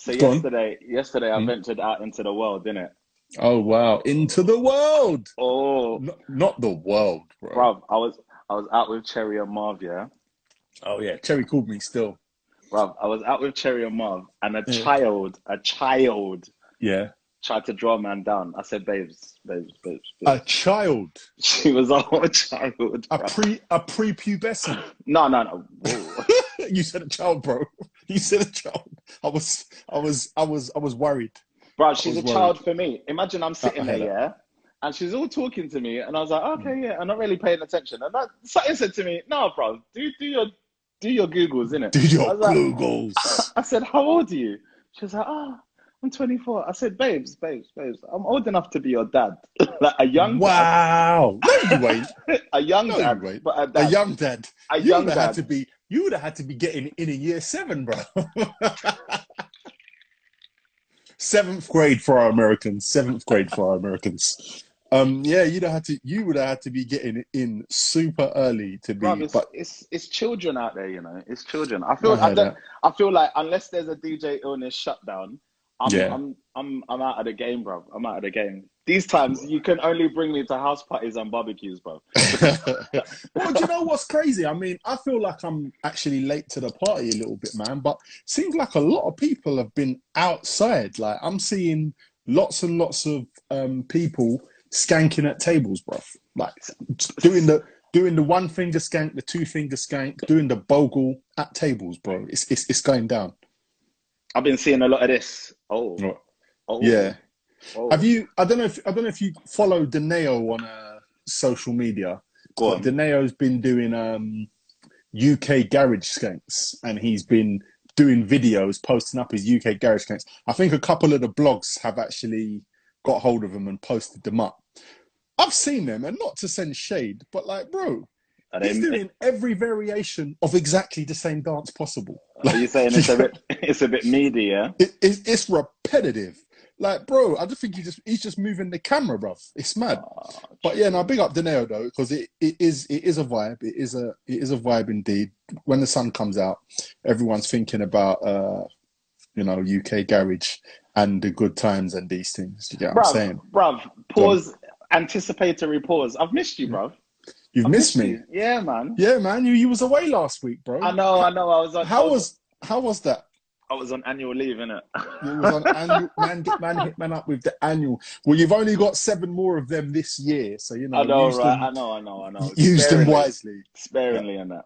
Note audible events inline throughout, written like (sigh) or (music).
So Go on. yesterday, yesterday I Mm. ventured out into the world, didn't it? Oh wow, into the world. Oh, Not, not the world, bro. bruv, I was I was out with Cherry and Marv, yeah. Oh yeah, Cherry called me still. Bruv, I was out with Cherry and Marv, and a Yeah. child, a child, Yeah, tried to draw a man down. I said, babes, babes, babes. a child, (laughs) She was a whole child. a pre a prepubescent. No, no, no. (laughs) You said a child, bro. (laughs) You said a child. I was, I was, I was, I was worried. Bruv, she's a was child for me. Imagine I'm sitting there, yeah, and she's all talking to me, and I was like, Mm. okay, yeah, I'm not really paying attention. And that, something said to me, no, bro, do do your do your googles, innit? Do your I like- Googles. (laughs) I said, how old are you? She was like, oh, I'm 24. I said, babes, babes, babes, I'm old enough to be your dad, (laughs) like a young Wow. No, you ain't. a young No, dad, you but a, A young dad. a You young have had dad. to be. You would have had to be getting in a year seven, bro. (laughs) Seventh grade for our Americans. Seventh grade for our Americans. Um, yeah, you'd have had to. You would have had to be getting in super early to be. It's, but it's it's children out there, you know. It's children. I feel I I, don't, that. I feel like unless there's a DJ illness shutdown, I'm Yeah. I'm I'm I'm out of the game, bro. I'm out of the game. These times you can only bring me to house parties and barbecues, bro. (laughs) well, do you know what's crazy? I mean, I feel like I'm actually late to the party a little bit, man. But seems like a lot of people have been outside. Like I'm seeing lots and lots of um, people skanking at tables, bro. Like doing the doing the one finger skank, the two finger skank, doing the bogle at tables, bro. It's it's, it's going down. I've been seeing a lot of this. Oh, oh Yeah. Oh. Have you? I don't know if I don't know if you follow Deneo on uh, social media. Go But on. Deneo's been doing um, UK garage skanks, and he's been doing videos, posting up his UK garage skanks. I think a couple of the blogs have actually got hold of them and posted them up. I've seen them, and not to send shade, but like, bro, Are, he's doing every variation of exactly the same dance possible. are you saying (laughs) it's a bit it's a bit media? It, it, it's repetitive. Like, bro, I just think he just he's just moving the camera, bruv. It's mad. Oh, But yeah, now big up Deneo though, because it, it is it is a vibe. It is a it is a vibe indeed. When the sun comes out, everyone's thinking about uh, you know, UK garage and the good times and these things. You get what I'm saying? bruv, pause, anticipatory pause. I've missed you, bruv. You've I've missed me. you. Yeah, man. Yeah, man. You you was away last week, bro. I know, I know. I was on. I How was, was how was that? I was on annual leave, innit? You was on annual (laughs) man get man hit man up with the annual. Well, you've only got seven more of them this year, so you know I know, right? them, I know, I know, I know. use them wisely. Sparingly and that.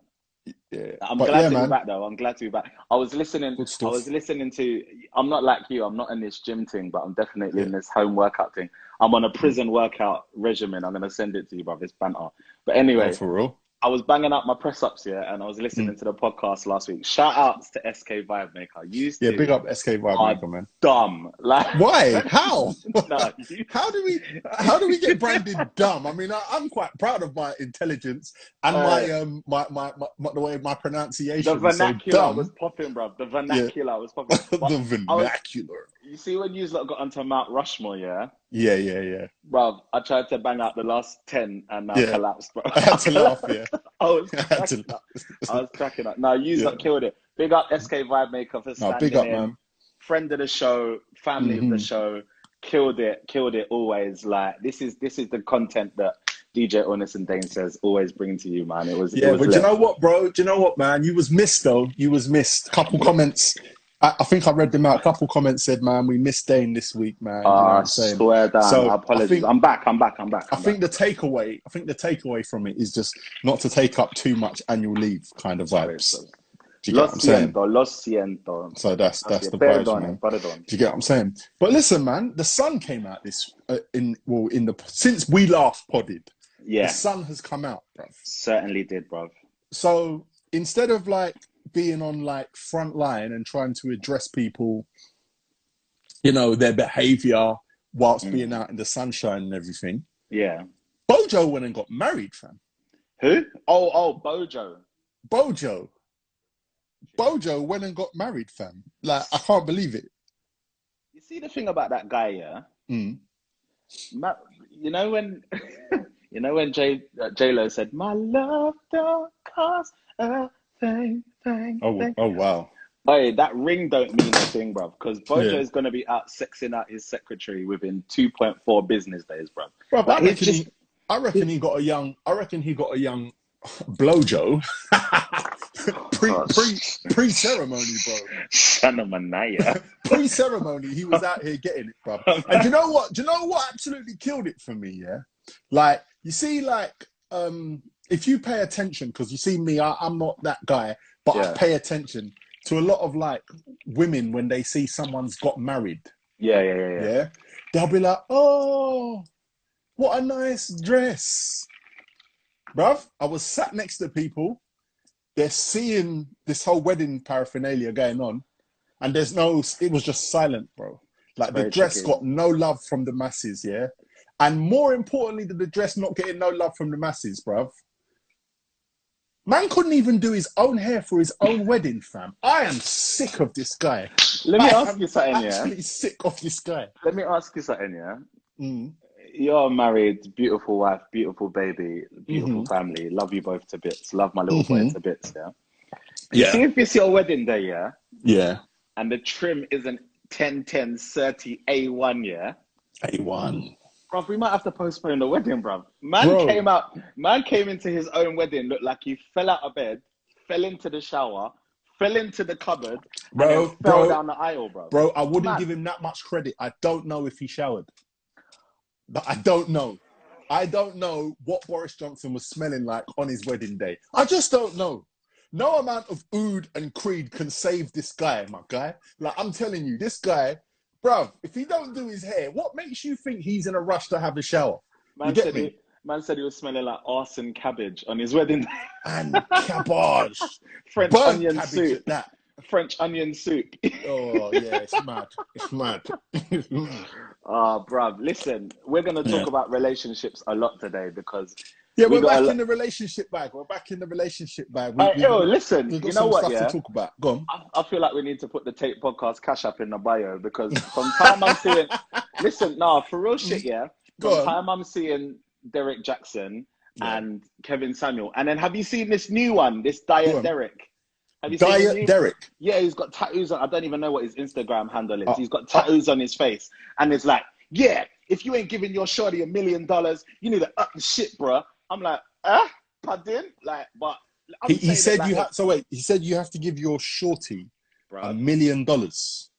Yeah, I'm but glad yeah, to man. be back though. I'm glad to be back. I was listening. Good I was listening to. I'm not like you. I'm not in this gym thing, but I'm definitely in this home workout thing. I'm on a mm. prison workout regimen. I'm gonna send it to you, bro. It's banter. But anyway, Oh, for real. I was banging up my press ups here, and I was listening Mm. to the podcast last week. Shout outs to SK Vibe Maker. Used Yeah, to big up SK Vibe Maker, man. dumb. Like Why? (laughs) How? no, you- (laughs) How do we how do we get branded dumb? I mean, I, I'm quite proud of my intelligence and my Uh, um my, my, my, my the way my pronunciation The vernacular dumb. was popping, bro. The vernacular was popping. the (laughs) vernacular. you see, when you lot got onto Mount Rushmore, yeah. Yeah, yeah, yeah. Bro, I tried to bang out the last 10 and I Yeah. collapsed, bro. I had to laugh, yeah. (laughs) I was (laughs) I had to cracking up. I was cracking up. No, you Yeah. lot killed it. Big up SK Vibe Maker for No, standing big up, in. man. Friend of the show, family of the Mhm. show. Killed it, killed it always. Like this is this is the content that DJ Illness and Dane says always bring to you, man. It was it Yeah, was but do you know what, bro? Do you know what, man? You was missed though. You was missed. Couple comments. I, I think I read them out. A couple comments said, "Man, we missed Dane this week, man." You know Ah, I'm swear down. So, I Apologies. think- I'm back. I'm back. I'm back. I I'm think back. the takeaway, I think the takeaway from it is just not to take up too much annual leave kind of vibes. Do you get Lo what I'm saying? siento, lo siento. So that's that's the Perdone, vibes, man. perdone. Do you get what I'm saying? But listen, man, the sun came out this uh, in well in the since we last podded, Yeah, the sun has come out, bruv. certainly did, bruv. So instead of like being on like front line and trying to address people, you know, their behavior whilst Mm. being out in the sunshine and everything, Yeah. Bojo went and got married, fam. Who? Oh, oh, Bojo. Bojo. Bojo went and got married, fam. Like, I can't believe it. You see the thing about that guy, yeah. Mm. Ma- you know when, (laughs) you know when J uh, J Lo said, "My love don't cost a thing, thing, Oh, thing." oh wow. Hey, that ring don't mean a thing, bro. Because Bojo Yeah. is gonna be out sexing out his secretary within two point four business days, bro. Bro, Like, I reckon, just- he, I reckon he got a young. I reckon he got a young (laughs) blowjo (laughs) pre pre pre ceremony, bro. Shanamanaya. (laughs) Pre ceremony, he was out here getting it, bro. And do you know what? Do you know what absolutely killed it for me? Yeah, like you see, like um, if you pay attention, because you see me, I, I'm not that guy, but I pay attention to a lot of like women when they see someone's got married. yeah, yeah, yeah, yeah. yeah, they'll be like, "Oh, what a nice dress, bruv." I was sat next to people. They're seeing this whole wedding paraphernalia going on, and there's no. It was just silent, bro. Like the dress tricky. got no love from the masses, yeah. And more importantly than the dress not getting no love from the masses, bruv. Man couldn't even do his own hair for his own wedding, fam. I am sick of this guy. Let me I ask you something, yeah. Actually, sick of this guy. Let me ask you something, yeah. Mm. You're married, beautiful wife, beautiful baby, beautiful Mhm. family. Love you both to bits. Love my little boy Mhm. to bits, yeah. Yeah. See if it's your wedding day, yeah, Yeah. and the trim isn't 10 10 30 A1, yeah. A1. Bruv, we might have to postpone the wedding, bruv. Man Bro. came out, man came into his own wedding, looked like he fell out of bed, fell into the shower, fell into the cupboard, Bro, and then fell bro, down the aisle, bro. bro, I wouldn't Mad. give him that much credit. I don't know if he showered. But I don't know. I don't know what Boris Johnson was smelling like on his wedding day. I just don't know. No amount of oud and creed can save this guy, my guy. Like I'm telling you, this guy, bruv, if he don't do his hair, what makes you think he's in a rush to have a shower? Man you get said me? he, man said he was smelling like arse and cabbage on his wedding day. And cabbage, (laughs) French burnt onion soup. that. French onion soup. Oh yeah, it's mad. It's mad. (laughs) Ah, bruv. Listen, we're gonna talk Yeah. about relationships a lot today because Yeah, We we're a back lo- in the relationship bag. We're back in the relationship bag. We, Uh, we, yo, listen, you know what, yeah? talk about. Go on. I, I feel like we need to put the Take Podcast cash up in the bio because (laughs) from time I'm seeing, listen, nah, for real shit, yeah. Go From on. time I'm seeing Derrick Jaxn Yeah. and Kevin Samuel, and then have you seen this new one, this Diet on. Derek? Have you seen Diet new- Derek. Yeah, he's got tattoos on. I don't even know what his Instagram handle is. Oh. He's got tattoos on his face, and it's like, yeah, if you ain't giving your shorty a million dollars, you need to up the shit, bruh. I'm like, ah, pardon, like, but He, he said like you have. So wait, he said you have to give your shorty a million dollars.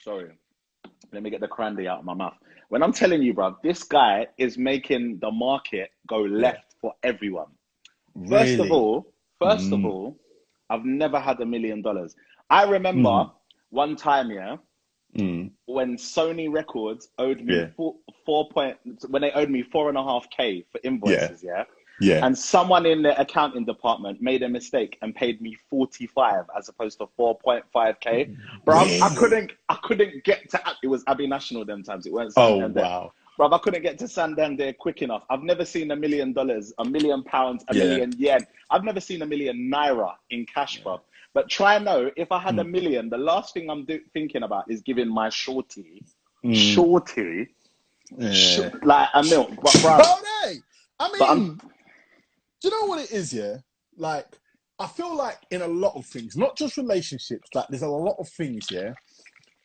Sorry, let me get the crandy out of my mouth. When I'm telling you, bro, this guy is making the market go left for everyone. First Really? of all, first of Mm. all, I've never had a million dollars. I remember Mm. one time, yeah. Mm. When Sony Records owed me Yeah. four, four point when they owed me four and a half k for invoices, yeah. Yeah. and someone in the accounting department made a mistake and paid me forty five as opposed to four point five k. Bro, I couldn't, I couldn't get to. It was Abbey National them times. It weren't. oh wow. Bro, I couldn't get to Santander quick enough. I've never seen a million dollars, a million pounds, a Yeah. million yen. I've never seen a million naira in cash, bro. But try and know if I had Hmm. a million, the last thing I'm do- thinking about is giving my shorty, Mm. shorty, Yeah. sh- like a milk. But, bro, But hey, I mean, But do you know what it is? Yeah, like I feel like in a lot of things, not just relationships. Like there's a lot of things. Yeah,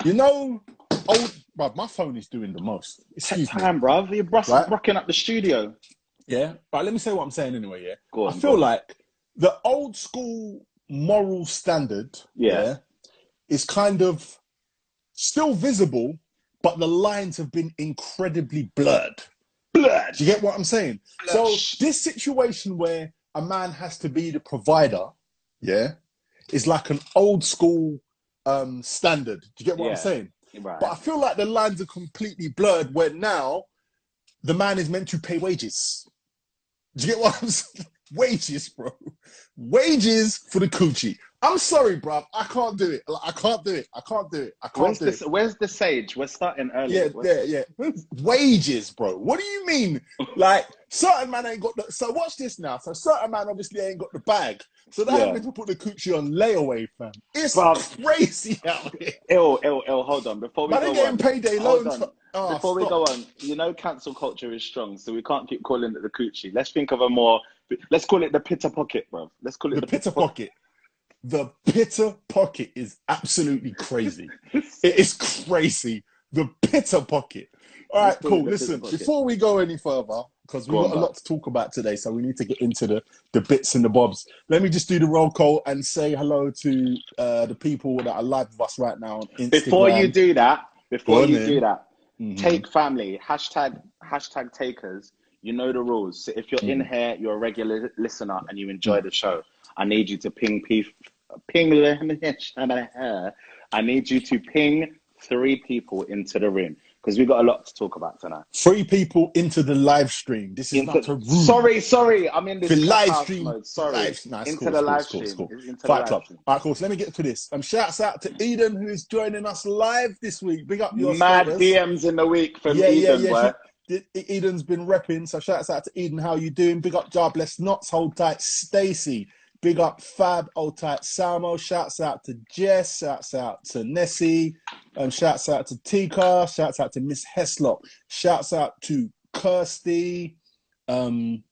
you know, old. But my phone is doing the most. take Excuse me. time, bro. You're brus- Right. rocking up the studio. Yeah, right. Let me say what I'm saying anyway. Yeah, Go I feel go on. like the old school moral standard, Yeah. is kind of still visible, but the lines have been incredibly blurred. Do you get what I'm saying? So this situation where a man has to be the provider, yeah, is like an old school um, standard. Do you get what Yeah. I'm saying? Right. But I feel like the lines are completely blurred where now the man is meant to pay wages. Do you get what I'm (laughs) saying? Wages, bro. Wages for the coochie. I'm sorry, bro. I can't do it. Like, I can't do it. I can't do it. I can't Where's do this? it. Where's the sage? We're starting early. Yeah, Where's- yeah, yeah. Wages, bro. What do you mean? (laughs) Like certain man ain't got the. So watch this now. So certain man obviously ain't got the bag. So they're Yeah. to put the coochie on layaway, fam. It's Bruv. crazy (laughs) out here. Ill, ill, ill. Hold on. Before we Man, go getting on, payday loans. For, oh, before we go on, you know, cancel culture is strong, so we can't keep calling it the coochie. Let's think of a more. Let's call it the pitter pocket, bro. Let's call it the the, pitter pocket. The pitter pocket is absolutely crazy. (laughs) it is crazy. The pitter pocket. All right, cool. Listen, before we go any further, because we've got a lot to talk about today, so we need to get into the, the bits and the bobs. Let me just do the roll call and say hello to uh, the people that are live with us right now on Instagram. Before you do that, before you then. do that, Mhm. take family hashtag hashtag takers. You know the rules. So if you're in Mm. here, you're a regular listener and you enjoy the show. I need you to ping p ping. (laughs) I need you to ping three people into the room because we've got a lot to talk about tonight. three people into the live stream. This is Into- not a room. sorry, sorry, I'm in this The live stream. mode. Sorry, Live, nice, into cool, the cool, live cool, stream. Into Fight Club. stream. All right, cool. So let me get to this. Um, shouts out to Eden who's joining us live this week. Big up your Mad status. DMs in the week from yeah, yeah, Eden, yeah. boy. Eden's been repping, so shouts out to Eden. How you doing? Big up Jar Bless Knots, hold tight, Stacy. Big up Fab, hold tight, Salmo. Shouts out to Jess. Shouts out to Nessie. Um, shouts out to Tika. Shouts out to Miss Heslop. Shouts out to Kirsty. Um,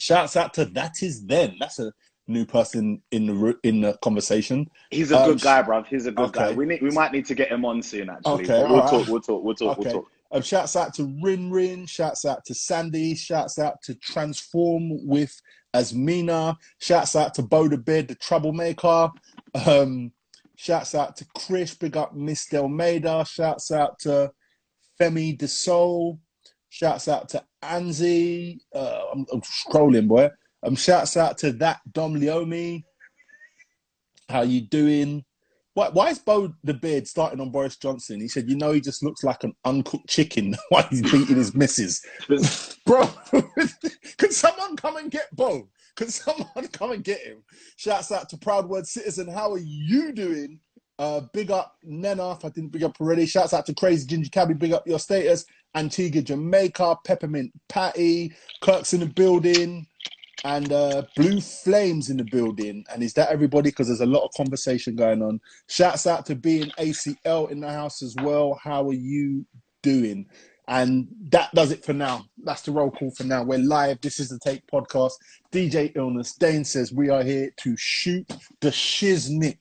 shouts out to That Is Then. That's a new person in the in the conversation. He's a Um, good guy, bruv. He's a good okay. guy. We need, we might need to get him on soon, actually. Okay, we'll alright. talk. We'll talk. We'll talk. Okay. We'll talk. Um, shouts out to Rin Rin. Shouts out to Sandy. Shouts out to Transform with Asmina. Shouts out to Bo the Bed, the troublemaker. Um, shouts out to Chris. Big up Miss Delmeda. Shouts out to Femi De Soul. Shouts out to Anzi. Uh, I'm, I'm scrolling, boy. Um, shouts out to that Dom Leomi. How you doing? Why, why is Bo the beard starting on Boris Johnson? He said, you know, he just looks like an uncooked chicken (laughs) while he's beating his missus. (laughs) Bro, (laughs) can someone come and get Bo? Can someone come and get him? Shouts out to Proud Word Citizen. How are you doing? Uh, big up Nena, if I didn't big up already. Shouts out to Crazy Ginger Cabby, big up your status. Antigua, Jamaica, Peppermint Patty, Kirk's in the building, and uh, Blue Flames in the building. And is that everybody? Because there's a lot of conversation going on. Shouts out to being ACL in the house as well. How are you doing? And that does it for now. That's the roll call for now. We're live. This is the Take Podcast. DJ Illness. Dane says we are here to shoot the shiznick.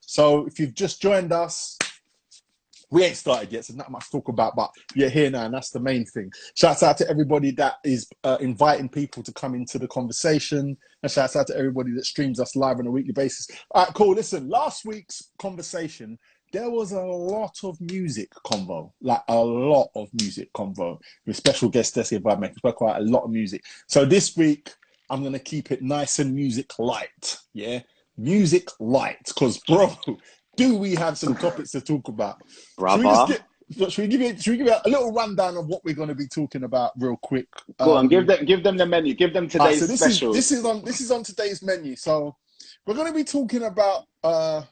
So if you've just joined us, we ain't started yet, so not much to talk about, but you're here now, and that's the main thing. Shouts out to everybody that is uh, inviting people to come into the conversation, and shouts out to everybody that streams us live on a weekly basis. All right, cool. Listen, last week's conversation, there was a lot of music convo, like a lot of music convo with special guest Desi Vibe Maker. Quite a lot of music. So this week, I'm going to keep it nice and music light. Yeah, music light, because bro, do we have some topics to talk about? Should we, get, should we give you should we give you a little rundown of what we're going to be talking about real quick? Go on, Um, give them give them the menu. Give them right, today's so this special. is this is on this is on today's menu. So we're going to be talking about uh,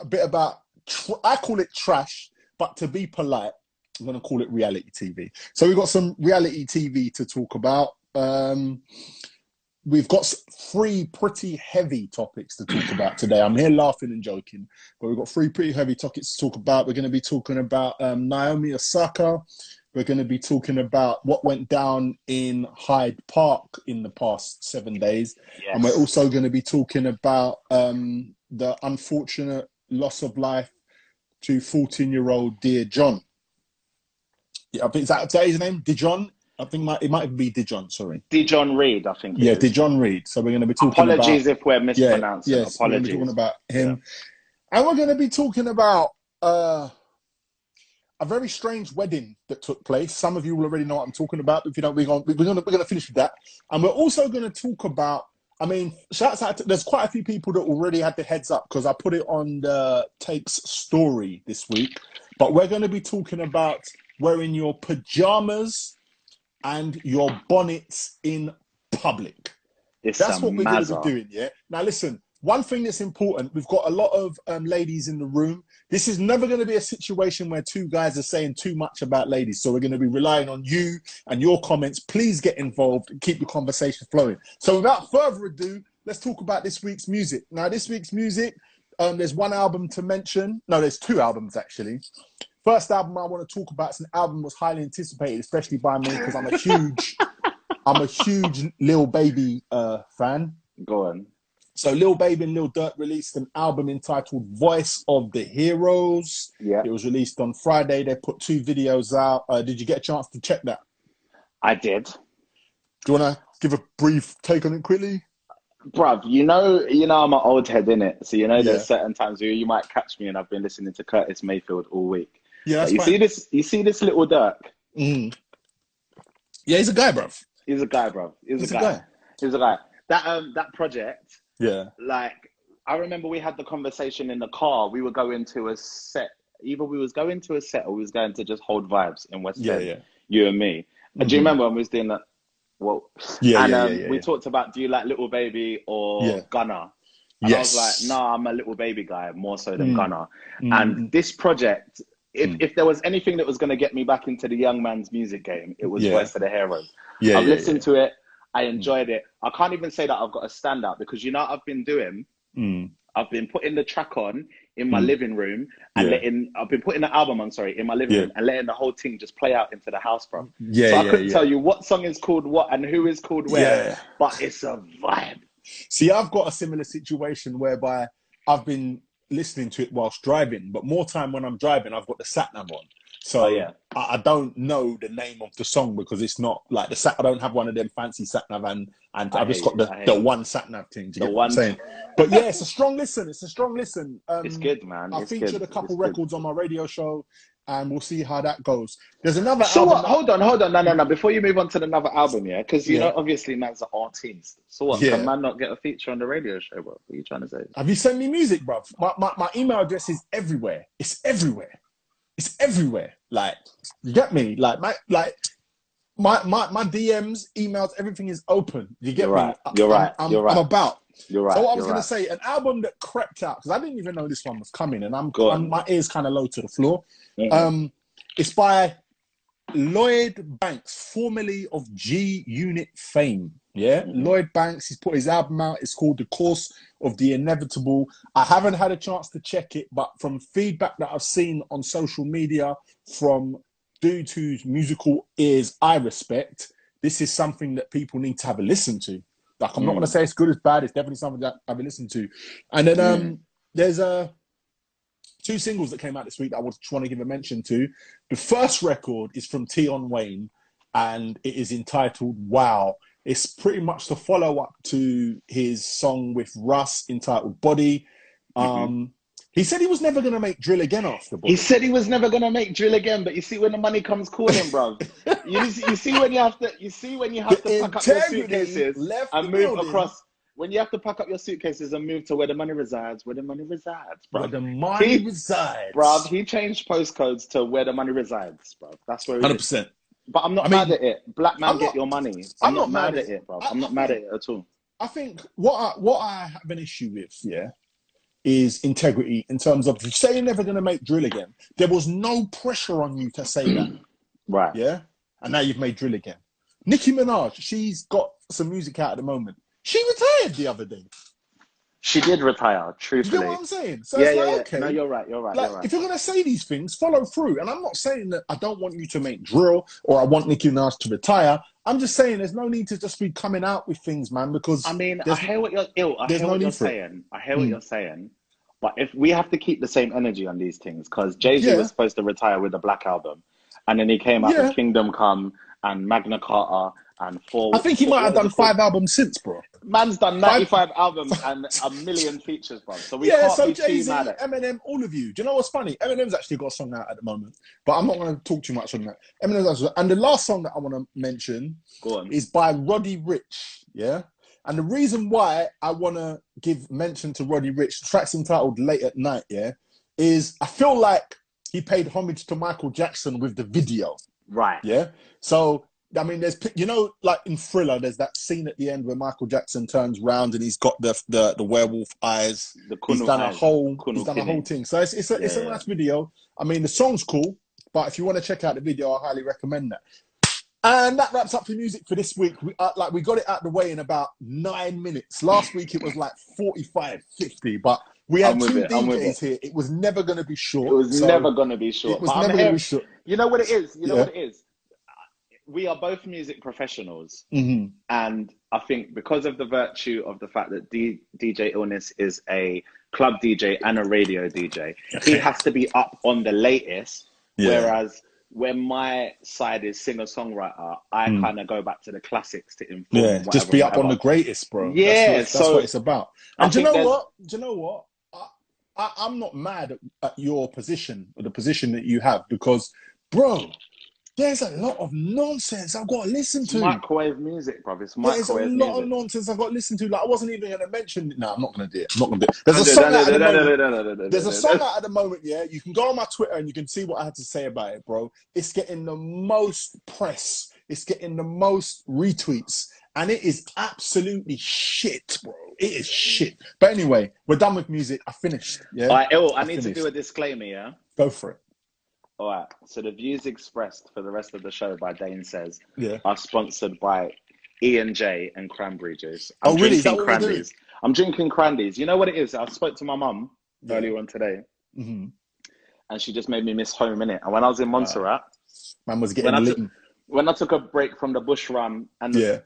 a bit about tr- I call it trash, but to be polite, I'm going to call it reality TV. So we've got some reality TV to talk about. Um, we've got three pretty heavy topics to talk about today. I'm here laughing and joking, but we've got three pretty heavy topics to talk about. We're going to be talking about um, Naomi Osaka. We're going to be talking about what went down in Hyde Park in the past seven days. yes. And we're also going to be talking about um, the unfortunate loss of life to 14 year old Dear John. Yeah, I think is that, is that his name? Dea-John? I think might, it might be Dea-John, sorry. Dea-John Reid, I think. Yeah, is. Dea-John Reid. So we're going to be talking Apologies about. if we're Yeah, mispronouncing. yes, we're going to be Apologies. talking about him. And we're going to be talking about uh, a very strange wedding that took place. Some of you will already know what I'm talking about. If you don't, we're going we're going to, we're going to finish with that. And we're also going to talk about. I mean, shouts out to, there's quite a few people that already had the heads up because I put it on the takes story this week. But we're going to be talking about wearing your pajamas and your bonnets in public. It's That's what we're going to be doing, yeah? Now, listen, one thing that's important, we've got a lot of um, ladies in the room. This is never going to be a situation where two guys are saying too much about ladies. So we're going to be relying on you and your comments. Please get involved and keep the conversation flowing. So without further ado, let's talk about this week's music. Now, this week's music, um, there's one album to mention. No, there's two albums, actually. First album I want to talk about is an album that was highly anticipated, especially by me because I'm a huge, (laughs) I'm a huge Lil Baby uh, fan. Go on. So Lil Baby and Lil Durk released an album entitled Voice of the Heroes. Yeah, It was released on Friday. They put two videos out. Uh, did you get a chance to check that? I did. Do you want to give a brief take on it quickly? Bruv, you know, you know, I'm an old head in it, so you know, there's Yeah. certain times where you might catch me, and I've been listening to Curtis Mayfield all week. Yeah, you fine. see this? You see this Lil Durk? Mm. Yeah, he's a guy, bro. He's a guy, bro. He's, He's a, a guy. guy. He's a guy. That um, that project, Yeah. like, I remember we had the conversation in the car. We were going to a set. Either we was going to a set, or we was going to just hold vibes in West Yeah, End. yeah. You and me. And do you Mhm. remember when we was doing that? Well, Yeah, and yeah, um, yeah, we talked about do you like Lil Baby or Yeah. Gunna? And Yes. I was like, nah, I'm a Lil Baby guy more so than Mm. Gunna. Mm. And this project, if, Mm. if there was anything that was going to get me back into the young man's music game, it was Yeah. Voice of the Heroes. yeah, I've yeah, listened to it. I enjoyed it. I can't even say that I've got a standout because you know what I've been doing. Mm. I've been putting the track on in my Mm. living room and Yeah. letting. I've been putting the album on, sorry, in my living Yeah. room and letting the whole thing just play out into the house, bro. Yeah, so I yeah, couldn't yeah. tell you what song is called what and who is called where, Yeah. but it's a vibe. See, I've got a similar situation whereby I've been listening to it whilst driving, but more time when I'm driving, I've got the sat nav on. So Oh, yeah. I, I don't know the name of the song because it's not like the sat. I don't have one of them fancy sat nav, and and I I've just got the, the one sat nav thing. The get what I'm one- saying? But yeah, it's a strong listen. It's a strong listen. Um, It's good, man. I It's featured good. a couple It's good. records on my radio show, and we'll see how that goes. There's another So album. what? that- Hold on, hold on. No, no, no. Hmm. Before you move on to another album, yeah, because you Yeah. know, obviously, man's an artist. So what? Yeah. Can man not get a feature on the radio show, bro? What are you trying to say? Have you sent me music, bro? My, my, my email address is everywhere. It's everywhere. It's everywhere. Like, you get me? Like, my, like, my, my, my DMs, emails, everything is open. You get You're me? right. You're I'm, right. I'm, You're right. I'm about. You're right. so I was going right. to say, an album that crept out, because I didn't even know this one was coming, and I'm, Go. I'm my ears kind of low to the floor. Mhm. Um, it's by Lloyd Banks, formerly of G Unit fame. Yeah, Mhm. Lloyd Banks. He's put his album out. It's called The Course of the Inevitable. I haven't had a chance to check it, but from feedback that I've seen on social media from dudes whose musical ears I respect, this is something that people need to have a listen to. Like, I'm not Mm. going to say it's good, it's bad. It's definitely something that I've been listening to. And then um, Mm. there's a two singles that came out this week that I just want to give a mention to. The first record is from Tion Wayne, and it is entitled "Wow." It's pretty much the follow up to his song with Russ entitled "Body." Um, He said he was never going to make drill again after Body. He said he was never gonna make drill again, but you see when the money comes calling, bro. (laughs) you, you see when you have to, you see when you have The to pack up your suitcases and move building. across. When you have to pack up your suitcases and move to where the money resides, where the money resides, bro. where the money He- resides. Bruv, he changed postcodes to where the money resides, bro. That's where. Hundred percent. But I'm not I mean, mad at it. Black man I'm get not- your money. I'm I'm, not, mad at it. it, bro. I- I'm not mad at it at all. I think what I what I have an issue with, yeah, is integrity in terms of say you're never going to make drill again. There was no pressure on you to say that, (clears throat) Right. yeah, and now you've made drill again. Nicki Minaj, she's got some music out at the moment. She retired the other day. She did retire, Do you truthfully. get what I'm saying? So yeah, it's yeah, like, yeah. okay, No, you're right. You're right. like, you're right. if you're going to say these things, follow through. And I'm not saying that I don't want you to make drill or I want Nicki Minaj to retire. I'm just saying there's no need to just be coming out with things, man, because I mean, I hear what you're ill. I there's hear no what you're need for it. saying. I hear what Mm. you're saying. But if we have to keep the same energy on these things, because Jay Z Yeah. was supposed to retire with the Black Album, and then he came out Yeah. with Kingdom Come and Magna Carta and four. I think he might have done five albums since, bro. Man's done 95 albums and a (laughs) million features, bro. So we yeah, can't so be Jay too mad at. Eminem, all of you. Do you know what's funny? Eminem's actually got a song out at the moment, but I'm not going to talk too much on that. Eminem's actually, and the last song that I want to mention is by Roddy Ricch. Yeah, and the reason why I want to give mention to Roddy Ricch, the track's entitled "Late at Night." Yeah, is I feel like he paid homage to Michael Jackson with the video. Right. Yeah. So I mean, there's you know, like in Thriller, there's that scene at the end where Michael Jackson turns round and he's got the the, the werewolf eyes. The He's done a whole he's done a whole thing. So it's it's a, it's Yeah, a yeah. nice video. I mean, the song's cool, but if you want to check out the video, I highly recommend that. And that wraps up the music for this week. We, uh, like we got it out the way in about nine minutes. Last week it was like 45, 50, but we had two it, DJs here. It was never going to be short. It was so never gonna be short. It was But never going to be short. You know what it is? You know Yeah. what it is? We are both music professionals, hmm and I think because of the virtue of the fact that D- DJ Illness is a club DJ and a radio DJ, he has to be up on the latest. Yeah. Whereas when my side is singer songwriter, I Mm. kind of go back to the classics to inform. Yeah, just be up on the greatest, bro. Yeah, that's what, that's so what it's about. I And do you know there's- what? Do you know what? I, I'm not mad at, at your position or the position that you have because, bro, there's a lot of nonsense I've got to listen to. microwave music, bro. It's There's a lot music. of nonsense I've got to listen to. Like I wasn't even going to mention. No, I'm not going to do it. I'm not going to do it. There's a song out at the moment. There's a song out at the moment, yeah. You can go on my Twitter and you can see what I had to say about it, bro. It's getting the most press. It's getting the most retweets. And it is absolutely shit, bro. It is shit. But anyway, we're done with music. I finished. Yeah. All right, I I need to do a disclaimer, yeah? Go for it. All right. So the views expressed for the rest of the show by Dane says Yeah. are sponsored by E and J and cranberry juice. Oh, really? Is that drinking what cranberries. I'm drinking cranberries. You know what it is? I spoke to my mum Yeah. earlier on today, hmm and she just made me miss home in it. And when I was in Montserrat, Man was getting When I took- when I took a break from the bush run and the, Yeah.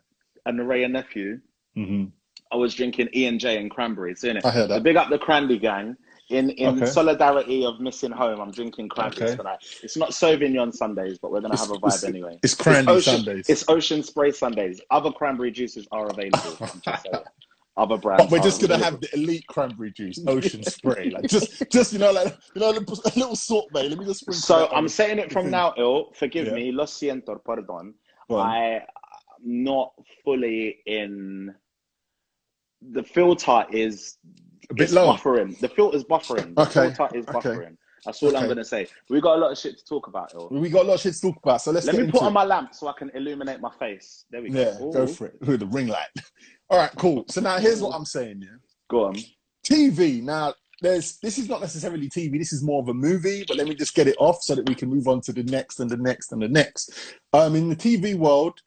and the Wray and Nephew, hmm I was drinking E and J and cranberries. In it, I heard that. big up the Crandy gang. In in Okay. solidarity of missing home, I'm drinking cranberries Okay. tonight. It's not Sauvignon Sundays, but we're gonna have a It's- vibe anyway. It's Crandy ocean, Sundays. It's Ocean Spray Sundays. Other cranberry juices are available. I'm just. (laughs) Other brands. But we're just gonna available. have the elite cranberry juice, ocean spray, like just, just you know, like you know, a little, Salt Bae. Let me just. So I'm saying it from now, Il. Forgive Yeah. me, lo siento, on. I am not fully in. The filter is a bit low. buffering. The filter's buffering. The Okay, filter is okay. buffering. That's all I'm gonna say. We got a lot of shit to talk about, Il. We got a lot of shit to talk about, so let's Let me put it. on my lamp so I can illuminate my face. There we go. Yeah, go for it. With the ring light. (laughs) All right, cool. So now here's what I'm saying. Yeah, Go on. TV. Now there's this is not necessarily TV. This is more of a movie. But let me just get it off so that we can move on to the next and the next and the next. Um, in the TV world,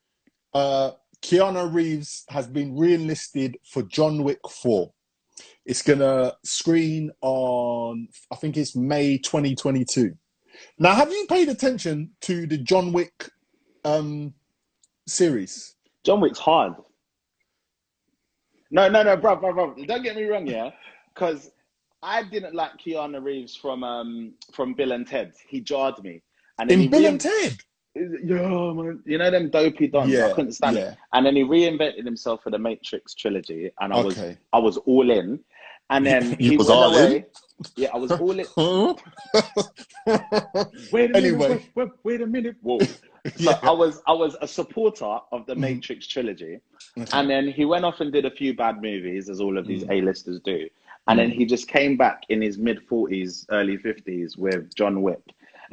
uh, Keanu Reeves has been re-enlisted for John Wick Four. It's gonna screen on, I think it's May 2022. Now, have you paid attention to the John Wick um, series? John Wick's hard. No, no, no, bro, bro, bro. Don't get me wrong, yeah, (laughs) because I didn't like Keanu Reeves from um from Bill and Ted. He jarred me, and In Bill and Ted. Yeah, man. you know them dopey dons. I couldn't stand it. And then he reinvented himself for the Matrix trilogy, and I was Okay. I was all in. And then (laughs) he was all in? Yeah, I was all in. (laughs) Wait a minute. Anyway. Wait, wait, wait a minute. Whoa. (laughs) So Yeah. I was I was a supporter of the Mhm. Matrix trilogy. Okay. And then he went off and did a few bad movies, as all of these Mm. A-listers do. And then Mm. he just came back in his mid 40s, early 50s with John Wick.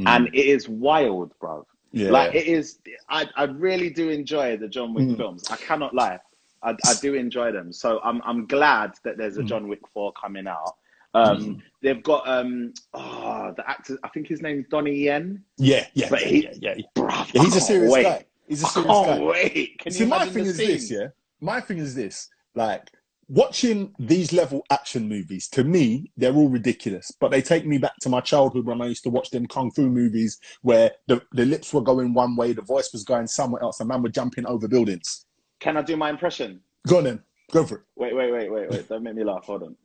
Mm. And it is wild, bro. Yeah. Like, it is, I, I really do enjoy the John Wick Mm. films. I cannot lie. I, I do enjoy them. So I'm, I'm glad that there's a Mm. John Wick 4 coming out. Um, Mm. They've got, um, oh, the actor, I think his name's Donnie Yen. yeah, yeah, but he- yeah, yeah. Bruv, Yeah, I he's a serious wait. guy. He's a I serious can't guy. wait. Can See, my thing is this, yeah. My thing is this, like watching these level action movies. To me, they're all ridiculous, but they take me back to my childhood when I used to watch them kung fu movies where the, the lips were going one way, the voice was going somewhere else, and man were jumping over buildings. Can I do my impression? Go on then, go for it. Wait, wait, wait, wait, wait. Don't make me laugh. Hold on.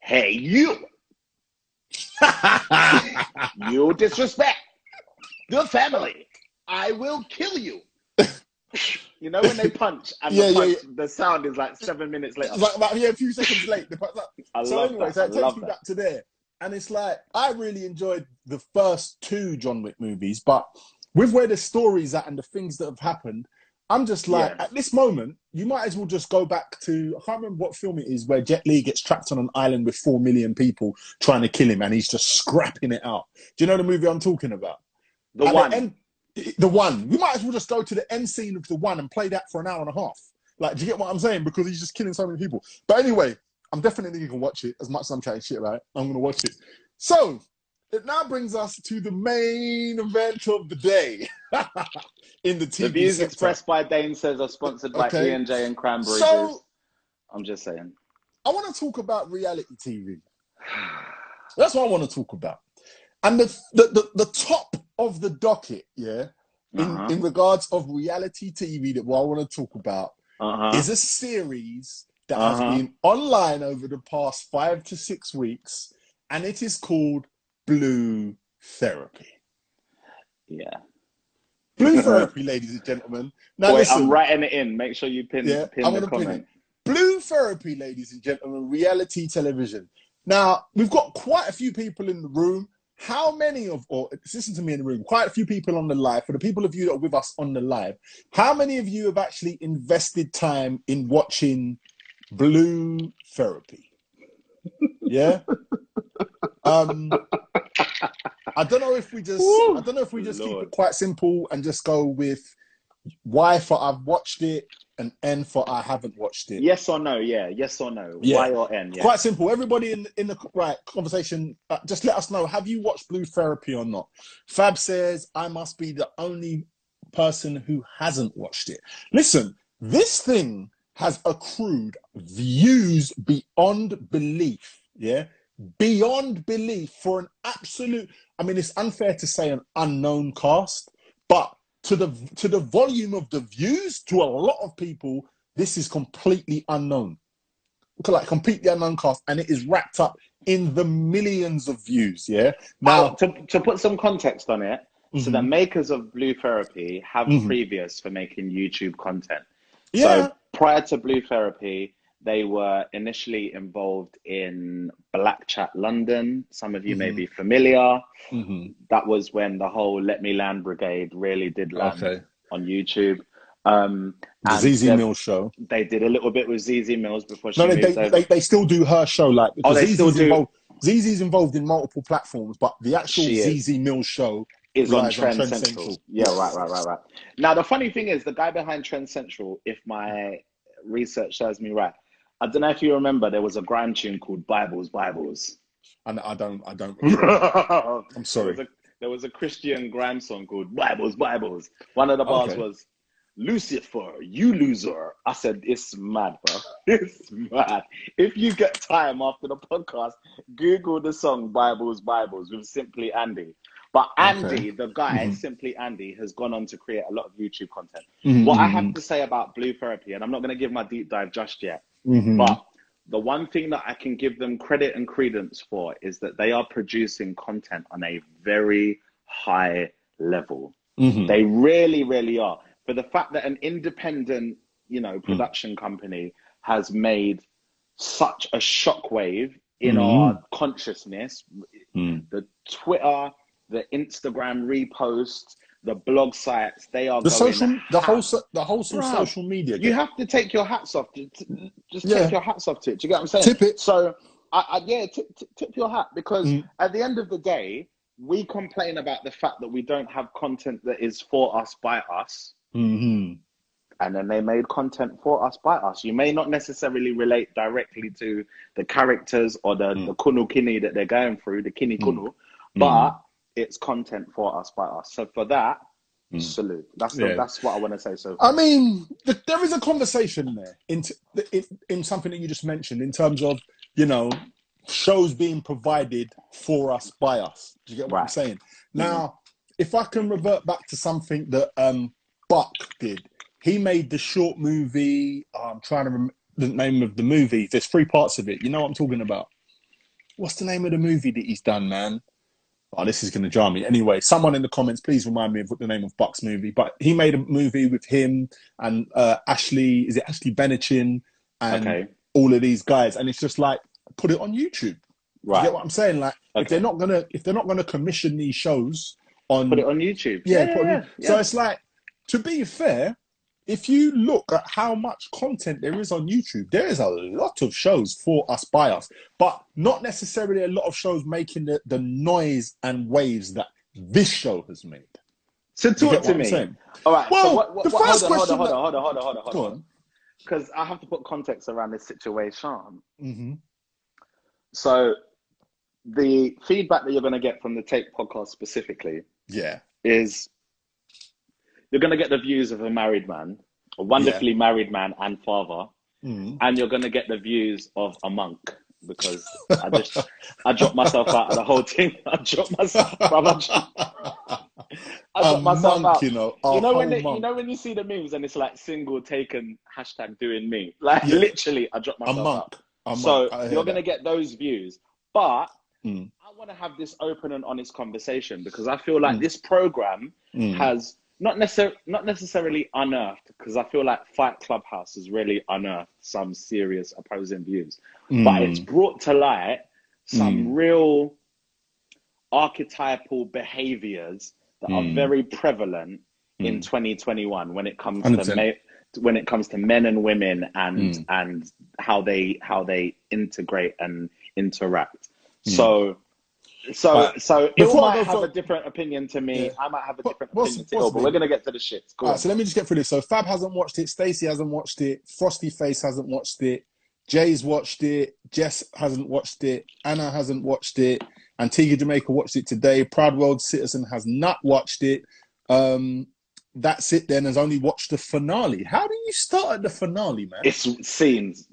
Hey, you! (laughs) you disrespect the family. I will kill you. (laughs) You know when they punch and Yeah, the, yeah, punch, the sound is like seven minutes later. It's like, yeah, a few seconds late. the- like- (laughs) I so love anyway, that. so I it takes me that. back to there. And it's like I really enjoyed the first two John Wick movies, but with where the story's at and the things that have happened, I'm just like Yeah. at this moment, you might as well just go back to I can't remember what film it is where Jet Li gets trapped on an island with four million people trying to kill him and he's just scrapping it out. Do you know the movie I'm talking about? The At one. end, the one. We might as well just go to the end scene of the one and play that for an hour and a half. Like, do you get what I'm saying? Because he's just killing so many people. But anyway, I'm definitely to watch it as much as I'm chatting shit about it. I'm to watch it. So, it now brings us to the main event of the day (laughs) in the TV the views sector. expressed by Dane says are sponsored by Okay. E&J and Cranberry So-. I'm just saying. I want to talk about reality TV. (sighs) That's what I want to talk about. And the, the, the, the top of the docket, yeah, in, Uh-huh. in regards of reality TV that what I want to talk about Uh-huh. is a series that Uh-huh. has been online over the past five to six weeks, and it is called Blue Therapy. Yeah. Blue (laughs) Therapy, ladies and gentlemen. Now Wait, listen, I'm writing it in. Make sure you pin, Yeah, pin I'm the gonna pin comment. Blue Therapy, ladies and gentlemen, reality television. Now, we've got quite a few people in the room. How many of, or listen to me in the room, quite a few people on the live. For the people of you that are with us on the live, how many of you have actually invested time in watching Blue Therapy? Yeah. (laughs) Um, I don't know if we just, Woo, I don't know if we just keep it quite simple and just go with Y for I've watched it and N for I haven't watched it. Yes or no? Yeah. Yes or no? Yeah. Y or N? Yeah. Quite simple. Everybody in in the right conversation, uh, just let us know: have you watched Blue Therapy or not? Fab says I must be the only person who hasn't watched it. Listen, this thing has accrued views beyond belief. Yeah, beyond belief for an absolute. I mean, it's unfair to say an unknown cast, but to the to the volume of the views, to a lot of people, this is completely unknown like completely unknown cast, and it is wrapped up in the millions of views. Yeah. Now, Now, to, to put some context on it, so the Mhm. makers of Blue Therapy have Mhm. previous for making YouTube content. yeah, So prior to Blue Therapy, they were initially involved in Black Chat London. Some of you may Mhm. be familiar. Mhm. That was when the whole Let Me Land Brigade really did land okay. on YouTube. Um, The Zeze Millz show. They did a little bit with Zeze Millz before she No, they, they, they, they still do her show. Like, Oh, they Zeze's still do? Involved, Zeze's involved in multiple platforms, but the actual. Zeze Millz show. is on Lies on Trend, Trend Central. Central. Yeah, right, right, right, right. Now the funny thing is, the guy behind Trend Central, if my research serves me right, I don't know if you remember, there was a grime tune called Bibles, Bibles. And I don't, I don't. (laughs) I'm was sorry. a, there was a Christian grime song called Bibles, Bibles. One of the bars Okay. was Lucifer, you loser. I said, it's mad, bro. (laughs) It's mad. If you get time after the podcast, Google the song Bibles, Bibles with Simply Andy. But Andy, Okay. the guy, Mhm. Simply Andy, has gone on to create a lot of YouTube content. Mhm, What I have to say about Blue Therapy, and I'm not going to give my deep dive just yet, mhm. but the one thing that I can give them credit and credence for is that they are producing content on a very high level. Mhm. They really, really are. For the fact that an independent, you know, production company has made such a shockwave in Mhm. our consciousness, Mm. the Twitter, the Instagram reposts, the blog sites, they are The social, the whole, the wholesome Bruv, social media. You have to take your hats off. To, to- just Yeah. take your hats off to it. Do you get what I'm saying? Tip it. So, I, I, yeah, tip, tip, tip your hat because Mm. at the end of the day, we complain about the fact that we don't have content that is for us by us, hmm and then they made content for us by us. You may not necessarily relate directly to the characters or the, Mm. the kunu kini that they're going through, the kini kunu, but it's content for us by us. So for that, Mm. salute. That's the, Yeah. that's what I want to say. So far. I mean, th- there is a conversation there in, t- in in something that you just mentioned in terms of you know shows being provided for us by us. Do you get what I'm saying? Now, if I can revert back to something that um, Buck did, he made the short movie. oh, I'm trying to remember the name of the movie. There's three parts of it. You know what I'm talking about? What's the name of the movie that he's done, man? Oh, this is going to jar me. Anyway, someone in the comments, please remind me of what the name of Buck's movie. But he made a movie with him and uh, Ashley. Is it Ashley Benachin and okay, all of these guys? And it's just like put it on YouTube. You right. get what I'm saying? Like if they're not gonna if they're not gonna commission these shows on Put it on YouTube. yeah, put it on yeah, so it's like to be fair, if you look at how much content there is on YouTube, there is a lot of shows for us by us, but not necessarily a lot of shows making the, the noise and waves that this show has made. So talk to me. All right. Well, so what, what, the what, first hold on, question hold on, hold on, hold on, hold on, hold on. Because I have to put context around this situation. hmm So the feedback that you're going to get from the Take podcast specifically Yeah. is you're going to get the views of a married man, a wonderfully married man and father, Mhm. and you're going to get the views of a monk because (laughs) I just I dropped myself out of the whole thing. (laughs) I dropped myself, brother. (laughs) I a got myself monk, out. you know. You know when they, you know when you see the memes and it's like single taken hashtag doing me. Like Yeah. literally, I dropped a myself monk. out. A monk. So you're that. gonna get those views, but Mm. I want to have this open and honest conversation because I feel like Mm. this program Mm. has not necessarily not necessarily unearthed because I feel like Fight Clubhouse has really unearthed some serious opposing views, but it's Mm. brought to light some Mm. real archetypal behaviors that are Mm. very prevalent in Mm. 2021 when it comes 100%. to ma- when it comes to men and women and Mm. and how they how they integrate and interact. Mm. So so Right. so I might have for- a different opinion to me. Yeah. I might have a different what's- opinion to but we're gonna get to the shit. Right, so let me just get through this. So Fab hasn't watched it. Stacy hasn't watched it. Frosty Face hasn't watched it. Jay's watched it. Jess hasn't watched it. Anna hasn't watched it. Antigua Jamaica watched it today. Proud World Citizen has not watched it. Um, that's it. Then has only watched the finale. How do you start at the finale, man? It's scenes.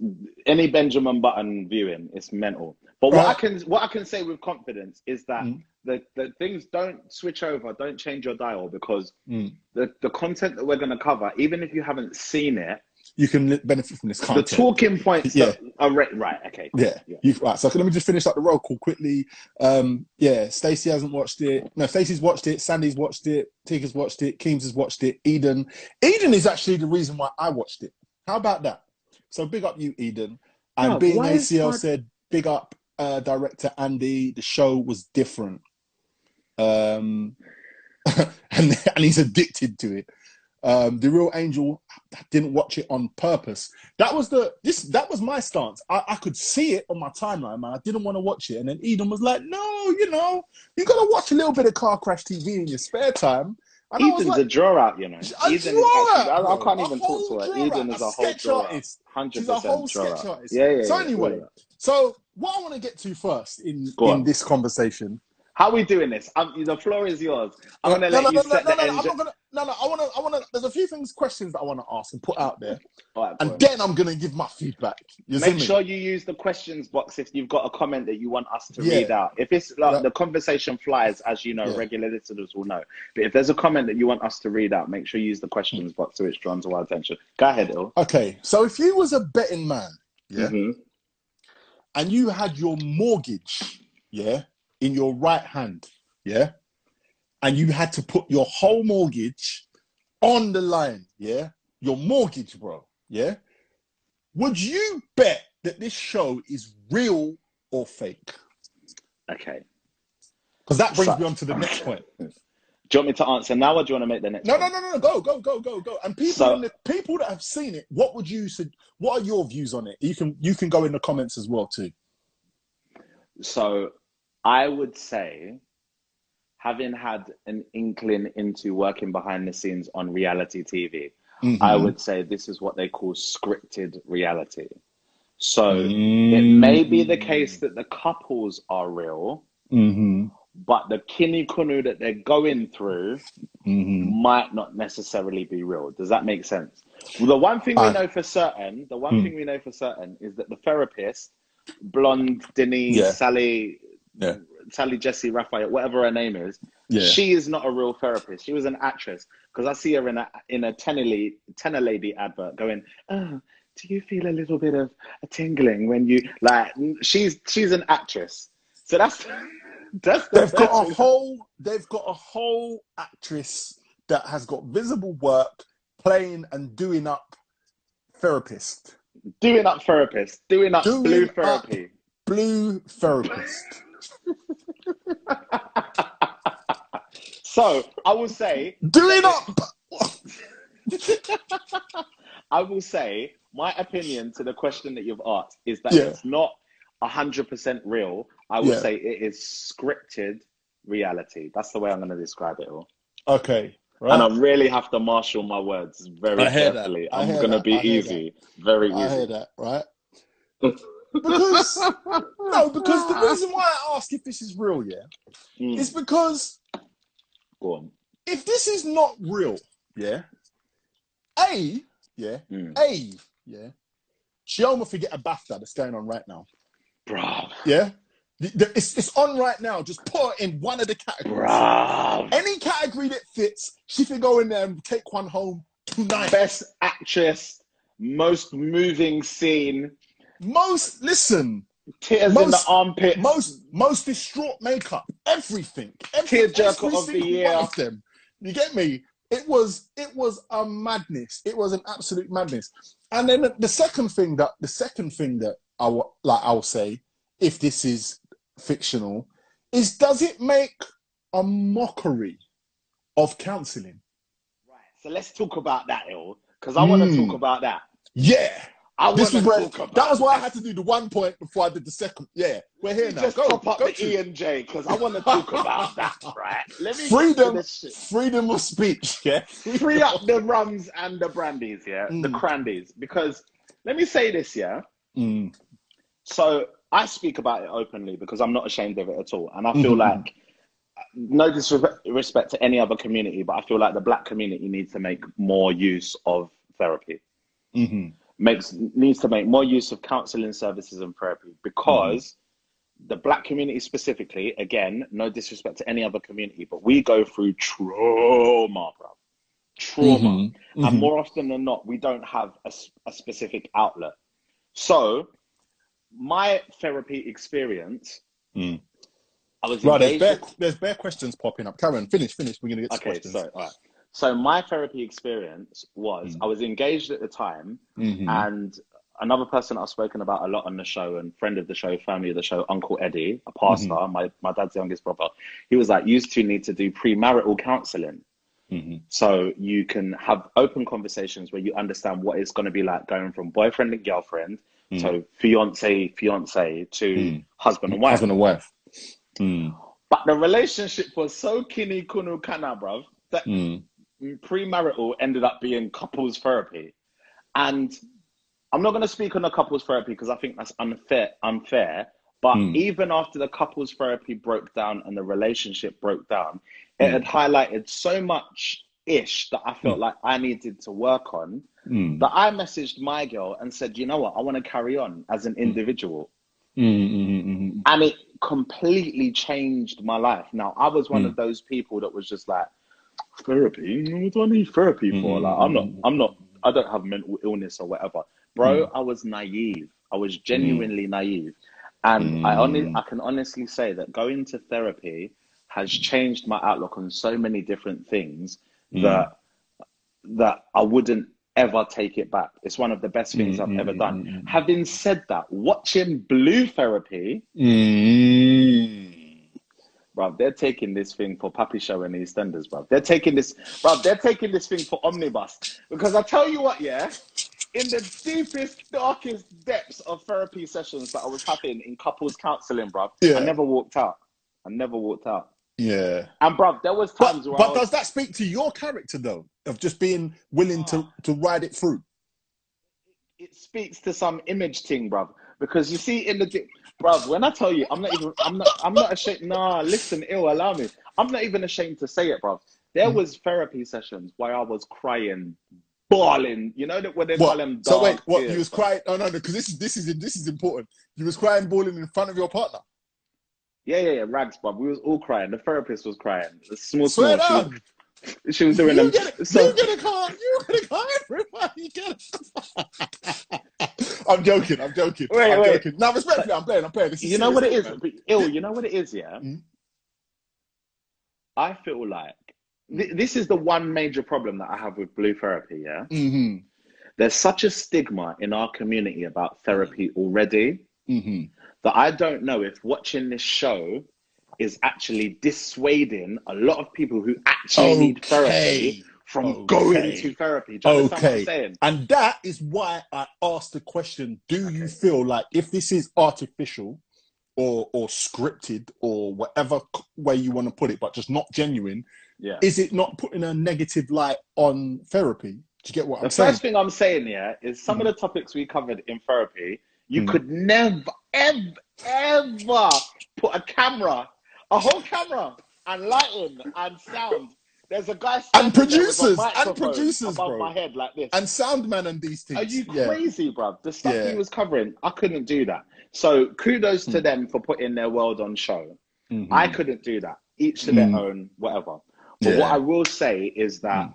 Any Benjamin Button viewing, it's mental. But what I can what I can say with confidence is that Mm. the, the things don't switch over, don't change your dial because Mm. the, the content that we're gonna cover, even if you haven't seen it, You can benefit from this content. the talking points Yeah. that are re- right, okay. Yeah, yeah. You, right. So let me just finish up the roll call quickly. Um, yeah, Stacey hasn't watched it. No, Stacey's watched it. Sandy's watched it. Tika's watched it. Keems has watched it. Eden. Eden is actually the reason why I watched it. How about that? So big up you, Eden. And Yeah, being why ACL my- said, big up uh, director Andy. The show was different. Um, (laughs) and and he's addicted to it. Um, the real angel didn't watch it on purpose. That was the this that was my stance. I, I could see it on my timeline, man. I didn't want to watch it, and then Eden was like, "No, you know, you gotta watch a little bit of car crash TV in your spare time." And Eden's like, a draw out, you know. A Eden is draw actually, I, out, I can't even talk to her. Eden is A a whole draw artist. Hundred She's a whole percent draw sketch out. artist. Yeah, yeah. So yeah, anyway, out. so what I want to get to first in in this conversation How are we doing this? Um, the floor is yours. I'm no, gonna no, let no, you no, set no, the no, no, I'm not gonna. No, no. I want to. I want to. There's a few things, questions that I want to ask and put out there, right, and then I'm gonna give my feedback. You Make me? sure you use the questions box if you've got a comment that you want us to Yeah. read out. If it's like Yeah. the conversation flies, as you know, Yeah. regular listeners will know. But if there's a comment that you want us to read out, make sure you use the questions box so it's drawn to our attention. Go ahead, Il. Okay, so if you was a betting man, yeah, Mhm. And you had your mortgage, yeah, in your right hand, yeah, and you had to put your whole mortgage on the line, yeah, your mortgage, bro, yeah, would you bet that this show is real or fake? Okay. Because that brings So- me on to the next point. Do you want me to answer now, or do you want to make the next? No, no, one? no, no, no, go, go, go, go, go. And people, So- the, people that have seen it, what would you say? What are your views on it? You can, you can go in the comments as well too. So I would say, having had an inkling into working behind the scenes on reality TV, I Mm-hmm. would say this is what they call scripted reality. So it may be the case that the couples are real, Mm-hmm. But the kini kunu that they're going through Mm-hmm. might not necessarily be real. Does that make sense? Well, the one thing we know for certain, the one Hmm. thing we know for certain is that the therapist, blonde Denise, Yeah. Sally, Yeah. Sally Jessy Raphael, whatever her name is, Yeah. she is not a real therapist. She was an actress because I see her in a in a tenor TENA Lady advert going, "Oh, do you feel a little bit of a tingling when you like?" She's she's an actress, so that's (laughs) that's the They've got a whole. They've got a whole actress that has got visible work playing and doing up therapist, doing up therapist, doing up Doing blue up- therapy. blue therapist. (laughs) So I will say, doing up. (laughs) I will say, my opinion to the question that you've asked is that Yeah. it's not hundred percent real. I would Yeah. say it is scripted reality. That's the way I'm going to describe it all. Okay. Right. And I really have to marshal my words very I hear that. carefully. I'm going to that. be easy, very I hear that. Right. (laughs) Because no, because the reason why I ask if this is real, yeah, Mm, is because go on. if this is not real, yeah, A, yeah, Mm. A, yeah, she almost forget a BAFTA that's going on right now. Bro, Yeah. It's, it's on right now. Just put her in one of the categories. Any category that fits, she can go in there and take one home tonight. Best actress, most moving scene, Most listen, tears in the armpit. most most distraught makeup, everything, every, Tearjerker of the year. of them. You get me? It was it was a madness. It was an absolute madness. And then the, the second thing that the second thing that I wa- like I'll say, if this is fictional, is does it make a mockery of counselling? Right. So let's talk about that, ill, because I want to Mm. talk about that. Yeah, I this was where that was why I had to do the one point before I did the second. Yeah, we're here now. Just Go, top up go the to E and J because I want to talk about (laughs) that. Right. Let me freedom, freedom of speech. Yeah, free (laughs) up the rums and the brandies, yeah, the Mm. crandies. Because let me say this, yeah. Mm. So I speak about it openly because I'm not ashamed of it at all, and I feel Mhm. like no disrespect to any other community, but I feel like the black community needs to make more use of therapy. hmm Makes needs to make more use of counselling services and therapy because the black community specifically, again, no disrespect to any other community, but we go through trauma, bro. Trauma. Mm-hmm. And more often than not, we don't have a specific outlet. So, my therapy experience, Mm. I was Right, there's bare, with- there's bare questions popping up. Karen, finish, finish. We're gonna get to okay, questions. so all right. So my therapy experience was Mm. I was engaged at the time, Mhm. and another person I've spoken about a lot on the show, and friend of the show, family of the show, Uncle Eddie, a pastor, Mm-hmm. my my dad's youngest brother. He was like, "You two need to do premarital counselling." Mhm. So you can have open conversations where you understand what it's going to be like going from boyfriend and girlfriend Mm. to fiance, fiance to Mm. husband and wife. Husband and wife. Mm. But the relationship was so kini kunu kana, bruv, that Mm. premarital ended up being couples therapy. And I'm not going to speak on the couples therapy because I think that's unfair. Unfair. But Mm. even after the couples therapy broke down and the relationship broke down, it Mm. had highlighted so much ish that I felt like I needed to work on Mm. that I messaged my girl and said, you know what, I want to carry on as an individual. Mm, mm, mm, mm. And it completely changed my life. Now, I was one Mm. of those people that was just like, therapy? What do I need therapy for? Mm, Like, I'm not, mm, I'm not, I don't have mental illness or whatever. Bro, I was naive. I was genuinely naive. And I only, Mm. I can honestly say that going to therapy has changed my outlook on so many different things Mm. that, that I wouldn't ever take it back. It's one of the best things Mm, I've mm, ever mm, done. mm, mm. Having said that, watching Blue Therapy, Mm. bruv, they're taking this thing for Puppy Show and EastEnders, bruv. They're taking this, bruv, they're taking this thing for Omnibus. Because I tell you what, yeah, in the deepest, darkest depths of therapy sessions that I was having in couples counseling, bruv, Yeah. I never walked out. I never walked out. Yeah. And bro, there was But, times I but was, does that speak to your character though, of just being willing to, to ride it through? it speaks to some image thing, bro. Because you see in the bruv, when I tell you, I'm not even, I'm not, I'm not ashamed. Nah, listen, ill, allow me. I'm not even ashamed to say it, bro. There Mm. was therapy sessions where I was crying, bawling. You know that when they call them So wait, what? tears, You was crying? Oh no, no, because this is this is this is important. You was crying, bawling in front of your partner. Yeah, yeah, yeah, rags, bruv. We was all crying. The therapist was crying. The small, Swear small. She was, (laughs) she was doing You them. get. So, you get a car. You get a car. Everybody get it. (laughs) I'm joking. I'm joking. Wait, I'm wait. joking. Now, respectfully, I'm playing. I'm playing. This is you know what it is? But, ill, you know what it is, yeah? Mm. I feel like th- this is the one major problem that I have with blue therapy, yeah? man. Mhm. There's such a stigma in our community about therapy already Mhm. That I don't know if watching this show is actually dissuading a lot of people who actually need therapy from Okay. going to therapy. Do you understand what Okay. I'm saying? And that is why I asked the question: Do you feel like if this is artificial, or or scripted, or whatever way you want to put it, but just not genuine, Yeah. is it not putting a negative light on therapy? Do you get what The I'm saying? The first thing I'm saying here is some of mm-hmm. the topics we covered in therapy, you Mm. could never, ever, ever put a camera, a whole camera, and lighting and sound. There's a guy standing there with a producers, and producers, above bro. my head like this. and sound man and these things. Are you Yeah. crazy, bruv? The stuff Yeah. he was covering, I couldn't do that. So kudos to them for putting their world on show. Mhm. I couldn't do that. Each to their Mm. own, whatever. But Yeah. what I will say is that Mm.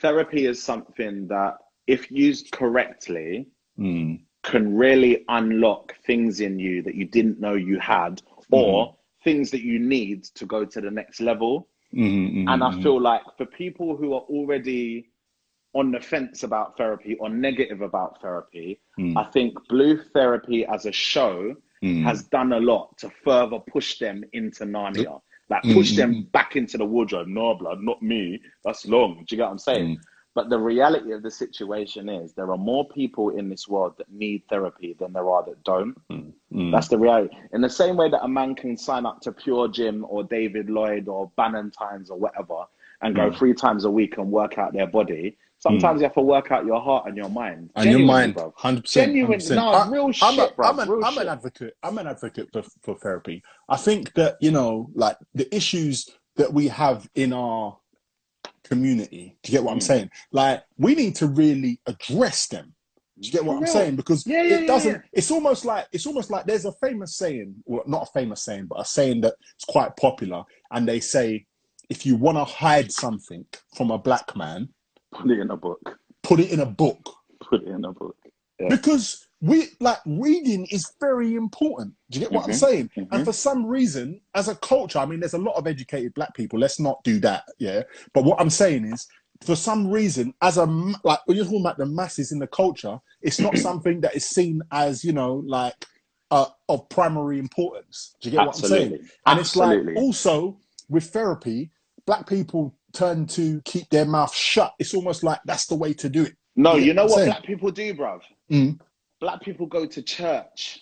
therapy is something that, if used correctly, Mm. Can really unlock things in you that you didn't know you had, or Mm-hmm. things that you need to go to the next level. Mhm, And I mhm, feel like for people who are already on the fence about therapy or negative about therapy, Mm. I think Blue Therapy as a show Mm. has done a lot to further push them into Narnia. Like Mm, push mm, them back into the wardrobe. No, blood, not me. That's long. Do you get what I'm saying? Mm. But the reality of the situation is there are more people in this world that need therapy than there are that don't. Mm. That's the reality. In the same way that a man can sign up to Pure Gym or David Lloyd or Bannatyne's or whatever and go Mm. three times a week and work out their body, sometimes you have to work out your heart and your mind. and your mind, bro. hundred percent. Genuine, no, real I'm, shit, a, bro. I'm, an, real I'm shit. an advocate. I'm an advocate for, for therapy. I think that you know, like the issues that we have in our community. Do you get what I'm Mm. saying? Like we need to really address them. Do you get what I'm saying? Because Yeah, yeah, it doesn't. yeah. It's almost like it's almost like there's a famous saying, well, not a famous saying, but a saying that's quite popular, and they say, if you want to hide something from a black man, Put it in a book. put it in a book. Put it in a book. Because we like reading is very important. Do you get what I'm Mhm, saying? mhm. And for some reason, as a culture, I mean, there's a lot of educated black people. Let's not do that, yeah. But what I'm saying is, for some reason, as a like when you're talking about the masses in the culture, it's not something that is seen as you know like uh, of primary importance. Do you get what I'm saying? Absolutely. And it's like also with therapy, black people turn to keep their mouth shut. It's almost like that's the way to do it. no, you know I'm what saying. black people do, bruv? Mm. Black people go to church.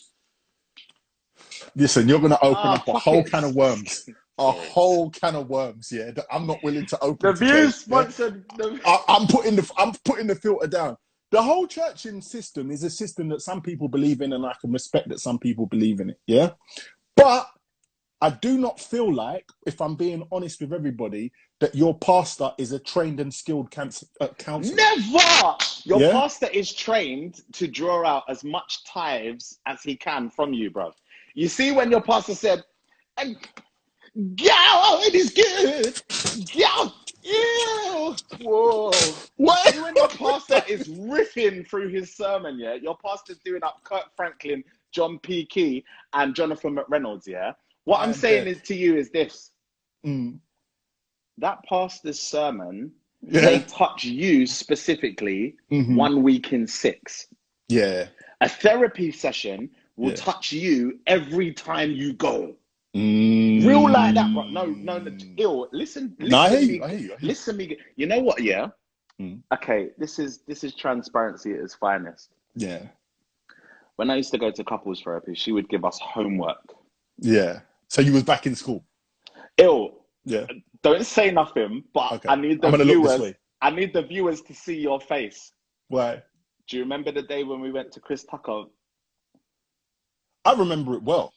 Listen, you're going to open Ah, up a whole it. can of worms. (laughs) A whole can of worms, yeah. That I'm not willing to open. The views yeah. sponsored. The... I, I'm putting the I'm putting the filter down. The whole churching system is a system that some people believe in, and I can respect that some people believe in it. Yeah, but I do not feel like, if I'm being honest with everybody, that your pastor is a trained and skilled cancer, uh, counselor. Never! Your Yeah? pastor is trained to draw out as much tithes as he can from you, bro. You see, when your pastor said, "And God it is good, God, ew, whoa. What? See, when your pastor is riffing through his sermon, yeah, your pastor's doing up Kirk Franklin, John P. Kee, and Jonathan McReynolds, yeah. What I'm I'm saying dead. is to you is this: Mm. That pastor's sermon Yeah. they touch you specifically Mhm. one week in six. Yeah. A therapy session will Yeah. touch you every time you go. Mm. Real like that, bro. No, no, no. Ill. Listen, listen, No, I hear you. I hear you. I hear you. listen me. You know what? Yeah. Mm. Okay. This is this is transparency at its finest. Yeah. When I used to go to couples therapy, she would give us homework. Yeah. So you was back in school. Ill. Yeah. Don't say nothing, but Okay. I need the I'm gonna look this viewers. I need the viewers to see your face. Why? Do you remember the day when we went to Chris Tucker? I remember it well.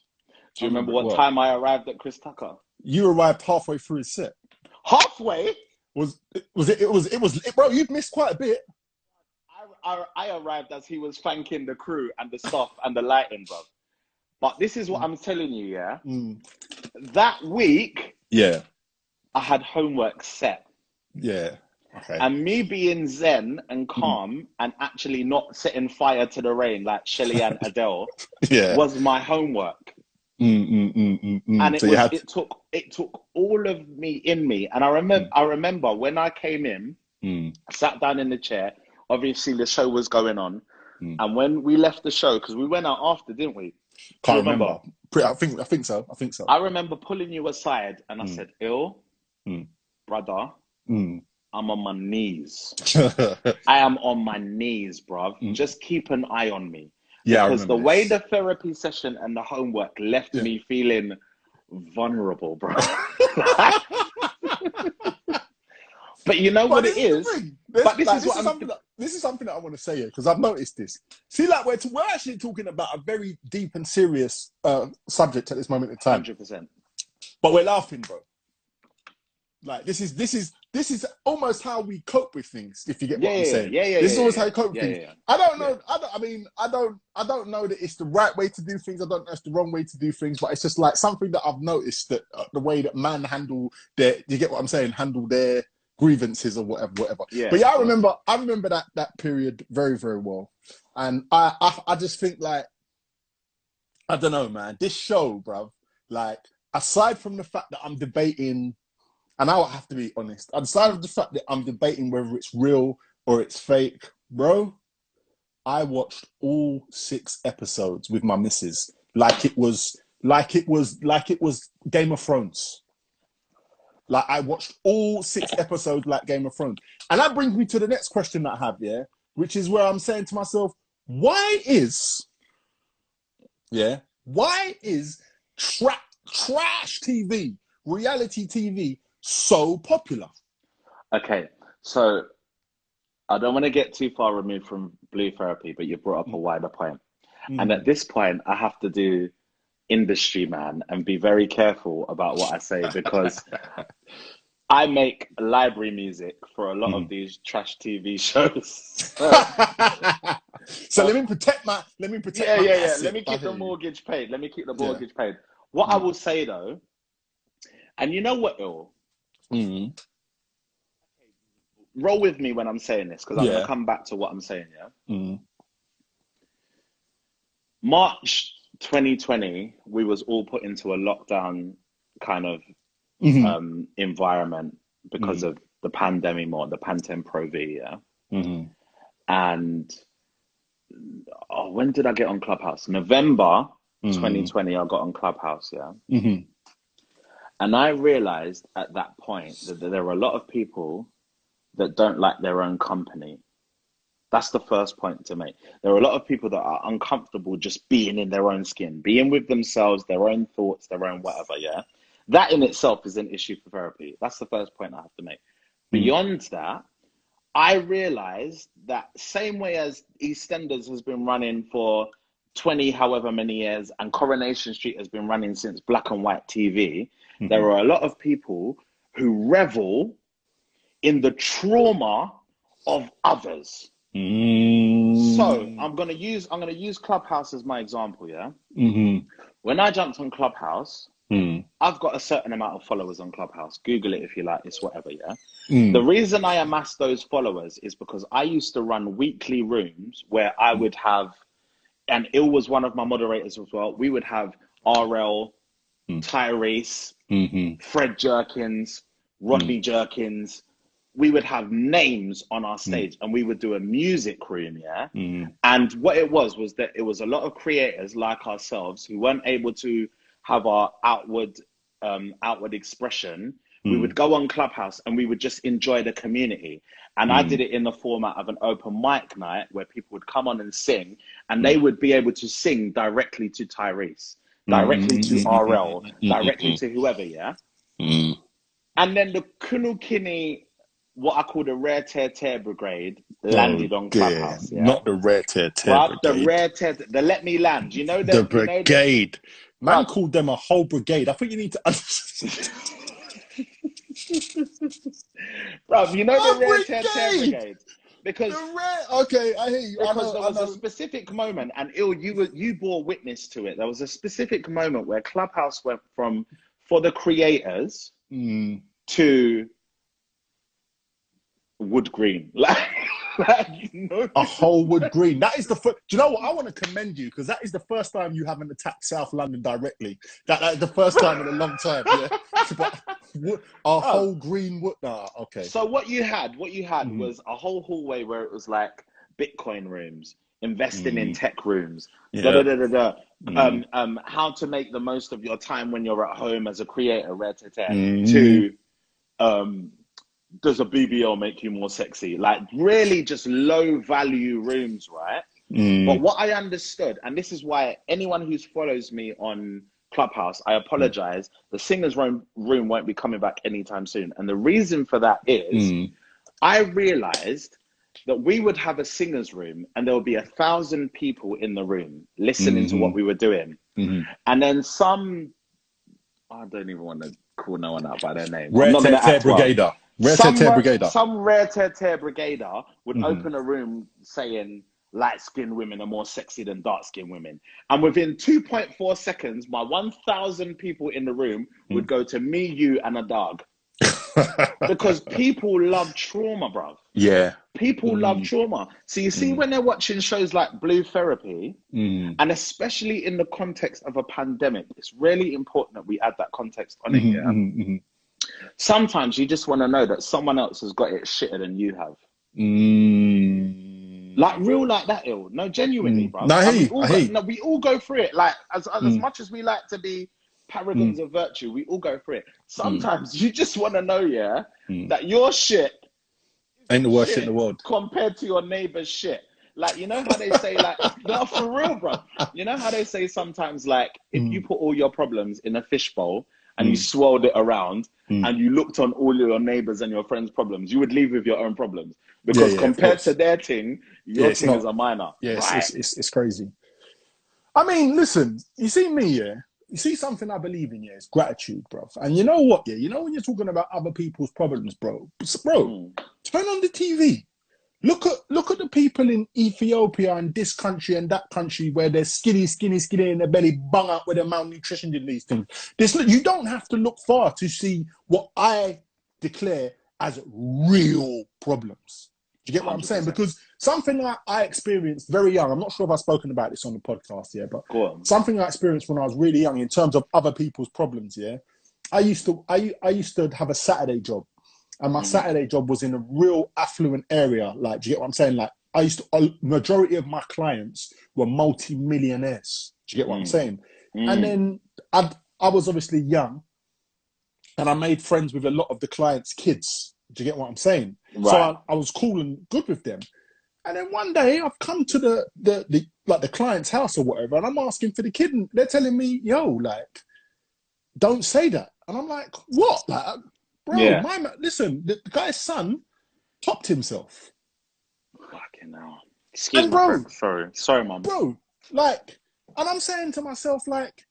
Do you remember remember what well. time I arrived at Chris Tucker? You arrived halfway through his set. Halfway. Was was it? It was. It was. Bro, you've missed quite a bit. I, I, I arrived as he was thanking the crew and the staff (laughs) and the lighting, bro. But this is what I'm telling you, yeah. Mm. That week, Yeah. I had homework set, Yeah. Okay. and me being zen and calm and actually not setting fire to the rain like Shelly and (laughs) Adele yeah. was my homework. Mm, mm, mm, mm, mm. And it so was, had. it took it took all of me in me. And I remember I remember when I came in, I sat down in the chair. Obviously, the show was going on, and when we left the show, because we went out after, didn't we? can't remember? remember. I think. I think so. I think so. I remember pulling you aside, and I said, "Ill, Mm. brother, Mm. I'm on my knees. (laughs) I am on my knees, bruv. Mm. Just keep an eye on me." yeah. Because the way this. the therapy session and the homework left Yeah. me feeling vulnerable, bro. (laughs) but you know what But it this is? the. This, but this like, is this what I'm- something that, this is something that I want to say here because I've noticed this. See, like we're we're actually talking about a very deep and serious uh, subject at this moment in time, Hundred percent. but we're laughing, bro. Like this is this is this is almost how we cope with things. If you get Yeah, what I'm saying, yeah, yeah, this is always how you cope with things. I don't know. I, don't, I mean, I don't. I don't know that it's the right way to do things. I don't know it's the wrong way to do things. But it's just like something that I've noticed that uh, the way that man handle their. You get what I'm saying? Handle their grievances or whatever, whatever. Yeah, but yeah, I remember. I remember that that period very, very well. And I, I, I just think like, I don't know, man. This show, bruv, like, aside from the fact that I'm debating, and I have to be honest, aside of the fact that I'm debating whether it's real or it's fake, bro, I watched all six episodes with my missus, like it was, like it was, like it was Game of Thrones. Like I watched all six episodes like Game of Thrones, and that brings me to the next question that I have, yeah, which is where I'm saying to myself, why is, yeah, why is tra- trash TV, reality TV, so popular? Okay, so I don't want to get too far removed from blue therapy, but you brought up a mm. wider point. Mm. And at this point, I have to do industry man and be very careful about what I say (laughs) because I make library music for a lot of mm. these trash TV (laughs) shows. so let me protect my, let me protect yeah, my yeah, yeah. Let me keep the mortgage paid. Let me keep the Yeah. mortgage paid. What I will say though, and you know what, Ill, Mhm. roll with me when I'm saying this because I'm Yeah. gonna come back to what I'm saying. Yeah. Mhm. March 2020, we was all put into a lockdown kind of Mhm. um, environment because of the pandemic more, the Pantene Pro V, yeah. Mhm. And oh, when did I get on Clubhouse? November Mhm. 2020, I got on Clubhouse, yeah. And I realized at that point that there are a lot of people that don't like their own company. That's the first point to make. There are a lot of people that are uncomfortable just being in their own skin, being with themselves, their own thoughts, their own whatever, yeah? That in itself is an issue for therapy. That's the first point I have to make. Hmm. Beyond that, I realized that same way as EastEnders has been running for 20 however many years and Coronation Street has been running since black and white TV, there are a lot of people who revel in the trauma of others. Mm. So I'm gonna use I'm gonna use Clubhouse as my example, yeah? Mhm. When I jumped on Clubhouse, Mm. I've got a certain amount of followers on Clubhouse. Google it if you like, it's whatever, yeah? Mm. The reason I amassed those followers is because I used to run weekly rooms where I would have, and Il was one of my moderators as well. We would have RL, Tyrese, Mhm. Fred Jerkins, Rodney Jerkins. We would have names on our stage and we would do a music room, yeah? Mhm. And what it was was that it was a lot of creators like ourselves who weren't able to have our outward um, outward expression. We would go on Clubhouse and we would just enjoy the community. And I did it in the format of an open mic night where people would come on and sing, and they would be able to sing directly to Tyrese, directly to mm-hmm. RL, mm-hmm. directly to mm-hmm. whoever, yeah. Mm. And then the Kunukini, what I call the Rare Tear Tear Brigade, landed oh, on Oh, dear. Clubhouse. Yeah? Not the red tear tear the brigade. Rare Tear, the Let Me Land. You know the, the you know the- brigade. Man called them a whole brigade. I think you need to understand. (laughs) Bruv, you know the Rare Tear Tear brigade! Because. Okay, I hear you. Because know, there was a specific moment, and Il, you were you bore witness to it. There was a specific moment where Clubhouse went from for the creators Mm. to wood green. (laughs) Like, like A whole wood green. That is the first. Do you know what? I want to commend you because that is the first time you haven't attacked South London directly. That, that is the first time in a long time. Yeah. (laughs) But a whole green wood. Nah, okay. So what you had, what you had Mhm. was a whole hallway where it was like Bitcoin rooms, investing in Mhm. tech rooms, Yeah. da, da, da, da. Mhm. Um, um, how to make the most of your time when you're at home as a creator, rare to um, does a BBL make you more sexy? Like really just low value rooms, right? Mm. But what I understood, and this is why anyone who follows me on Clubhouse, I apologize. The singers' room room won't be coming back anytime soon, and the reason for that is Mm. I realized that we would have a singers' room, and there would be a thousand people in the room listening to Mhm. what we were doing, Mhm. and then some. I don't even want to call no one out by their name. Red gonna well. brigader. Some, ra- brigader. some rare tear tear brigader would Mhm. open a room saying light skinned women are more sexy than dark skinned women. And within 2.4 seconds, my 1,000 people in the room Mm. would go to me, you, and a dog. (laughs) Because people love trauma, bruv. yeah. People love Mm. trauma. So you see, Mm. when they're watching shows like Blue Therapy, Mm. and especially in the context of a pandemic, it's really important that we add that context on it. Mhm, Yeah? mhm, mhm. Sometimes you just want to know that someone else has got it shitter than you have. Mm. Like real like that ill. No, genuinely, Mm. bro. No, I hear we you, all I go, no, we all go through it. Like as as Mm. much as we like to be paragons of virtue, we all go through it. Sometimes (laughs) you just want to know, yeah, Mm. that your shit Ain't the worst shit in the world. compared to your neighbor's shit. Like you know how they say, like (laughs) no, for real, bro. You know how they say sometimes, like if Mm. you put all your problems in a fishbowl and you Mm. swirled it around Mm. and you looked on all your neighbors and your friends' problems, you would leave with your own problems because yeah, of compared to their thing, your it's thing not- is a minor. Yeah, it's, Right. it's, it's, it's crazy. I mean, listen, you see me, yeah? You see something I believe in, yeah? It's gratitude, bro. And you know what, yeah? You know when you're talking about other people's problems, bro? Bro, Mm. turn on the TV. Look at look at the people in Ethiopia and this country and that country where they're skinny, skinny, skinny in their belly, bung out with their malnutrition in these things. This you don't have to look far to see what I declare as real problems. Do you get what I'm saying? Because something like I experienced very young, I'm not sure if I've spoken about this on the podcast yet, but something I experienced when I was really young in terms of other people's problems. Yeah, I used to I I used to have a Saturday job, and my. Saturday job was in a real affluent area. Like, do you get what I'm saying? Like, I used to a majority of my clients were multi millionaires. Do you get what I'm Mm. saying? Mm. And then I I was obviously young, and I made friends with a lot of the clients' kids. Do you get what I'm saying? right. So I, I was cool and good with them. And then one day I've come to the, the the like the client's house or whatever, and I'm asking for the kid, and they're telling me, "Yo, like, don't say that." And I'm like, "What, like, bro? Yeah. My ma- listen, the, the guy's son topped himself, Fucking hell. Excuse And me. bro- bro. Sorry. Sorry, mum. bro. Like, and I'm saying to myself, like,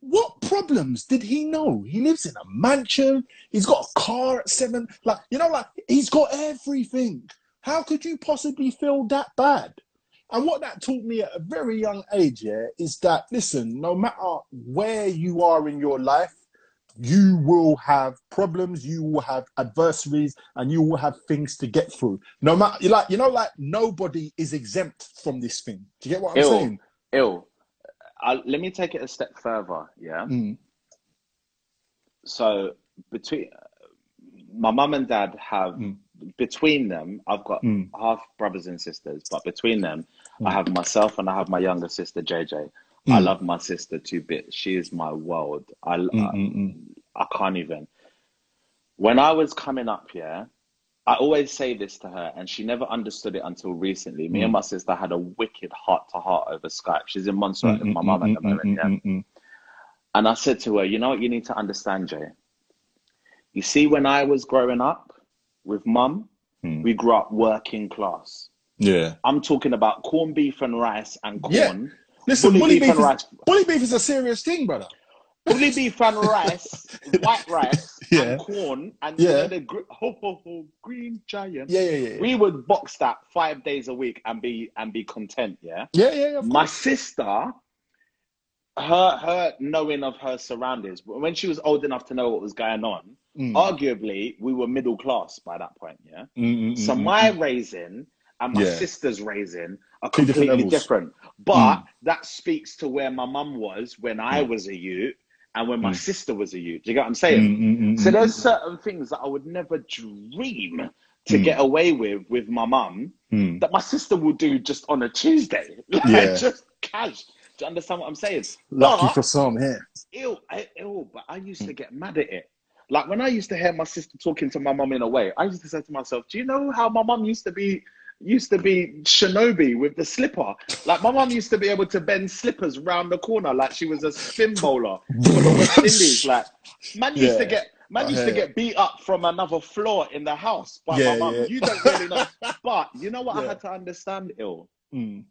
what problems did he know? He lives in a mansion. He's got a car at seven. Like, you know, like he's got everything. How could you possibly feel that bad? And what that taught me at a very young age, yeah, is that listen, no matter where you are in your life, you will have problems, you will have adversaries, and you will have things to get through. No matter, you like, you know, like nobody is exempt from this thing. Do you get what I'm Ew. saying? Ill. Uh, let me take it a step further. Yeah. Mm, So between my mum and dad have Mm. between them, I've got mm, half brothers and sisters, but between them, I Mm. have myself and I have my younger sister JJ. I Mm. love my sister to bits. She is my world. I, mm, I mm, mm. I can't even. When I was coming up here, I always say this to her, and she never understood it until recently. Me Mm. and my sister had a wicked heart to heart over Skype. She's in Montserrat with my Mm, mum mm, at the mm, moment, mm, yeah. mm, mm, And I said to her, you know what you need to understand, Jay? You see, when I was growing up with mum, Mm. we grew up working class. Yeah. I'm talking about corned beef and rice and corn. Yeah. Listen, Bully bully beef beef, and is, rice. bully beef is a serious thing, brother. Bully (laughs) beef and rice, white rice, (laughs) Yeah. and corn, and Yeah. you know the gr- ho, ho, ho, green giant. Yeah, yeah, yeah. We would box that five days a week and be and be content. Yeah. yeah, yeah, yeah. of My course. sister, her her knowing of her surroundings, when she was old enough to know what was going on, Mm. arguably we were middle class by that point. Yeah. Mm, mm, So mm, my mm. raising and my Yeah. sister's raising are Two different completely levels. different. But Mm. that speaks to where my mum was when I was a youth and when my Mm. sister was a youth. Do you get what I'm saying? Mm, mm, mm, So mm, there's mm. certain things that I would never dream to Mm. get away with with my mum Mm. that my sister will do just on a Tuesday. (laughs) Like Yeah. just cash. Do you understand what I'm saying? Lucky But- for some here. Ew, I, ew, but I used to Mm. get mad at it. Like when I used to hear my sister talking to my mum in a way, I used to say to myself, "Do you know how my mum used to be? Used to be Shinobi with the slipper. Like my mum used to be able to bend slippers round the corner like she was a spin bowler for the West (laughs) Indies. Like man used to get man I used to hear get beat up from another floor in the house by Yeah, my mum. yeah. You don't really know, (laughs) but you know what I had to understand, ill. Mm.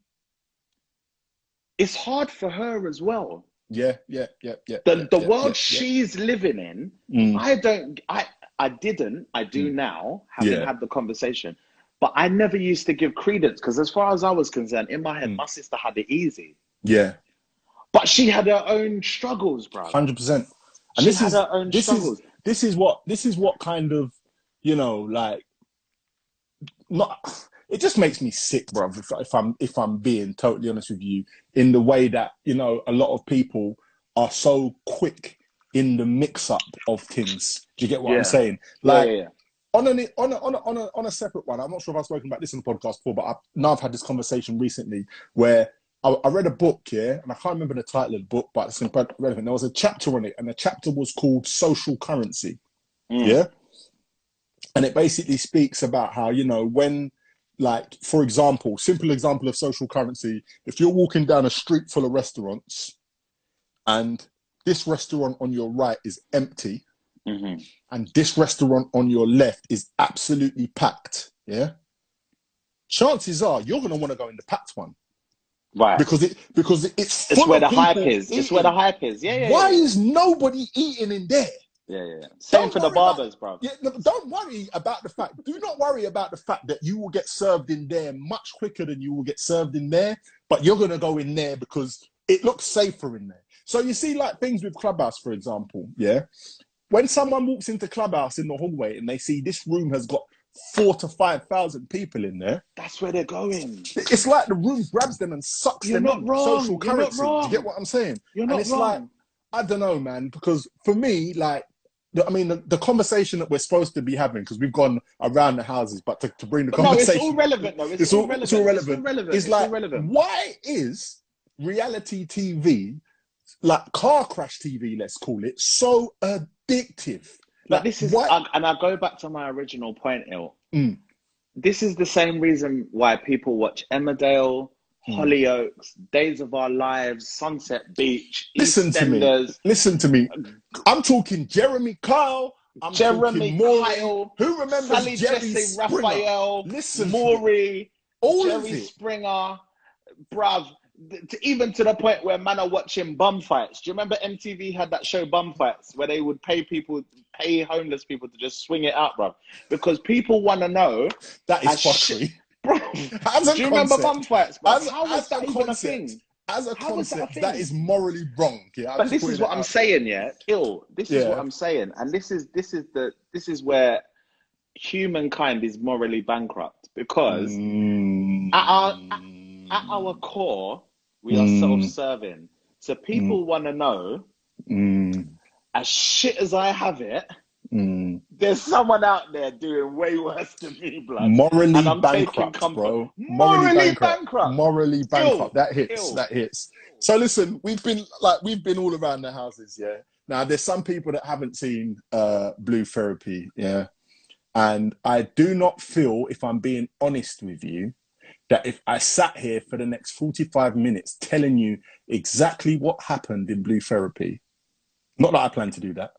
It's hard for her as well. Yeah, yeah, yeah, yeah. The yeah, the yeah, world yeah, she's living in. Mm. I don't. I I didn't. I do Mm. now, having Yeah. had the conversation. But I never used to give credence because, as far as I was concerned, in my head, Mm. my sister had it easy. Yeah, But she had her own struggles, bro. hundred percent. And She this is her own this struggles. is this is what this is what kind of you know like not. It just makes me sick, bro. If, if I'm if I'm being totally honest with you, in the way that you know a lot of people are so quick in the mix up of things. Do you get what Yeah. I'm saying? Like yeah, yeah. On a on a on a on a on a separate one. I'm not sure if I've spoken about this in the podcast before, but I, now I've had this conversation recently where I, I read a book here, and I can't remember the title of the book, but it's relevant. There was a chapter on it, and the chapter was called "Social Currency." Mm. Yeah, and it basically speaks about how you know when, like, for example, simple example of social currency. If you're walking down a street full of restaurants, and this restaurant on your right is empty, Mhm. and this restaurant on your left is absolutely packed, yeah, chances are you're going to want to go in the packed one Right. because it because it's it's where the hype is. It's where the hype is. Yeah, yeah. Why yeah, is nobody eating in there? yeah, yeah. Same Don't for the worry about- barbers, bro. Yeah, no, don't worry about the fact. Do not worry about the fact that you will get served in there much quicker than you will get served in there. But you're gonna go in there because it looks safer in there. So you see, like things with Clubhouse, for example. Yeah, when someone walks into Clubhouse in the hallway and they see this room has got four to five thousand people in there, That's where they're going. it's like the room grabs them and sucks You're them not in. wrong. Social You're not currency. Do you get what I'm saying? You're not and it's wrong. like, I don't know, man, because for me, like, I mean, the, the conversation that we're supposed to be having, because we've gone around the houses, but to, to bring the But no, it's conversation, all relevant though. It's, it's all, all, relevant. it's all relevant. It's all relevant. It's It's like, relevant. why is reality TV, like car crash TV, let's call it, so addictive? But Like, this is? I, and I go back to my original point, Il. Mm. This is the same reason why people watch Emmerdale, Mm. Hollyoaks, Days of Our Lives, Sunset Beach, Listen to me. Listen to me. I'm talking Jeremy Kyle. I'm Jeremy Kyle, Who remembers Sally Jerry Jessy Springer? Raphael, Listen. Maury, all of Jerry it. Springer, bruv. To, even to the point where man are watching bum fights. Do you remember MTV had that show Bum Fights where they would pay people, pay homeless people to just swing it out, bro? Because people want to know, That is fuckery. (laughs) bruv. (laughs) As a Do you remember bum fights? Bruv? As- How was that a even a thing? as a How that a concept, that is morally wrong. Yeah, I'm But this is what I'm out. saying, yeah. Ill. This is what I'm saying, and this is this is the this is where humankind is morally bankrupt because Mm. At our- at our core we are Mm. self-serving. So people want to know, Mm. as shit as I have it, Mm. there's someone out there doing way worse than me, blood. morally And I'm taking bankrupt, bro. Morally bankrupt. Morally bankrupt. that hits. That hits. So listen, we've been like we've been all around the houses, yeah. Now there's some people that haven't seen uh Blue Therapy, yeah. And I do not feel, if I'm being honest with you, that if I sat here for the next 45 minutes telling you exactly what happened in Blue Therapy, not that I plan to do that,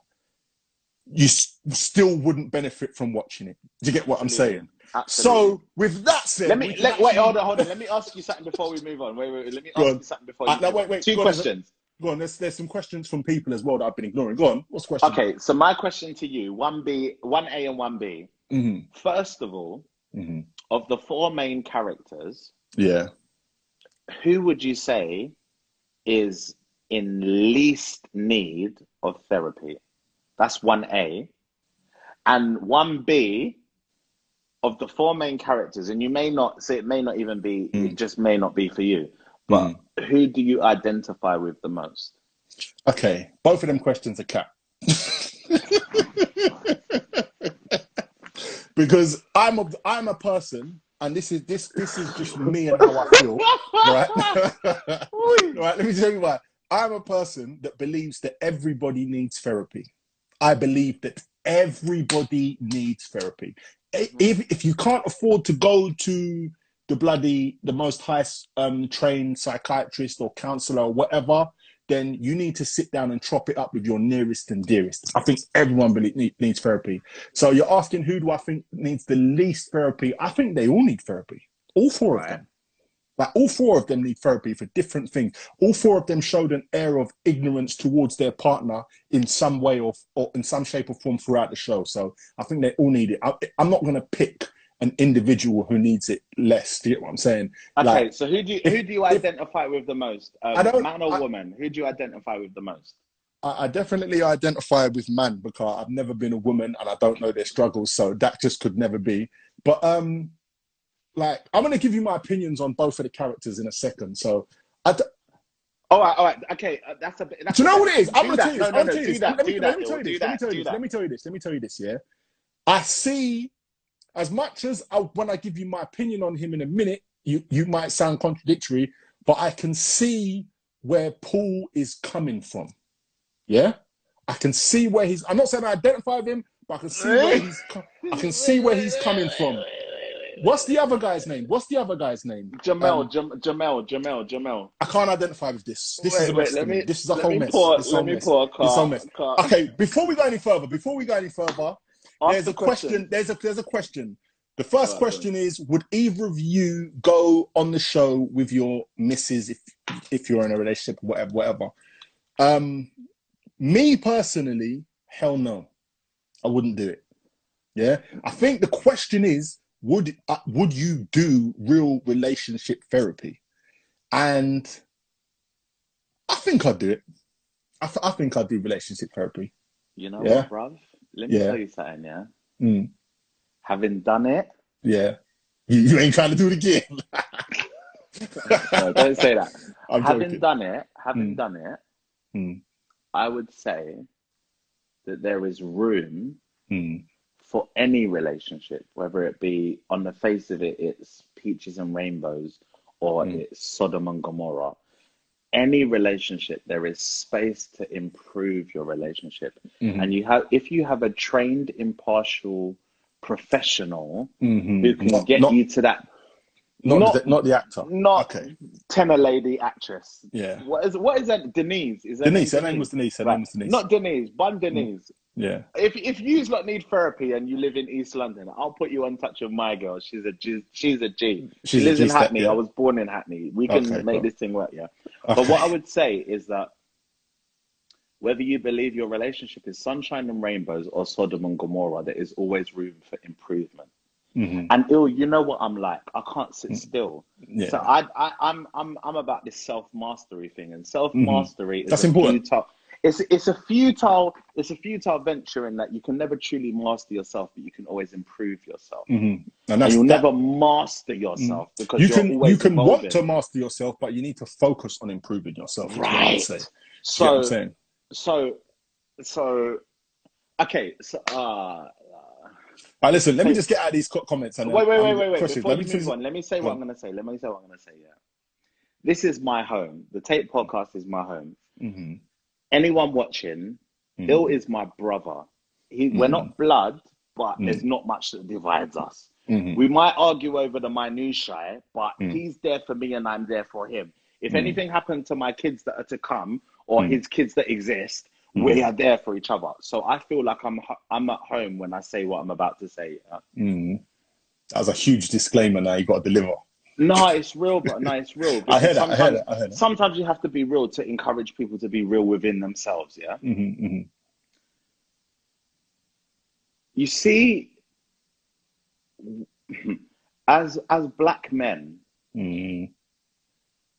you s- still wouldn't benefit from watching it. Do you get what I'm saying? Absolutely. So with that said, let me let, wait, hold on, hold on. Let me ask you something before we move on. Wait, wait, wait. Let me ask you something before you Uh, no, wait, on. wait, Two go on, questions. Go on. There's there's some questions from people as well that I've been ignoring. Go on. What's the question? Okay, so my question to you, one B, one A and one B. hmm First of all, hmm of the four main characters, Yeah. who would you say is in least need of therapy? That's one A. And one B of the four main characters, and you may not say it may not even be, Mm. it just may not be for you, but who do you identify with the most? Okay. Both of them questions are cap. (laughs) because I'm a I'm a person, and this is this this is just me and how I feel, right? (laughs) right. Let me tell you why. I'm a person that believes that everybody needs therapy. I believe that everybody needs therapy. If if you can't afford to go to the bloody the most high um, trained psychiatrist or counselor or whatever, then you need to sit down and chop it up with your nearest and dearest. I think everyone needs therapy. So you're asking who do I think needs the least therapy? I think they all need therapy. All four of them. Like all four of them need therapy for different things. All four of them showed an air of ignorance towards their partner in some way or, or in some shape or form throughout the show. So I think they all need it. I, I'm not going to pick an individual who needs it less. Do you get what I'm saying? Okay, Like, so who do you, who do you if- identify with the most? Um, I don't- man or I- woman? Who do you identify with the most? I, I definitely identify with man because I've never been a woman and I don't know their struggles, so that just could never be. But um, like I'm gonna give you my opinions on both of the characters in a second. So, I d- All right, all right, okay. Uh, that's a bit. That's do you know what it is? I'm gonna tell you this. I'm gonna tell you that. Let me do let that, me tell you this. Let me tell you this. Let me tell you this. Let me tell you this. Yeah, I see. As much as I, when I give you my opinion on him in a minute, you you might sound contradictory, but I can see where Paul is coming from. Yeah, I can see where he's. I'm not saying I identify with him, but I can see where he's. I can see where he's coming from. What's the other guy's name? What's the other guy's name? Jamel, Um, Jam- Jamel, Jamel, Jamel. I can't identify with this. This is Wait, a wait, mess. let me. This is a let whole me mess. pour- a let me mess. pour a a car. Okay, before we go any further, before we go any further, Ask there's the a question. question. There's a there's a question. The first Alright, question is: Would either of you go on the show with your missus if if you're in a relationship, whatever, whatever? Um, me personally, hell no, I wouldn't do it. Yeah, I think the question is: Would uh, would you do real relationship therapy? And I think I'd do it. I, th- I think I'd do relationship therapy. You know Yeah. what? Let me Yeah. tell you something, yeah? Mm, Having done it, yeah, you, you ain't trying to do it again. (laughs) no, don't say that. (laughs) I'm having joking. done it, having Mm. done it, Mm. I would say that there is room Mm, for any relationship, whether it be on the face of it, it's peaches and rainbows, or Mm. it's Sodom and Gomorrah. Any relationship, there is space to improve your relationship, mhm, and you have if you have a trained, impartial professional mhm. who can Not, get not, you to that, not, not- the, not the actor. not Okay. TENA Lady actress. Yeah. What is what is that? Denise is that Denise. Her name was Denise. Her Right. name was Denise. Not Denise, one Denise. Yeah. If if you lot need therapy and you live in East London, I'll put you on touch with my girl. She's a G. She's a G. She She's a lives in Hackney. yeah. I was born in Hackney. We can Okay, make cool. this thing work, yeah. Okay. But what I would say is that whether you believe your relationship is sunshine and rainbows or Sodom and Gomorrah, there is always room for improvement. Mhm, And ill, you know what I'm like. I can't sit still. Yeah. So I, I, I'm, I'm, I'm about this self mastery thing, and self mastery is Mm-hmm. That's a important. futile. It's, it's a futile, it's a futile venture in that you can never truly master yourself, but you can always improve yourself. mhm. And And you'll that- never master yourself because you can you can want to master yourself, but you need to focus on improving yourself. is what I would right. say. You what So, so, so, okay. So, uh, All right, listen. Let me just get out of these comments. And wait, wait, wait, wait, wait. questions. Before Let you me move on, let me say what. I'm going to say. Let me say what I'm going to say. Yeah, this is my home. The Take Podcast is my home. Mhm, Anyone watching, mhm. Ill is my brother. He, We're Mhm. not blood, but Mm. there's not much that divides us. Mhm. We might argue over the minutiae, but Mm. he's there for me and I'm there for him. If Mm. anything happened to my kids that are to come or Mm. his kids that exist, Mm. we are there for each other. So I feel like I'm I'm at home when I say what I'm about to say. That was a huge disclaimer. Now you got to deliver. No, it's real, but no, it's real. I heard that. I heard sometimes- that. I heard that. Sometimes you have to be real to encourage people to be real within themselves. Yeah. Mhm, mhm. you see as as black men Mhm.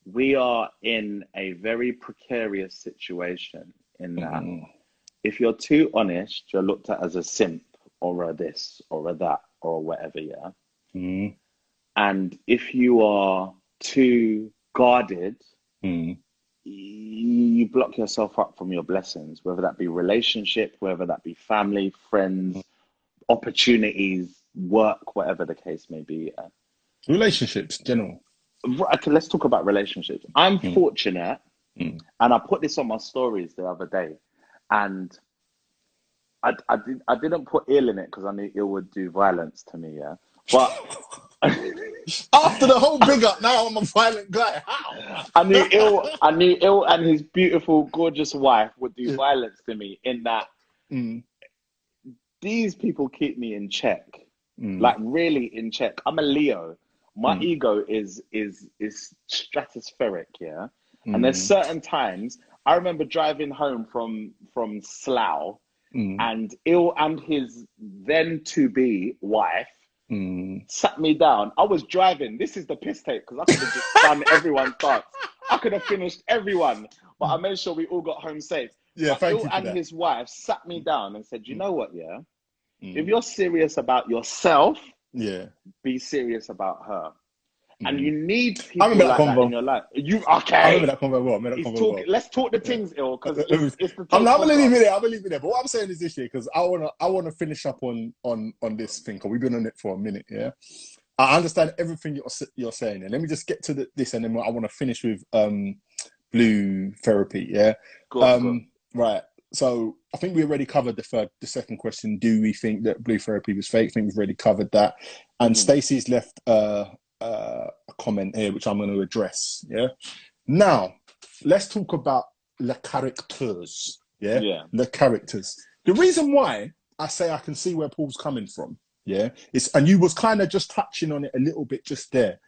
we are in a very precarious situation in that Mhm. if you're too honest you're looked at as a simp or a this or a that or whatever yeah Mhm. And if you are too guarded Mhm. you block yourself up from your blessings whether that be relationship whether that be family friends opportunities work whatever the case may be? Relationships, general. Okay, let's talk about relationships. I'm Mm. fortunate, Mm. and I put this on my stories the other day, and I, I, did, I didn't put ill in it because I knew ill would do violence to me, yeah. But (laughs) (laughs) After the whole big up, now I'm a violent guy. How? I knew ill, I knew ill, and his beautiful, gorgeous wife would do violence to me. In that Mm. these people keep me in check, Mm. like really in check. I'm a Leo. my Mm. ego is is is stratospheric, yeah. Mm. And there's certain times I remember driving home from from Slough Mm. and Il and his then to be wife Mm. sat me down. I was driving. This is the piss tape because I could have just (laughs) done everyone's dance. I could have finished everyone, but I made sure we all got home safe. Yeah, But thank you and that. his wife sat me down and said, "You know what? Yeah, Mm. if you're serious about yourself, Yeah. be serious about her." And Mm. you need people remember like that that in your life. You I okay? remember that convo well. I remember that convo well. Let's talk the things, ill, because it's, it's the. I'm, I'm gonna leave it there. I'm gonna leave it there. But what I'm saying is this year because I wanna I wanna finish up on on on this thing because we've been on it for a minute. Yeah, I understand everything you're you're saying, and let me just get to the, this, and then I want to finish with um blue therapy. Yeah, Go on, go um right. So I think we already covered the third, the second question. Do we think that blue therapy was fake? I think we've already covered that. And Mhm. Stacey's left uh, uh, a comment here, which I'm going to address. Yeah. Now let's talk about the characters. Yeah. Yeah. The characters. The reason why I say I can see where Paul's coming from. Yeah. It's and you was kind of just touching on it a little bit just there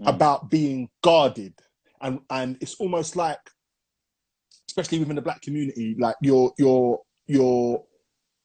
Mm. about being guarded and and it's almost like especially within the black community like you're you're you're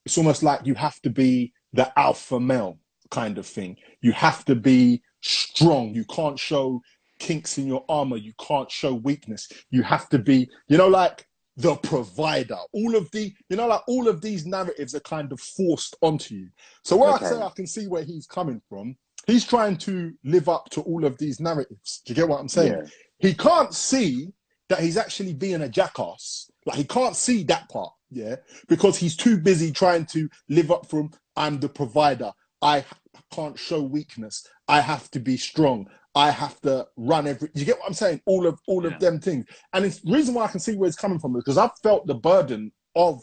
it's almost like you have to be the alpha male kind of thing you have to be strong you can't show kinks in your armor you can't show weakness you have to be you know like the provider all of the you know like all of these narratives are kind of forced onto you so where Okay. i say i can see where he's coming from he's trying to live up to all of these narratives do you get what i'm saying Yeah. he can't see that he's actually being a jackass. Like he can't see that part, yeah, because he's too busy trying to live up from I'm the provider. I can't show weakness. I have to be strong. I have to run every. You get what I'm saying? All of all Yeah. of them things, and it's the reason why I can see where it's coming from is because I've felt the burden of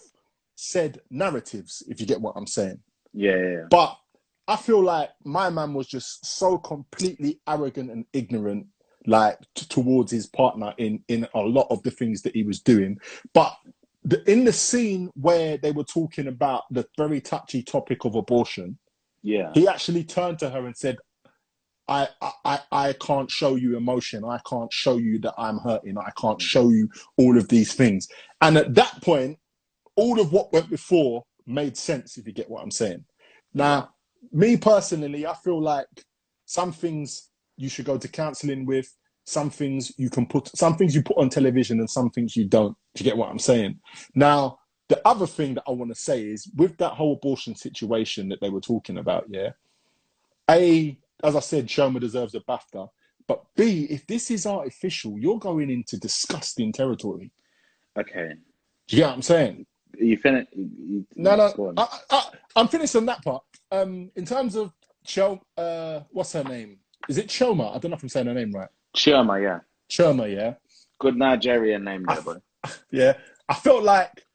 said narratives. If you get what I'm saying, Yeah. Yeah. yeah. but I feel like my man was just so completely arrogant and ignorant, like t- towards his partner in in a lot of the things that he was doing. But the, in the scene where they were talking about the very touchy topic of abortion, Yeah. he actually turned to her and said, I, I, I- I can't show you emotion. I can't show you that I'm hurting. I can't mm. show you all of these things. And at that point, all of what went before made sense, if you get what I'm saying. Now, me personally, I feel like some things you should go to counseling with, some things you can put, some things you put on television and some things you don't. Do you get what I'm saying? Now, the other thing that I want to say is with that whole abortion situation that they were talking about, yeah, A, as I said, Sherma deserves a BAFTA. But B, if this is artificial, you're going into disgusting territory. Okay. Do you get what I'm saying? You finish. No, no. I, finished on that part. Um, in terms of Chel, uh, what's her name? Is it Choma? I don't know if I'm saying her name right. Choma, yeah. Choma, yeah, Good Nigerian name there, boy. (laughs) yeah. I felt like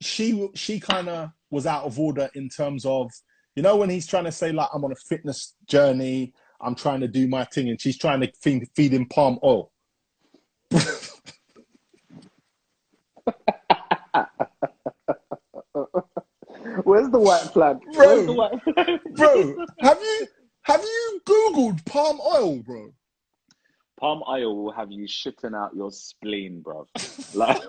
she she kind of was out of order in terms of you know when he's trying to say like I'm on a fitness journey, I'm trying to do my thing, and she's trying to feed, feed him palm oil. (laughs) Where's the white flag? Bro. Where's the white (laughs) flag? bro, have you have you googled palm oil, bro? Palm oil will have you shitting out your spleen, bro. (laughs) Like,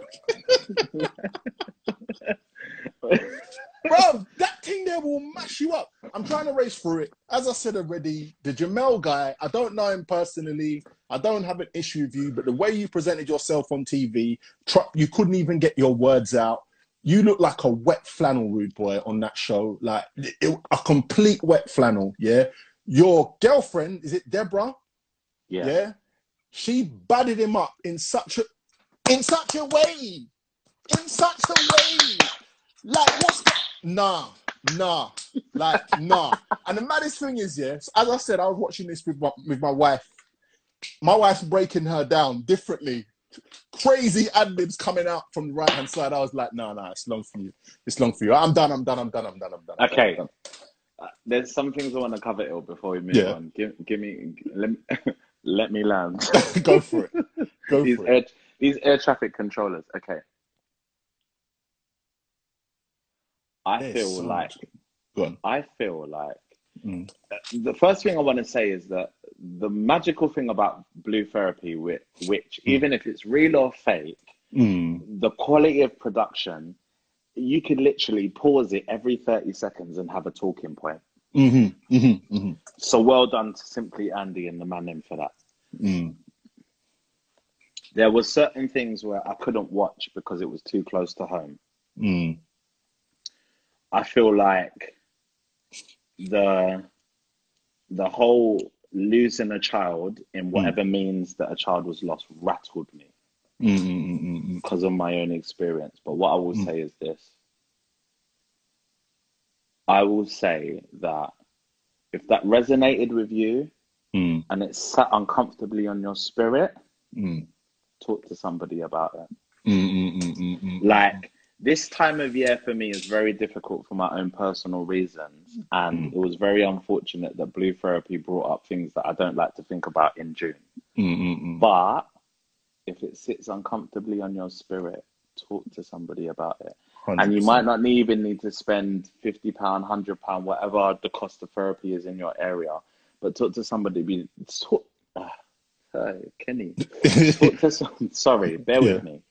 Bro, that thing there will mash you up. I'm trying to race through it. As I said already, the Jamel guy, I don't know him personally. I don't have an issue with you, but the way you presented yourself on TV, you couldn't even get your words out. You look like a wet flannel, rude boy, on that show. Like it- a complete wet flannel. Yeah. Your girlfriend, is it Deborah? yeah. yeah, she batted him up in such a in such a way, in such a way. Like what's the nah, nah, like nah. And the maddest thing is, yeah, as I said, I was watching this with my with my wife. My wife's breaking her down differently. Crazy ad libs coming out from the right hand side. I was like, no, no, it's long for you. It's long for you. I'm done. I'm done. I'm done. I'm done. I'm done. I'm done, Okay. I'm done. Uh, There's some things I want to cover ill before we move Yeah. on. Give, give me, let me, (laughs) let me land. (laughs) Go for it. Go these for it. these air traffic controllers. Okay. I There's feel so like much- Go on. I feel like Mm. the first thing I want to say is that the magical thing about blue therapy, which, which even if it's real or fake, Mm. the quality of production, you can literally pause it every 30 seconds and have a talking point. Mm-hmm. Mm-hmm. Mm-hmm. So well done to Simply Andy and the man in for that. Mm. There were certain things where I couldn't watch because it was too close to home. Mm. I feel like the the whole losing a child in whatever means that a child was lost rattled me Mm. Mm. Mm. because of my own experience. But what I will Mm. say is this. I will say that if that resonated with you Mm. and it sat uncomfortably on your spirit, Mm. talk to somebody about it. Mm. Mm. Mm. Mm. Mm. Like this time of year for me is very difficult for my own personal reasons, and Mm. it was very unfortunate that blue therapy brought up things that I don't like to think about in June. Mm. Mm. Mm. But if it sits uncomfortably on your spirit, talk to somebody about it. And you might not even need to spend fifty pound, hundred pound, whatever the cost of therapy is in your area, but talk to somebody. Be talk, (sighs) hey, Kenny. (laughs) Talk to some. Sorry, bear with me.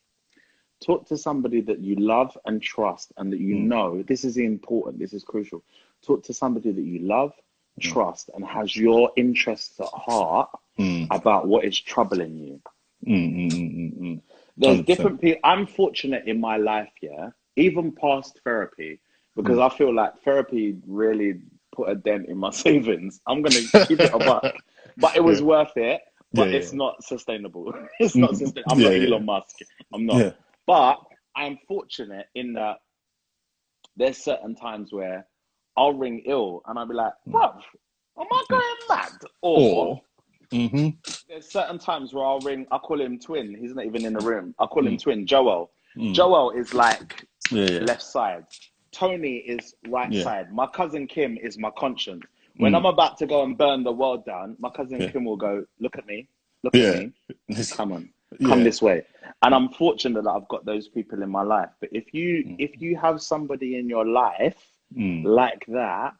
Talk to somebody that you love and trust, and that you Mm. know this is important. This is crucial. Talk to somebody that you love, Mm. trust, and has your interests at heart Mm. about what is troubling you. Mm. Mm. Mm. There's 100%. different people. I'm fortunate in my life, yeah, even past therapy, because. I feel like therapy really put a dent in my (laughs) savings. I'm gonna keep it a buck, but it was Yeah. worth it. But Yeah, it's yeah. not sustainable. (laughs) It's not sustainable. I'm Yeah, not. Elon Musk. I'm not. But I'm fortunate in that there's certain times where I'll ring ill and I'll be like, bruv, am I going mad? Or. Mm-hmm. there's certain times where I'll ring, I call him twin. He's not even in the room. I call him Mm. twin, Joel. Mm. Joel is like Yeah. Yeah. left side. Tony is right Yeah. side. My cousin Kim is my conscience. When Mm. I'm about to go and burn the world down, my cousin. Kim will go, look at me, look at me, (laughs) come on, Yeah. come this way. And I'm fortunate that I've got those people in my life. But if you Mm. if you have somebody in your life Mm. like that,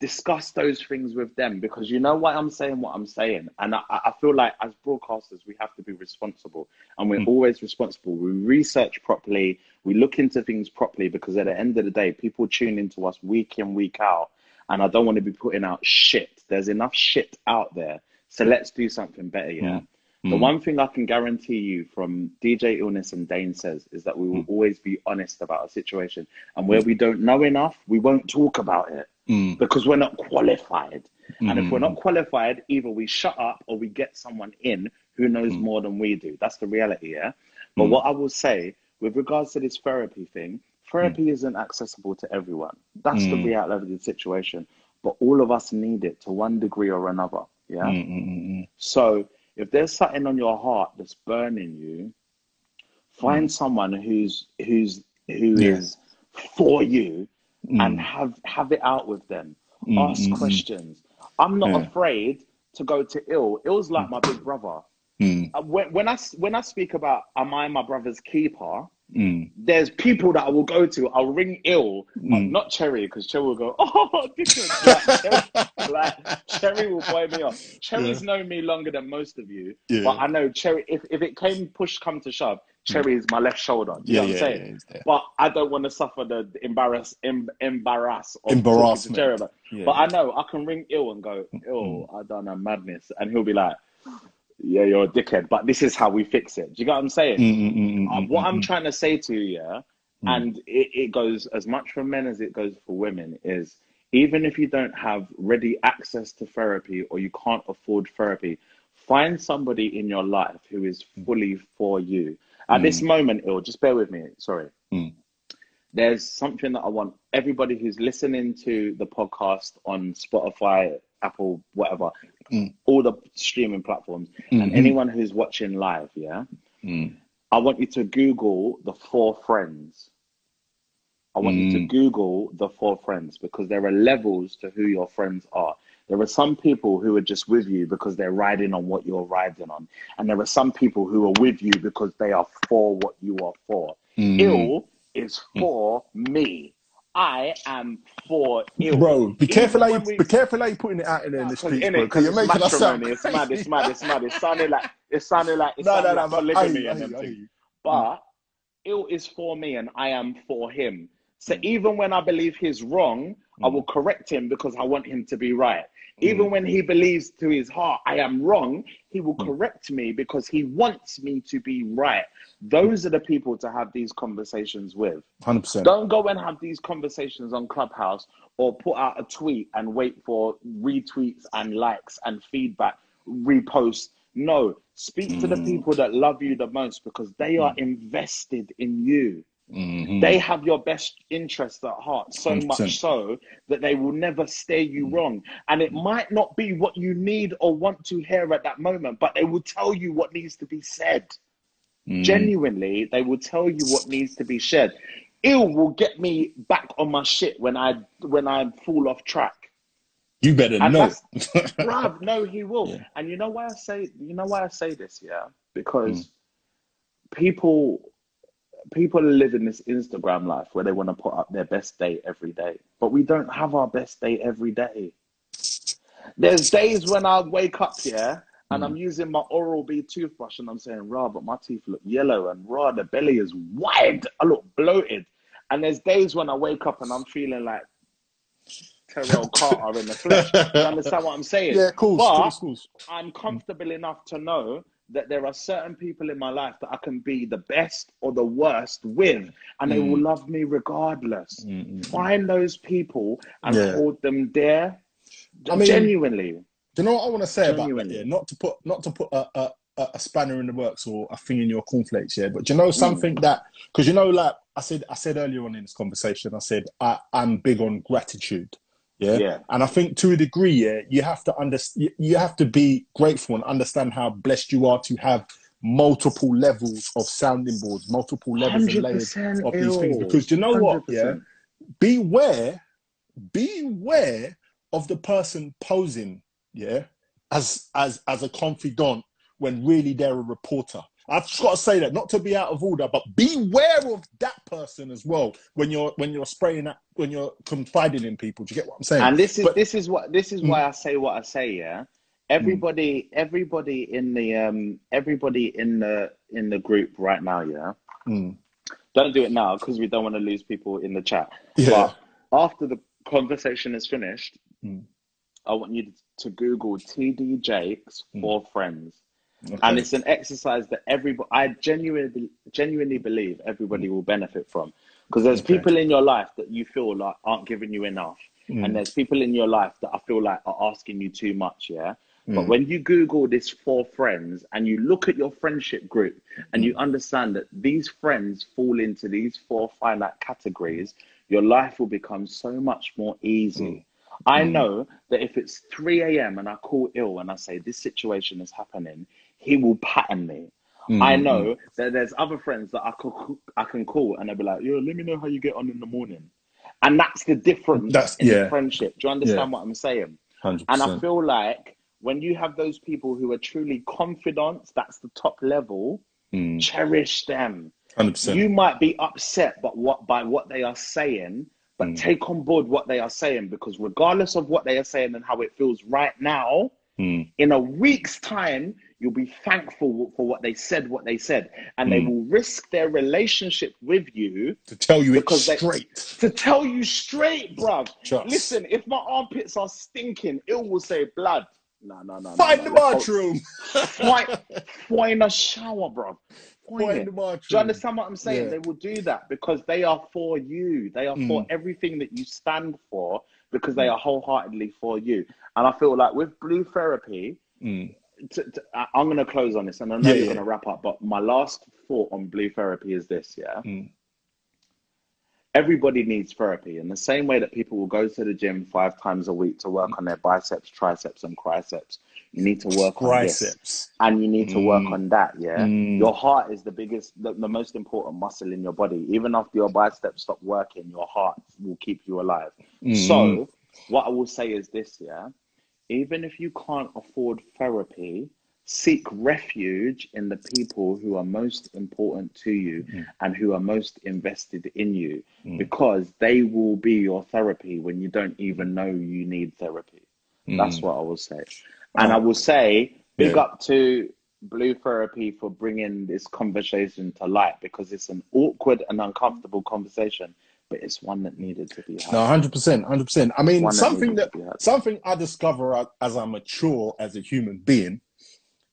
discuss those things with them because you know why I'm saying what I'm saying. And I, I feel like as broadcasters, we have to be responsible and we're Mm. always responsible. We research properly, we look into things properly because at the end of the day, people tune into us week in, week out. And I don't want to be putting out shit. There's enough shit out there. So let's do something better, yeah? The Mm. one thing I can guarantee you from DJ Illness and Dane says is that we will Mm. always be honest about a situation. And where we don't know enough, we won't talk about it Mm. because we're not qualified. And if we're not qualified, either we shut up or we get someone in who knows Mm. more than we do. That's the reality, yeah? But what I will say with regards to this therapy thing, therapy isn't accessible to everyone. That's the reality of the situation. But all of us need it to one degree or another, yeah? So if there's something on your heart that's burning you, find someone who's who's who Mm. Is for you Mm. and have have it out with them. Mm, Ask mm, mm. questions. I'm not Yeah. afraid to go to ill. Ill's like my big brother. Mm. Uh, When, I when I speak about am I my brother's keeper, Mm. there's people that I will go to. I'll ring ill, Mm. not Cherry, because Cherry will go, (laughs) oh, different. Like, Cherry, like, Cherry will buy me off. Cherry's known me longer than most of you, Yeah. but I know Cherry. If, if it came push come to shove, Cherry is my left shoulder. Do you Yeah. know what Yeah. I'm Yeah. saying? But I don't want to suffer the embarrass em, embarrass of talking to Embarrassment. Cherry. But, Yeah. but I know I can ring ill and go, ill, I done a madness, and he'll be like, yeah, you're a dickhead, but this is how we fix it. Do you get what I'm saying? Mm, mm, mm, mm, Uh, mm, what mm, I'm mm. trying to say to you, yeah, Mm. and it, it goes as much for men as it goes for women, is even if you don't have ready access to therapy or you can't afford therapy, find somebody in your life who is fully for you. At this moment, ill, just bear with me, sorry. Mm. There's something that I want everybody who's listening to the podcast on Spotify, Apple, whatever, Mm. all the streaming platforms, and Mhm. anyone who's watching live, yeah. Mm. I want you to Google the four friends. I want you to Mm. Google the four friends because there are levels to who your friends are. There are some people who are just with you because they're riding on what you're riding on. And there are some people who are with you because they are for what you are for. Mm. Ill is for me. I am for ill. Bro, be careful how you we- be careful how you putting it out in the Because streets, bro. Because you're making us sound. It's mad. It's mad. It's mad. It's sounding like it's sounding like it's No, no, no. like But polygamy I and hear I everything. hear you. But ill is for me and I am for him. So Mm. even when I believe he's wrong, I will correct him because I want him to be right. Mm. Even when he believes to his heart I am wrong, he will Mm. correct me because he wants me to be right. Those are the people to have these conversations with. 100%. Don't go and have these conversations on Clubhouse or put out a tweet and wait for retweets and likes and feedback, reposts. No, speak to the people that love you the most because they are invested in you. Mhm. They have your best interests at heart, so 100%. much so that they will never steer you wrong. And it might not be what you need or want to hear at that moment, but they will tell you what needs to be said. Mm. Genuinely, they will tell you what needs to be said. Ill will get me back on my shit when I when I fall off track. You better And know. Bruv, no, he will. (laughs) Yeah. And you know why I say you know why I say this, yeah? Because people people live in this Instagram life where they want to put up their best day every day. But we don't have our best day every day. There's days when I wake up, yeah, and I'm using my Oral B toothbrush and I'm saying, rah, but my teeth look yellow and rah, the belly is wide. I look bloated. And there's days when I wake up and I'm feeling like Terrell (laughs) Carter in the flesh. You understand what I'm saying? yeah, cool. But Cool, cool. I'm comfortable enough to know that there are certain people in my life that I can be the best or the worst with, and they will mm. love me regardless. Find those people and Yeah. hold them there. I mean- genuinely. Do you know what I want to say about that? Yeah, not to put not to put a, a, a a spanner in the works or a thing in your cornflakes, yeah. But do you know mm. something that because you know, like I said, I said earlier on in this conversation, I said I, I'm big on gratitude. Yeah? Yeah. and I think to a degree, yeah, you have to understand. You have to be grateful and understand how blessed you are to have multiple levels of sounding boards, multiple levels and layers 100% of these things. Because you know what? Yeah, beware, beware of the person posing, yeah, as as as a confidant when really they're a reporter. I've just got to say that, not to be out of order, but beware of that person as well when you're when you're spraying that when you're confiding in people. Do you get what I'm saying? And this is But- this is what this is Mm. why I say what I say. Yeah, everybody, everybody in the um, everybody in the in the group right now. Yeah, Mm. don't do it now because we don't want to lose people in the chat. Yeah. But after the conversation is finished, Mm. I want you to Google TD Jakes Mm. four friends. Okay. And it's an exercise that everybody, I genuinely, genuinely believe everybody will benefit from. Because there's Okay. people in your life that you feel like aren't giving you enough. Mm. And there's people in your life that I feel like are asking you too much, yeah? But Mm. when you Google this four friends and you look at your friendship group and Mm. you understand that these friends fall into these four finite categories, your life will become so much more easy. Mm. I know that if it's 3 a.m. and I call ill and I say this situation is happening, he will pattern me. Mm, I know that there's other friends that I could I can call and they'll be like, "Yo, let me know how you get on in the morning," and that's the difference That's- in yeah. friendship. Do you understand Yeah. what I'm saying? 100%. And I feel like when you have those people who are truly confidants, that's the top level. Mm. Cherish them. 100%. You might be upset, but what by what they are saying, but Mm. take on board what they are saying because regardless of what they are saying and how it feels right now, Mm. in a week's time, you'll be thankful for what they said, what they said, and they Mm. will risk their relationship with you to tell you because they- straight. to tell you straight, bruv. Just. Listen, if my armpits are stinking, it will say blood. No, no, no. Find no, the bathroom. Find, (laughs) find a shower, bruv. Find Find the bathroom. Do you understand what I'm saying? Yeah. They will do that because they are for you. They are for Mm. everything that you stand for because they are wholeheartedly for you. And I feel like with Blue Therapy, Mm. to, I- I'm going to close on this and I know Yeah, you're yeah. going to wrap up, but my last thought on Blue Therapy is this, yeah? Mm. Everybody needs therapy in the same way that people will go to the gym five times a week to work on their biceps, triceps, and triceps. You need to work on this and you need to work Mm. on that. Yeah, Mm. your heart is the biggest, the, the most important muscle in your body. Even after your biceps stop working, your heart will keep you alive. Mm. So, what I will say is this: yeah, even if you can't afford therapy, seek refuge in the people who are most important to you Mm. and who are most invested in you Mm. because they will be your therapy when you don't even know you need therapy. That's what I will say. And I will say, big. Yeah. up to Blue Therapy for bringing this conversation to light because it's an awkward and uncomfortable conversation, but it's one that needed to be had. No, hundred percent, hundred percent. I mean, One that something that had. something I discover as- as I mature as a human being,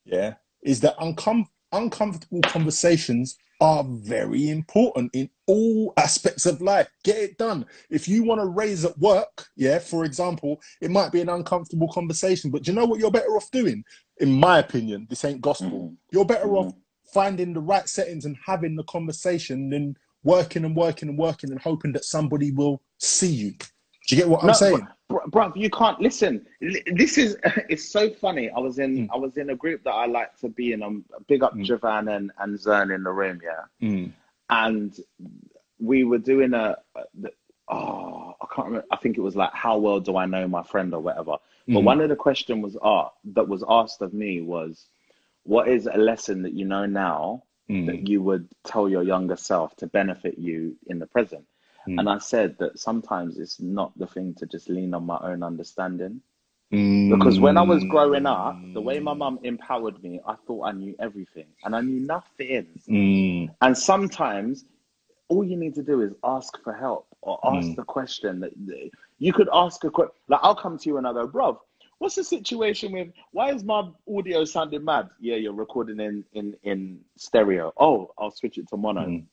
yeah, is that uncom- uncomfortable conversations are very important in all aspects of life. Get it done. If you want to raise at work, yeah, for example, it might be an uncomfortable conversation, but do you know what you're better off doing? In my opinion, this ain't gospel. Mhm. You're better off finding the right settings and having the conversation than working and working and working and hoping that somebody will see you. Do you get what I'm No, saying? br- bruv, you can't listen. This is (laughs) it's so funny. I was in Mm. I was in a group that I like to be in. Um, big up Mm. Javan and and Zern in the room, yeah. Mm. And we were doing a, a oh I can't remember. I think it was like how well do I know my friend or whatever. But Mhm. one of the question was uh, that was asked of me was, what is a lesson that you know now Mm. that you would tell your younger self to benefit you in the present? Mm. And I said that sometimes it's not the thing to just lean on my own understanding. Mm. Because when I was growing up, the way my mum empowered me, I thought I knew everything and I knew nothing. Mm. And sometimes all you need to do is ask for help or ask Mm. the question that that- you could ask a question. Like I'll come to you and I go, bro, what's the situation with why is my audio sounding mad? Yeah, you're recording in in in stereo. Oh, I'll switch it to mono. Mm.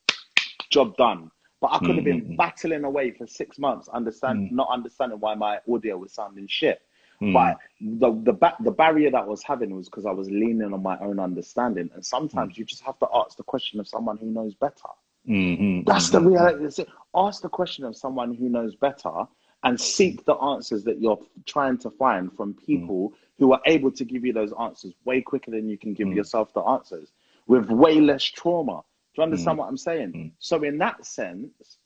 Job done. But I could have been Mm. battling away for six months, understand Mm. not understanding why my audio was sounding shit. Mm. But the the ba- the barrier that I was having was because I was leaning on my own understanding, and sometimes you just have to ask the question of someone who knows better. Mhm. That's the reality. That's it. Ask the question of someone who knows better, and seek the answers that you're trying to find from people who are able to give you those answers way quicker than you can give Mm. yourself the answers with way less trauma. Do you understand Mm. what I'm saying? Mm. So in that sense,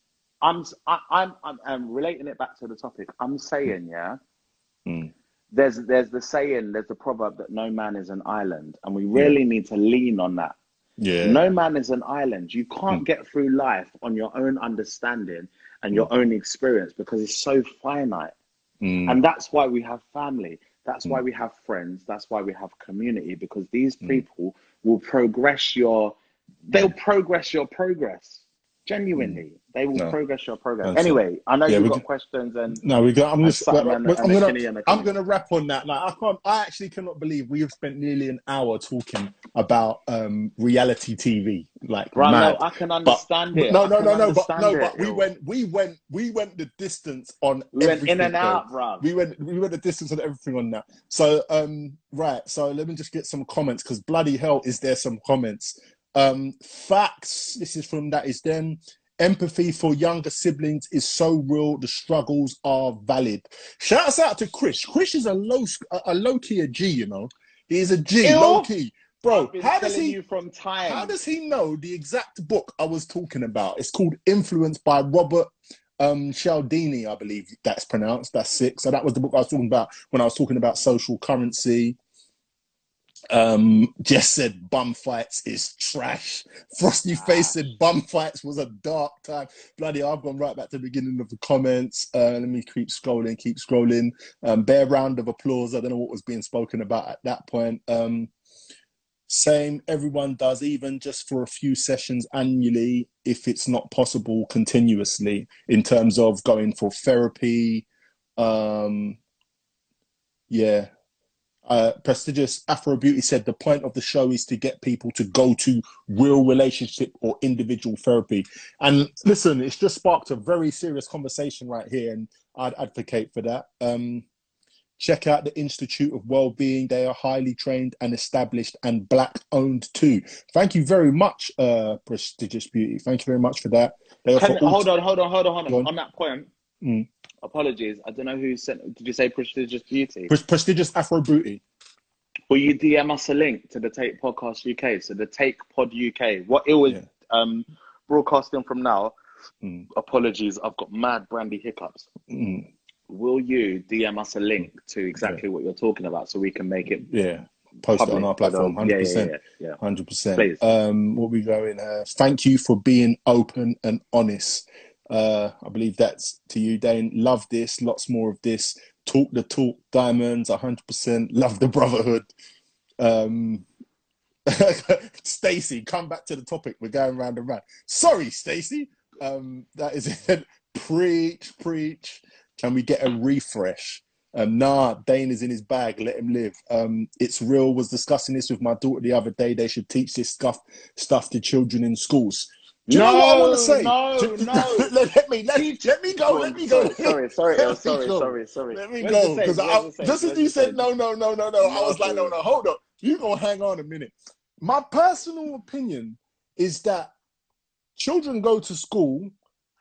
I'm I, I'm I'm I'm relating it back to the topic. I'm saying, yeah Mm. there's there's the saying, there's the proverb that no man is an island, and we really need to lean on that. Yeah. No man is an island. You can't Mm. get through life on your own understanding and your own experience because it's so finite. And that's why we have family. That's why we have friends. That's why we have community because these people will progress your they'll progress your progress. Genuinely. They will Mm. No. progress your progress. That's it. Anyway, I know Yeah, you've got do- questions and No, we got. I'm just. something I'm gonna. Kenny and a I'm gonna wrap on that. Like I can't. I actually cannot believe we have spent nearly an hour talking about um, reality TV. Like Bro, mad. no, I can understand but it. no, no, no, no. But no, it, but we went. We went. We went the distance on. we went in and out, bro. We went we went the distance on everything on that. So um right, so let me just get some comments because bloody hell is there some comments. Um facts, this is from that is then empathy for younger siblings is so real, the struggles are valid. Shouts out to Chris. Chris is a low a, low key a G, you know. He is a G, Ew. low key. Bro, how does he from time? how does he know the exact book I was talking about? It's called Influence by Robert um, Cialdini, I believe that's pronounced. That's sick. So that was the book I was talking about when I was talking about social currency. Um, Jess said bum fights is trash. Frosty Face said bum fights was a dark time. Bloody, I've gone right back to the beginning of the comments. Uh, let me keep scrolling, keep scrolling. Um, bare round of applause. I don't know what was being spoken about at that point. Um, same, everyone does, even just for a few sessions annually, if it's not possible continuously, in terms of going for therapy. Um, yeah. Uh, prestigious Afro Beauty said the point of the show is to get people to go to real relationship or individual therapy. And listen, it's just sparked a very serious conversation right here, and I'd advocate for that. Um, Check out the Institute of Wellbeing. They are highly trained and established and black owned too. Thank you very much, uh, Prestigious Beauty. Thank you very much for that. Can- hold on, hold on, hold on, hold on. on. On that point, Mm. Apologies. I don't know who sent. Did you say prestigious beauty? Pres- Prestigious Afro Beauty. Will you DM us a link to the Take Podcast UK? So the Take Pod UK. What it was Yeah. um, broadcasting from now. Mm. Apologies, I've got mad brandy hiccups. Mm. Will you DM us a link to exactly what you're talking about so we can make it Yeah. post it on our platform. um, yeah, Hundred yeah, percent. yeah, yeah. Hundred percent. Please. Um, what we going? Uh, thank you for being open and honest. Uh, I believe that's to you, Dane. Love this. Lots more of this. Talk the talk. Diamonds. hundred percent. Love the brotherhood. Um, (laughs) Stacy, come back to the topic. We're going round and round. Sorry, Stacy. Um, that is it. (laughs) preach, preach. Can we get a refresh? Um, nah, Dane is in his bag. Let him live. Um, it's real. Was discussing this with my daughter the other day. They should teach this stuff stuff to children in schools. Do you know what I want to say? No, Do- no. (laughs) let, let me let, let me go. Let me go. Sorry, sorry, Let sorry, go. sorry, sorry. Let me go because same? Where's the same? just as you said no, no, no, no, no. I was like, no, No. no, hold up. You gonna hang on a minute. My personal opinion is that children go to school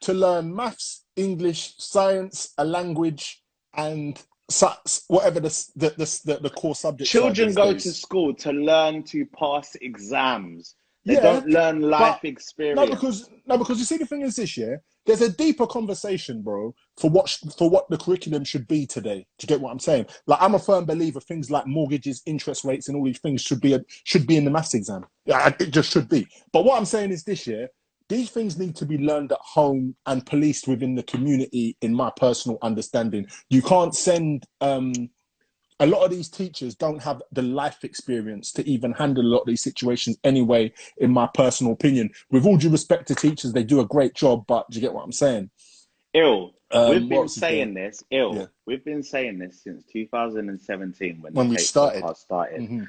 to learn maths, English, science, a language, and whatever the the the, the, core subjects. Children go days. to school to learn to pass exams. They Yeah, don't learn life experience. No, because no, because you see, the thing is this year, there's a deeper conversation, bro, for what for what the curriculum should be today. Do you get what I'm saying? Like, I'm a firm believer things like mortgages, interest rates, and all these things should be a, should be in the maths exam. Yeah, it just should be. But what I'm saying is this year, these things need to be learned at home and policed within the community. In my personal understanding, you can't send. Um, a lot of these teachers don't have the life experience to even handle a lot of these situations anyway in my personal opinion with all due respect to teachers they do a great job but do you get what i'm saying ill. Um, We've been saying this, ill. Yeah. We've been saying this since 2017 when, When the we started. started. Mhm.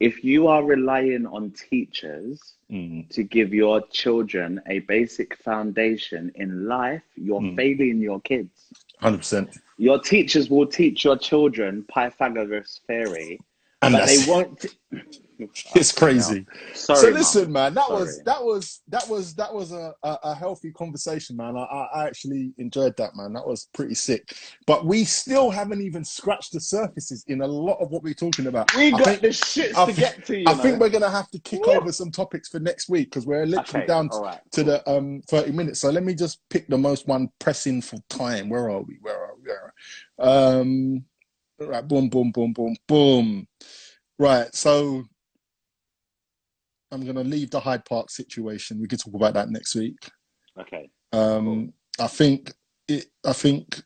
If you are relying on teachers Mhm. to give your children a basic foundation in life, you're Mm. failing your kids. 100% Your teachers will teach your children Pythagoras theory, and but they won't. (laughs) it's crazy Sorry, so listen man that was that was that was that was a, a, a healthy conversation man I, I actually enjoyed that man that was pretty sick but we still haven't even scratched the surfaces in a lot of what we're talking about We I got think- the shits I to thi- get to. You I know? think we're gonna have to kick over some topics for next week because we're literally Okay, down right. to the um 30 minutes. So let me just pick the most one pressing for time. Where are we? Where are we? Where are we? Um right, boom, boom, boom, boom, boom. Right, so I'm gonna leave the Hyde Park situation. We can talk about that next week. Okay. Um I think it I think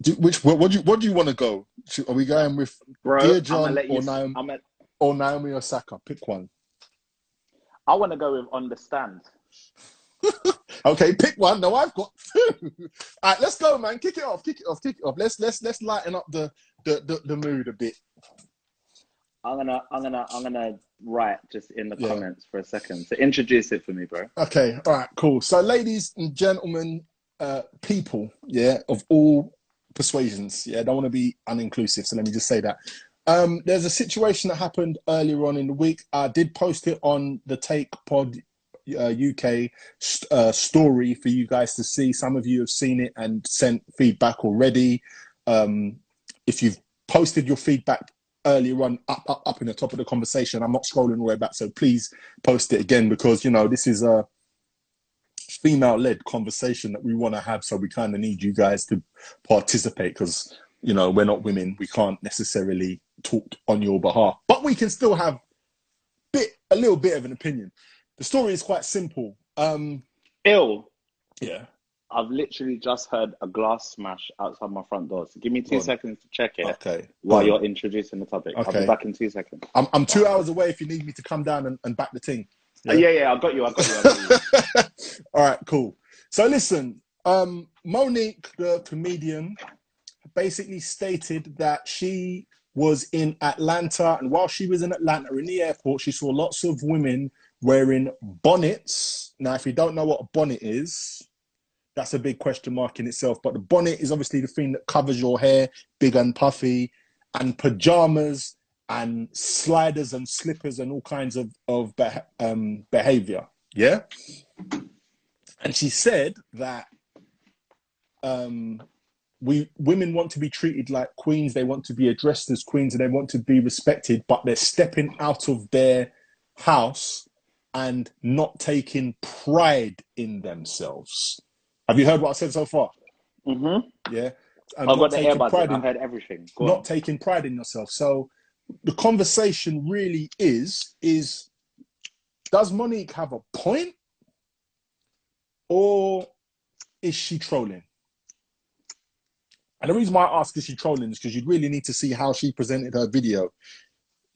do, which what, what do you what do you want to go? Should- Are we going with Bro, Dea-John gonna you. or Naomi? I'm or Naomi Osaka? Pick one. I want to go with understand. Okay, pick one. No, I've got two. (laughs) All right, let's go, man. Kick it off. Kick it off. Kick it off. Let's let's let's lighten up the the the, the mood a bit. I'm gonna, I'm gonna, I'm gonna write just in the Yeah. comments for a second. So introduce it for me, bro. Okay. All right. Cool. So, ladies and gentlemen, uh, people, yeah, of all persuasions, yeah, I don't want to be uninclusive. So let me just say that. Um, there's a situation that happened earlier on in the week. I did post it on the Take Pod uh, UK uh, story for you guys to see. Some of you have seen it and sent feedback already. Um, if you've posted your feedback earlier on, up, up, up in the top of the conversation, I'm not scrolling all the way back. So please post it again because you know this is a female-led conversation that we want to have. So we kind of need you guys to participate because you know we're not women. We can't necessarily talk on your behalf, but we can still have bit a little bit of an opinion. The story is quite simple. Um, Ill. yeah. I've literally just heard a glass smash outside my front door. So give me Go two on. seconds to check it Okay. while you're introducing the topic. I'll be back in two seconds. I'm, I'm two hours away if you need me to come down and, and back the thing. Yeah, yeah, yeah I got you. I got you. I got you. (laughs) All right, cool. So listen, um, Mo'Nique, the comedian, basically stated that she was in Atlanta, and while she was in Atlanta in the airport, she saw lots of women wearing bonnets. Now, if you don't know what a bonnet is, that's a big question mark in itself. But the bonnet is obviously the thing that covers your hair, big and puffy, and pajamas and sliders and slippers and all kinds of of um, behavior. Yeah, and she said that um, we women want to be treated like queens. They want to be addressed as queens, and they want to be respected. But they're stepping out of their house and not taking pride in themselves. Have you heard what I said so far? hmm Yeah. and I've not got the earbuds. pride in. I in heard everything. Go not on. taking pride in yourself. So the conversation really is is does Mo'Nique have a point or is she trolling? And the reason why I ask is she trolling is because you'd really need to see how she presented her video.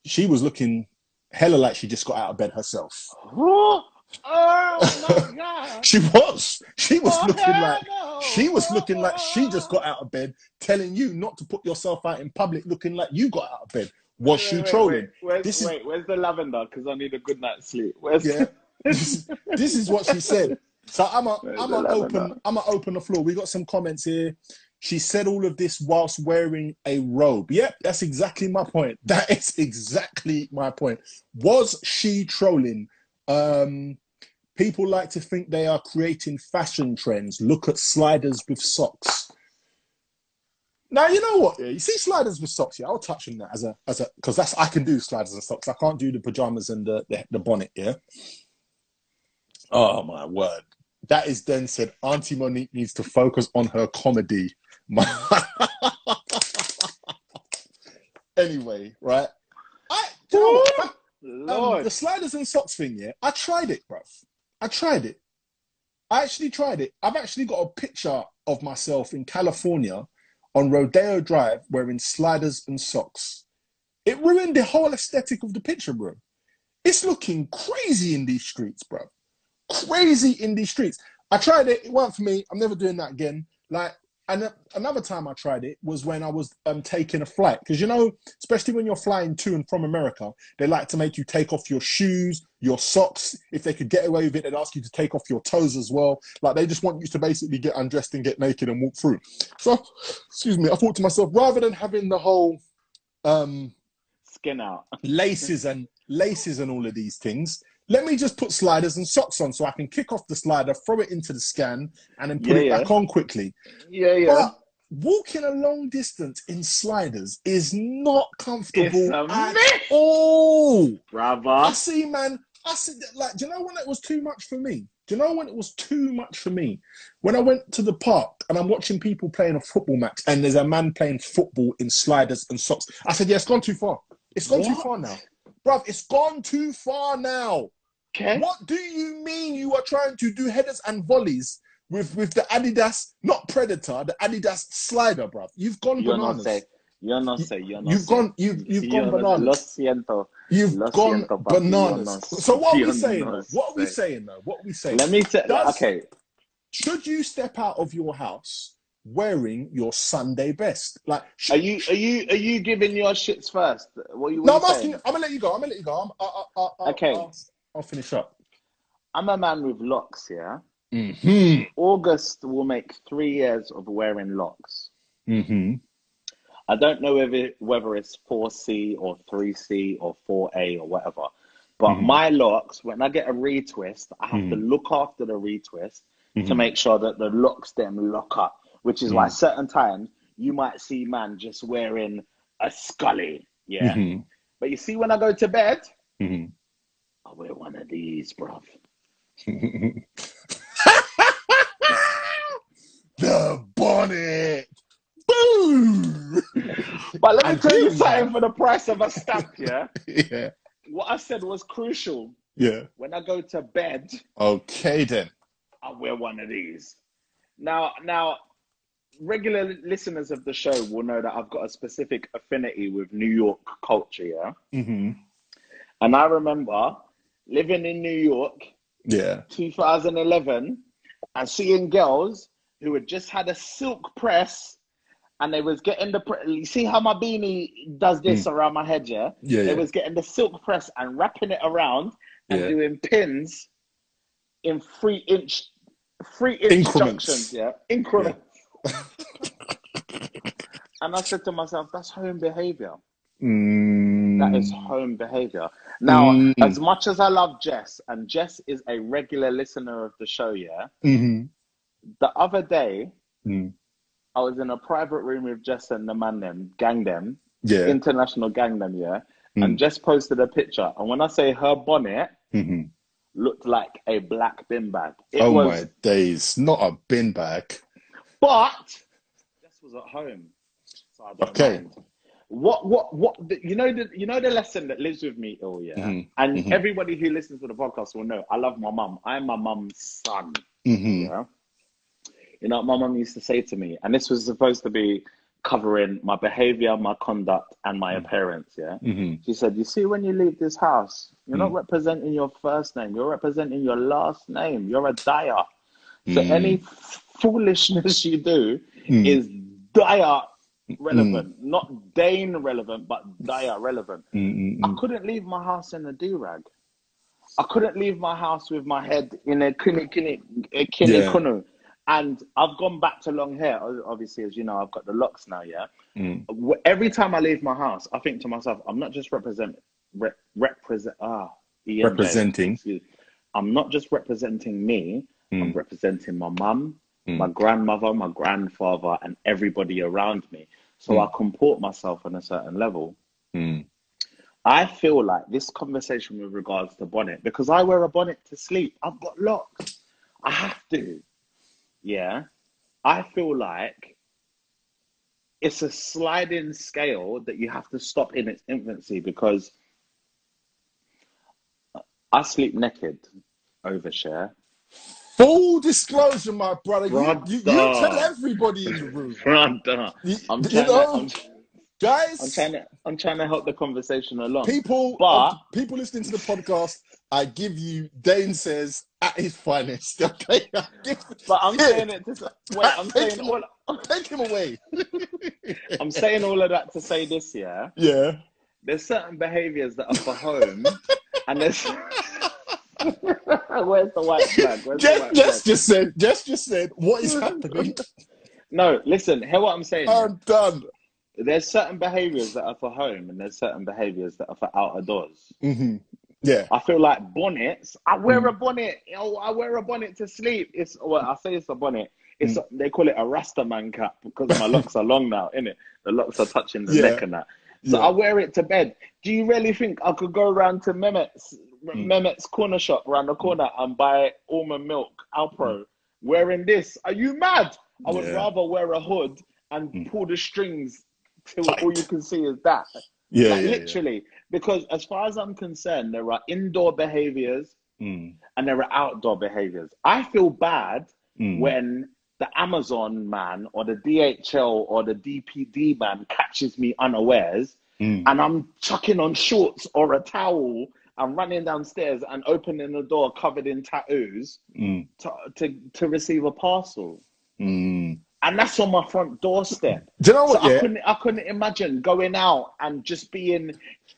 She was looking hella like she just got out of bed herself. oh my (laughs) god! She was. She was Oh, looking like no. she was looking like she just got out of bed, telling you not to put yourself out in public, looking like you got out of bed. Was she Wait, trolling? Wait, where's, This is- wait, where's the lavender? Because I need a good night's sleep. Where's Yeah. (laughs) this, this is what she said. So I'm a, Where's I'm a lavender? open I'm a open the floor. We got some comments here. She said all of this whilst wearing a robe. Yep, that's exactly my point. (laughs) That is exactly my point. Was she trolling? Um, people like to think they are creating fashion trends. Look at sliders with socks. Now you know what? yeah, You see sliders with socks. Yeah, I'll touch on that as a as a because that's I can do sliders and socks. I can't do the pajamas and the the, the bonnet. Yeah. Oh my word! That is then said. Auntie Mo'Nique needs to focus on her comedy. My- (laughs) anyway, right? I know what? Um, the sliders and socks thing, yeah. I tried it, bruv. I tried it. I actually tried it. I've actually got a picture of myself in California on Rodeo Drive wearing sliders and socks. It ruined the whole aesthetic of the picture, bro. It's looking crazy in these streets, bro. Crazy in these streets. I tried it. It worked for me. I'm never doing that again. Like, and another time I tried it was when I was um, taking a flight. Because, you know, especially when you're flying to and from America, they like to make you take off your shoes, your socks. If they could get away with it, they'd ask you to take off your toes as well. Like, they just want you to basically get undressed and get naked and walk through. So, excuse me, I thought to myself, rather than having the whole um, Skin out. laces and laces and all of these things. Let me just put sliders and socks on so I can kick off the slider, throw it into the scan, and then put Yeah, it yeah. back on quickly. Yeah, yeah. But walking a long distance in sliders is not comfortable at all. I see, man. I see. Like, do you know when it was too much for me? Do you know when it was too much for me? When I went to the park and I'm watching people playing a football match, and there's a man playing football in sliders and socks. I said, "Yeah, it's gone too far. It's gone too far now, bruv. It's gone too far now." Okay. What do you mean you are trying to do headers and volleys with with the Adidas, not Predator, the Adidas slider, bruv? You've gone You're not bananas. say. You're not say. You're not saying. You've say. gone. You've you've gone not- Lo bananas. siento. You've Lo gone siento, papi, bananas. So what are we saying? What are we saying though? What are we saying? Let me. Does- Okay. Should you step out of your house wearing your Sunday best? Like, sh- Are you are you are you giving your shits first? What you? no, What I'm you asking. I'm gonna let you go. I'm gonna let you go. I'm, I, I, I, I, Okay. I'll, finish up. I'm a man with locks. Yeah. Mm-hmm. August will make three years of wearing locks. Mm-hmm. I don't know whether whether it's 4C or 3C or 4A or whatever. But Mhm. my locks, when I get a retwist, I have to Mhm. look after the retwist to Mhm. make sure that the locks them lock up. Which is why Mhm. certain times you might see man just wearing a scully. Yeah. Mm-hmm. But you see when I go to bed, Mm-hmm. I wear one of these, bruv. (laughs) the bonnet. Boom. But let me I tell you something for the price of a stamp, (laughs) yeah? yeah. What I said was crucial. Yeah. When I go to bed, Okay then. I wear one of these. Now, now, regular listeners of the show will know that I've got a specific affinity with New York culture, yeah. Mm-hmm. And I remember living in New York, Yeah. 2011, and seeing girls who had just had a silk press, and they was getting the. Pre- you see how my beanie does this around my head, yeah? Yeah. They yeah. was getting the silk press and wrapping it around and Yeah. doing pins in three inch, three inch Increments. junctions, yeah, increments. (laughs) and I said to myself, "That's home behavior. Mm. That is home behavior." Now, Mm. as much as I love Jess, and Jess is a regular listener of the show, yeah. Mm-hmm. The other day, Mm. I was in a private room with Jess and the man them, gang them, Yeah. international gang them, yeah. Mm. And Jess posted a picture, and when I say her bonnet Mm-hmm. looked like a black bin bag, it Oh was, my days! Not a bin bag. But Jess was at home. So I don't Okay. mind. What what what you know the you know the lesson that lives with me, oh yeah. Mhm, And mhm. everybody who listens to the podcast will know I love my mum. I'm my mum's son. hmm Yeah. You know what my mum used to say to me, and this was supposed to be covering my behavior, my conduct, and my appearance, yeah. hmm She said, You see, when you leave this house, you're not Mm. representing your first name, you're representing your last name. You're a Dyer. So Mm. any foolishness you do Mm. is Dyer relevant, not Daine relevant, but Dyer relevant. Mm, I couldn't leave my house in a do rag. I couldn't leave my house with my head in a kuni, a kini Yeah. kunu. And I've gone back to long hair. Obviously, as you know, I've got the locks now. Yeah. Mm. Every time I leave my house, I think to myself, I'm not just represent re- represent ah Representing. I'm not just representing me. I'm Mm. representing my mum, Mm. my grandmother, my grandfather, and everybody around me. So Mm. I comport myself on a certain level. Mm. I feel like this conversation with regards to bonnet, because I wear a bonnet to sleep. I've got locks. I have to. Yeah. I feel like it's a sliding scale that you have to stop in its infancy because I sleep naked overshare. Full disclosure, my brother. You, you, you tell everybody in the room. (laughs) You, I'm you know, to, I'm, guys, I'm trying to I'm trying to help the conversation along. people, But- people listening to the podcast, I give you Daine says at his finest. (laughs) Okay, But I'm saying it to wait, I'm saying all take him away. (laughs) I'm saying all of that to say this, yeah. Yeah. There's certain behaviours that are for home, and there's (laughs) where's the white (laughs) flag? Where's the Jess, white Jess flag? just said. Jess just said. What is (laughs) happening? No, listen. Hear what I'm saying. I'm done. There's certain behaviours that are for home, and there's certain behaviours that are for out of doors. hmm Yeah. I feel like bonnets. I wear Mm. a bonnet. Oh, I wear a bonnet to sleep. It's well, I say it's a bonnet. It's Mm. they call it a Rasta man cap because my locks are long now, innit? The locks are touching the Yeah. neck and that. So Yeah. I wear it to bed. Do you really think I could go around to Mehmet's Mm. Mehmet's corner shop around the corner and buy almond milk, Alpro, wearing this? Are you mad? I would Yeah. rather wear a hood and Mm. pull the strings till Tight. all you can see is that. Yeah. Like, yeah, literally. Because as far as I'm concerned, there are indoor behaviors. Mm, and there are outdoor behaviors. I feel bad mm. when the Amazon man or the DHL or the DPD man catches me unawares Mm. and I'm chucking on shorts or a towel and running downstairs and opening the door covered in tattoos Mm. to, to, to receive a parcel. Mm. And that's on my front doorstep. Do you know So what? I couldn't I couldn't imagine going out and just being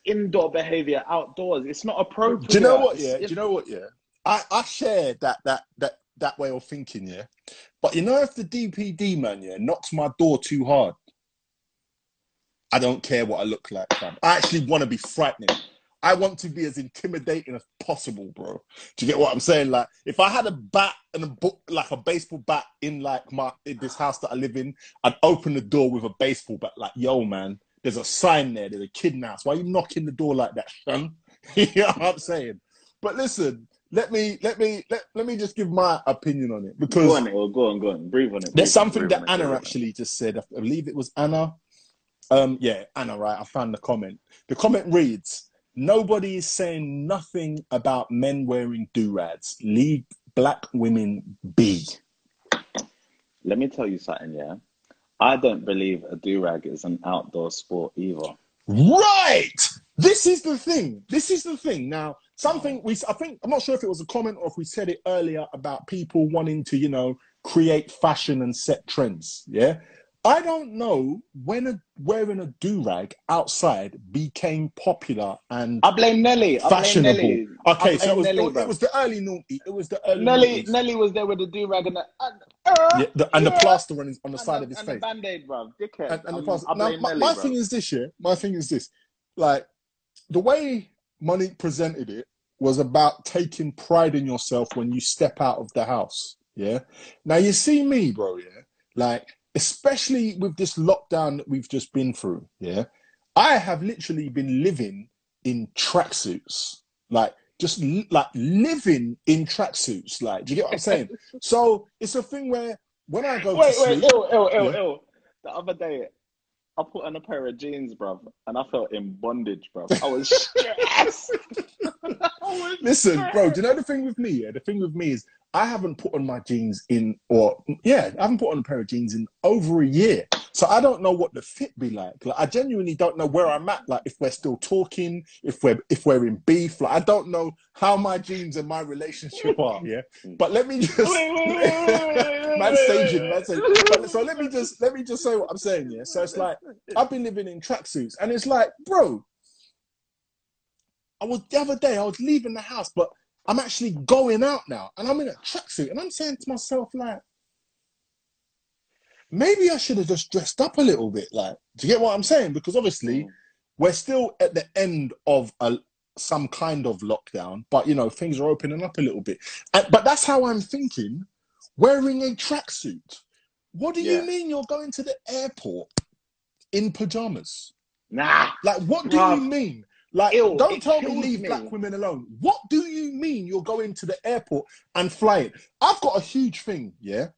indoor behavior outdoors. It's not appropriate. Do you know what? Yeah. Do you know what? Yeah. I I share that that that that way of thinking. Yeah. But you know, if the DPD man yeah knocks my door too hard, I don't care what I look like. Fam. I actually want to be frightening. I want to be as intimidating as possible, bro. Do you get what I'm saying? Like, if I had a bat and a book, like a baseball bat, in like my in this house that I live in, I'd open the door with a baseball bat. Like, yo, man, there's a sign there. There's a kid in the house. Why are you knocking the door like that, son? (laughs) you know what I'm saying? But listen, let me let me let, let me just give my opinion on it because Go on, it, go on, go on. Breathe on it. breathe there's something that it, Anna actually just said. I believe it was Anna. Um, yeah, Anna, right? I found the comment. The comment reads, Nobody is saying nothing about men wearing do-rags. Leave black women be. Let me tell you something, yeah. I don't believe a do rag is an outdoor sport either. Right. This is the thing. This is the thing. Now, something we I think I'm not sure if it was a comment or if we said it earlier about people wanting to, you know, create fashion and set trends. Yeah. I don't know when a, wearing a do rag outside became popular and I blame Nelly. I blame. Nelly. Okay, so it was, Nelly, it, was the early noughty. It was the early Nelly. noughties. Nelly was there with the do rag and the and, uh, Yeah, the, and the plaster on, his, on the and side the, of his and face. band aid, bro. Dickhead. and, and the plaster. Now, my, Nelly, my thing is this, yeah. My thing is this, like the way Mo'Nique presented it was about taking pride in yourself when you step out of the house. Yeah. Now you see me, bro. Yeah. Like especially with this lockdown that we've just been through. Yeah. I have literally been living in tracksuits, like just li- like living in tracksuits. Like, do you get what I'm saying? (laughs) so it's a thing where when I go Wait, to wait, sleep, ill, ill, ill, Yeah. ill. the other day, I put on a pair of jeans, bruv, and I felt in bondage, bruv. I was (laughs) stressed. (laughs) I was Listen, bro, do you know the thing with me? Yeah, the thing with me is I haven't put on my jeans in, or yeah, I haven't put on a pair of jeans in over a year. So I don't know what the fit be like. Like I genuinely don't know where I'm at. Like if we're still talking, if we're if we're in beef. Like I don't know how my jeans and my relationship are. Yeah, but let me just. Man wait, man. But- So let me just let me just say what I'm saying. Yeah. So it's like I've been living in tracksuits, and it's like, bro, I was the other day. I was leaving the house, but I'm actually going out now, and I'm in a tracksuit, and I'm saying to myself, like, maybe I should have just dressed up a little bit. Like, do you get what I'm saying? Because obviously, Mm. we're still at the end of a some kind of lockdown, but you know things are opening up a little bit. And, but that's how I'm thinking. Wearing a tracksuit. What do Yeah. you mean you're going to the airport in pajamas? Nah. Like, what do you mean? Like, Ew, don't it tell me leave me. black women alone. What do you mean you're going to the airport and flying? I've got a huge thing, yeah?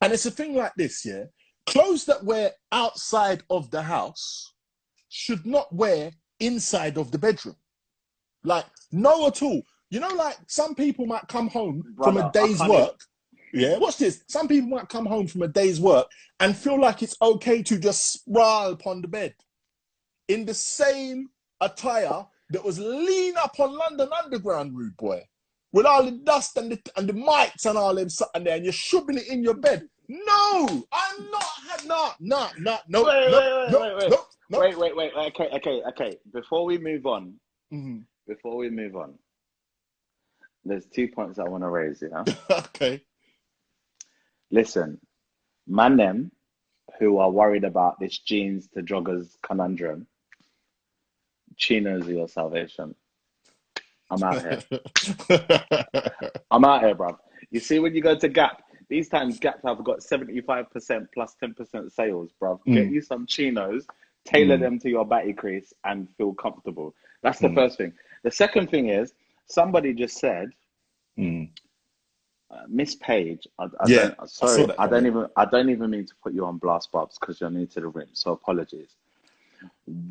And it's a thing like this, yeah? Clothes that wear outside of the house should not wear inside of the bedroom. Like, no at all. You know, like some people might come home from a day's work. Yeah, watch this. Some people might come home from a day's work and feel like it's okay to just sprawl upon the bed in the same attire that was lean up on London Underground, rude boy, with all the dust and the and the mites and all them something there, and you're shoving it in your bed. No, I'm not. had No, no, no, no, Wait, no, wait, wait, no, wait, wait. no, no. Wait, wait, wait. Okay, okay, okay. Before we move on, Mhm. before we move on, there's two points I want to raise. Yeah. (laughs) okay. Listen, man, them who are worried about this jeans to joggers conundrum, chinos are your salvation. I'm out here. (laughs) I'm out here, bruv. You see, when you go to Gap, these times Gap have got 75% plus 10% sales, bruv. Get Mm. you some chinos, tailor Mm. them to your batty crease, and feel comfortable. That's the Mm. first thing. The second thing is, somebody just said, Mm. uh, Miss Page, I, I Yeah, don't, sorry, that I, don't even, I don't even mean to put you on blast, Bobs, because you're new to the room. So apologies.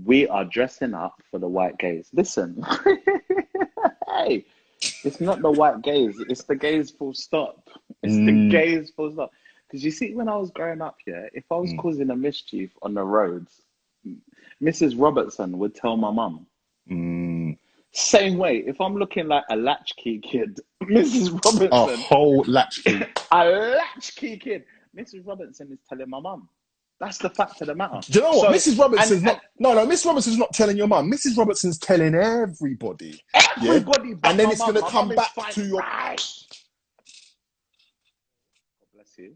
We are dressing up for the white gays. Listen, (laughs) hey, it's not the white gays. It's the gays full stop. It's Mm. the gays full stop. Because you see, when I was growing up here, if I was Mm. causing a mischief on the roads, Mrs. Robertson would tell my mum. Mm. Same way, if I'm looking like a latchkey kid, (laughs) Mrs. A Robertson, whole latchkey. (laughs) a latchkey kid, Mrs. Robertson is telling my mum. That's the fact of the matter. Do you know what? So- Mrs. Robertson's and- not. No, no, Miss Robertson's not telling your mum. Mrs. Robertson's telling everybody. Everybody, but And then it's gonna come back fine. to your- God bless you.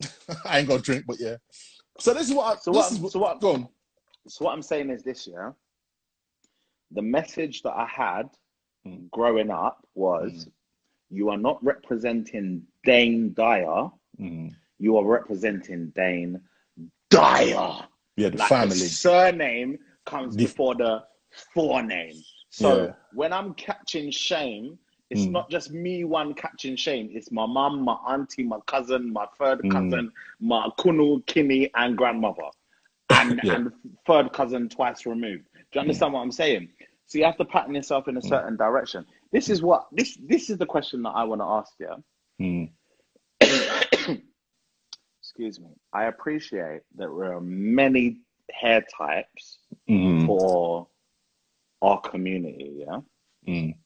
(laughs) I ain't got to drink, but yeah. So this is what. I, So this what- is what. so what- Go on. So what I'm saying is this, yeah. The message that I had Mm. growing up was, you are not representing Daine Dyer. Mm. You are representing Daine Dyer. Yeah, the like family. the surname comes The- before the forename. So Yeah. when I'm catching shame, it's Mm. not just me one catching shame. It's my mum, my auntie, my cousin, my third Mm. cousin, my kunu, kinny, and grandmother, and (laughs) Yeah. and third cousin twice removed. Do you understand what I'm saying? So you have to pattern yourself Mm. in a certain direction. This is what this this is the question that I want to ask you. (coughs) Excuse me. I appreciate that there are many hair types Mm. for our community, yeah. Mm.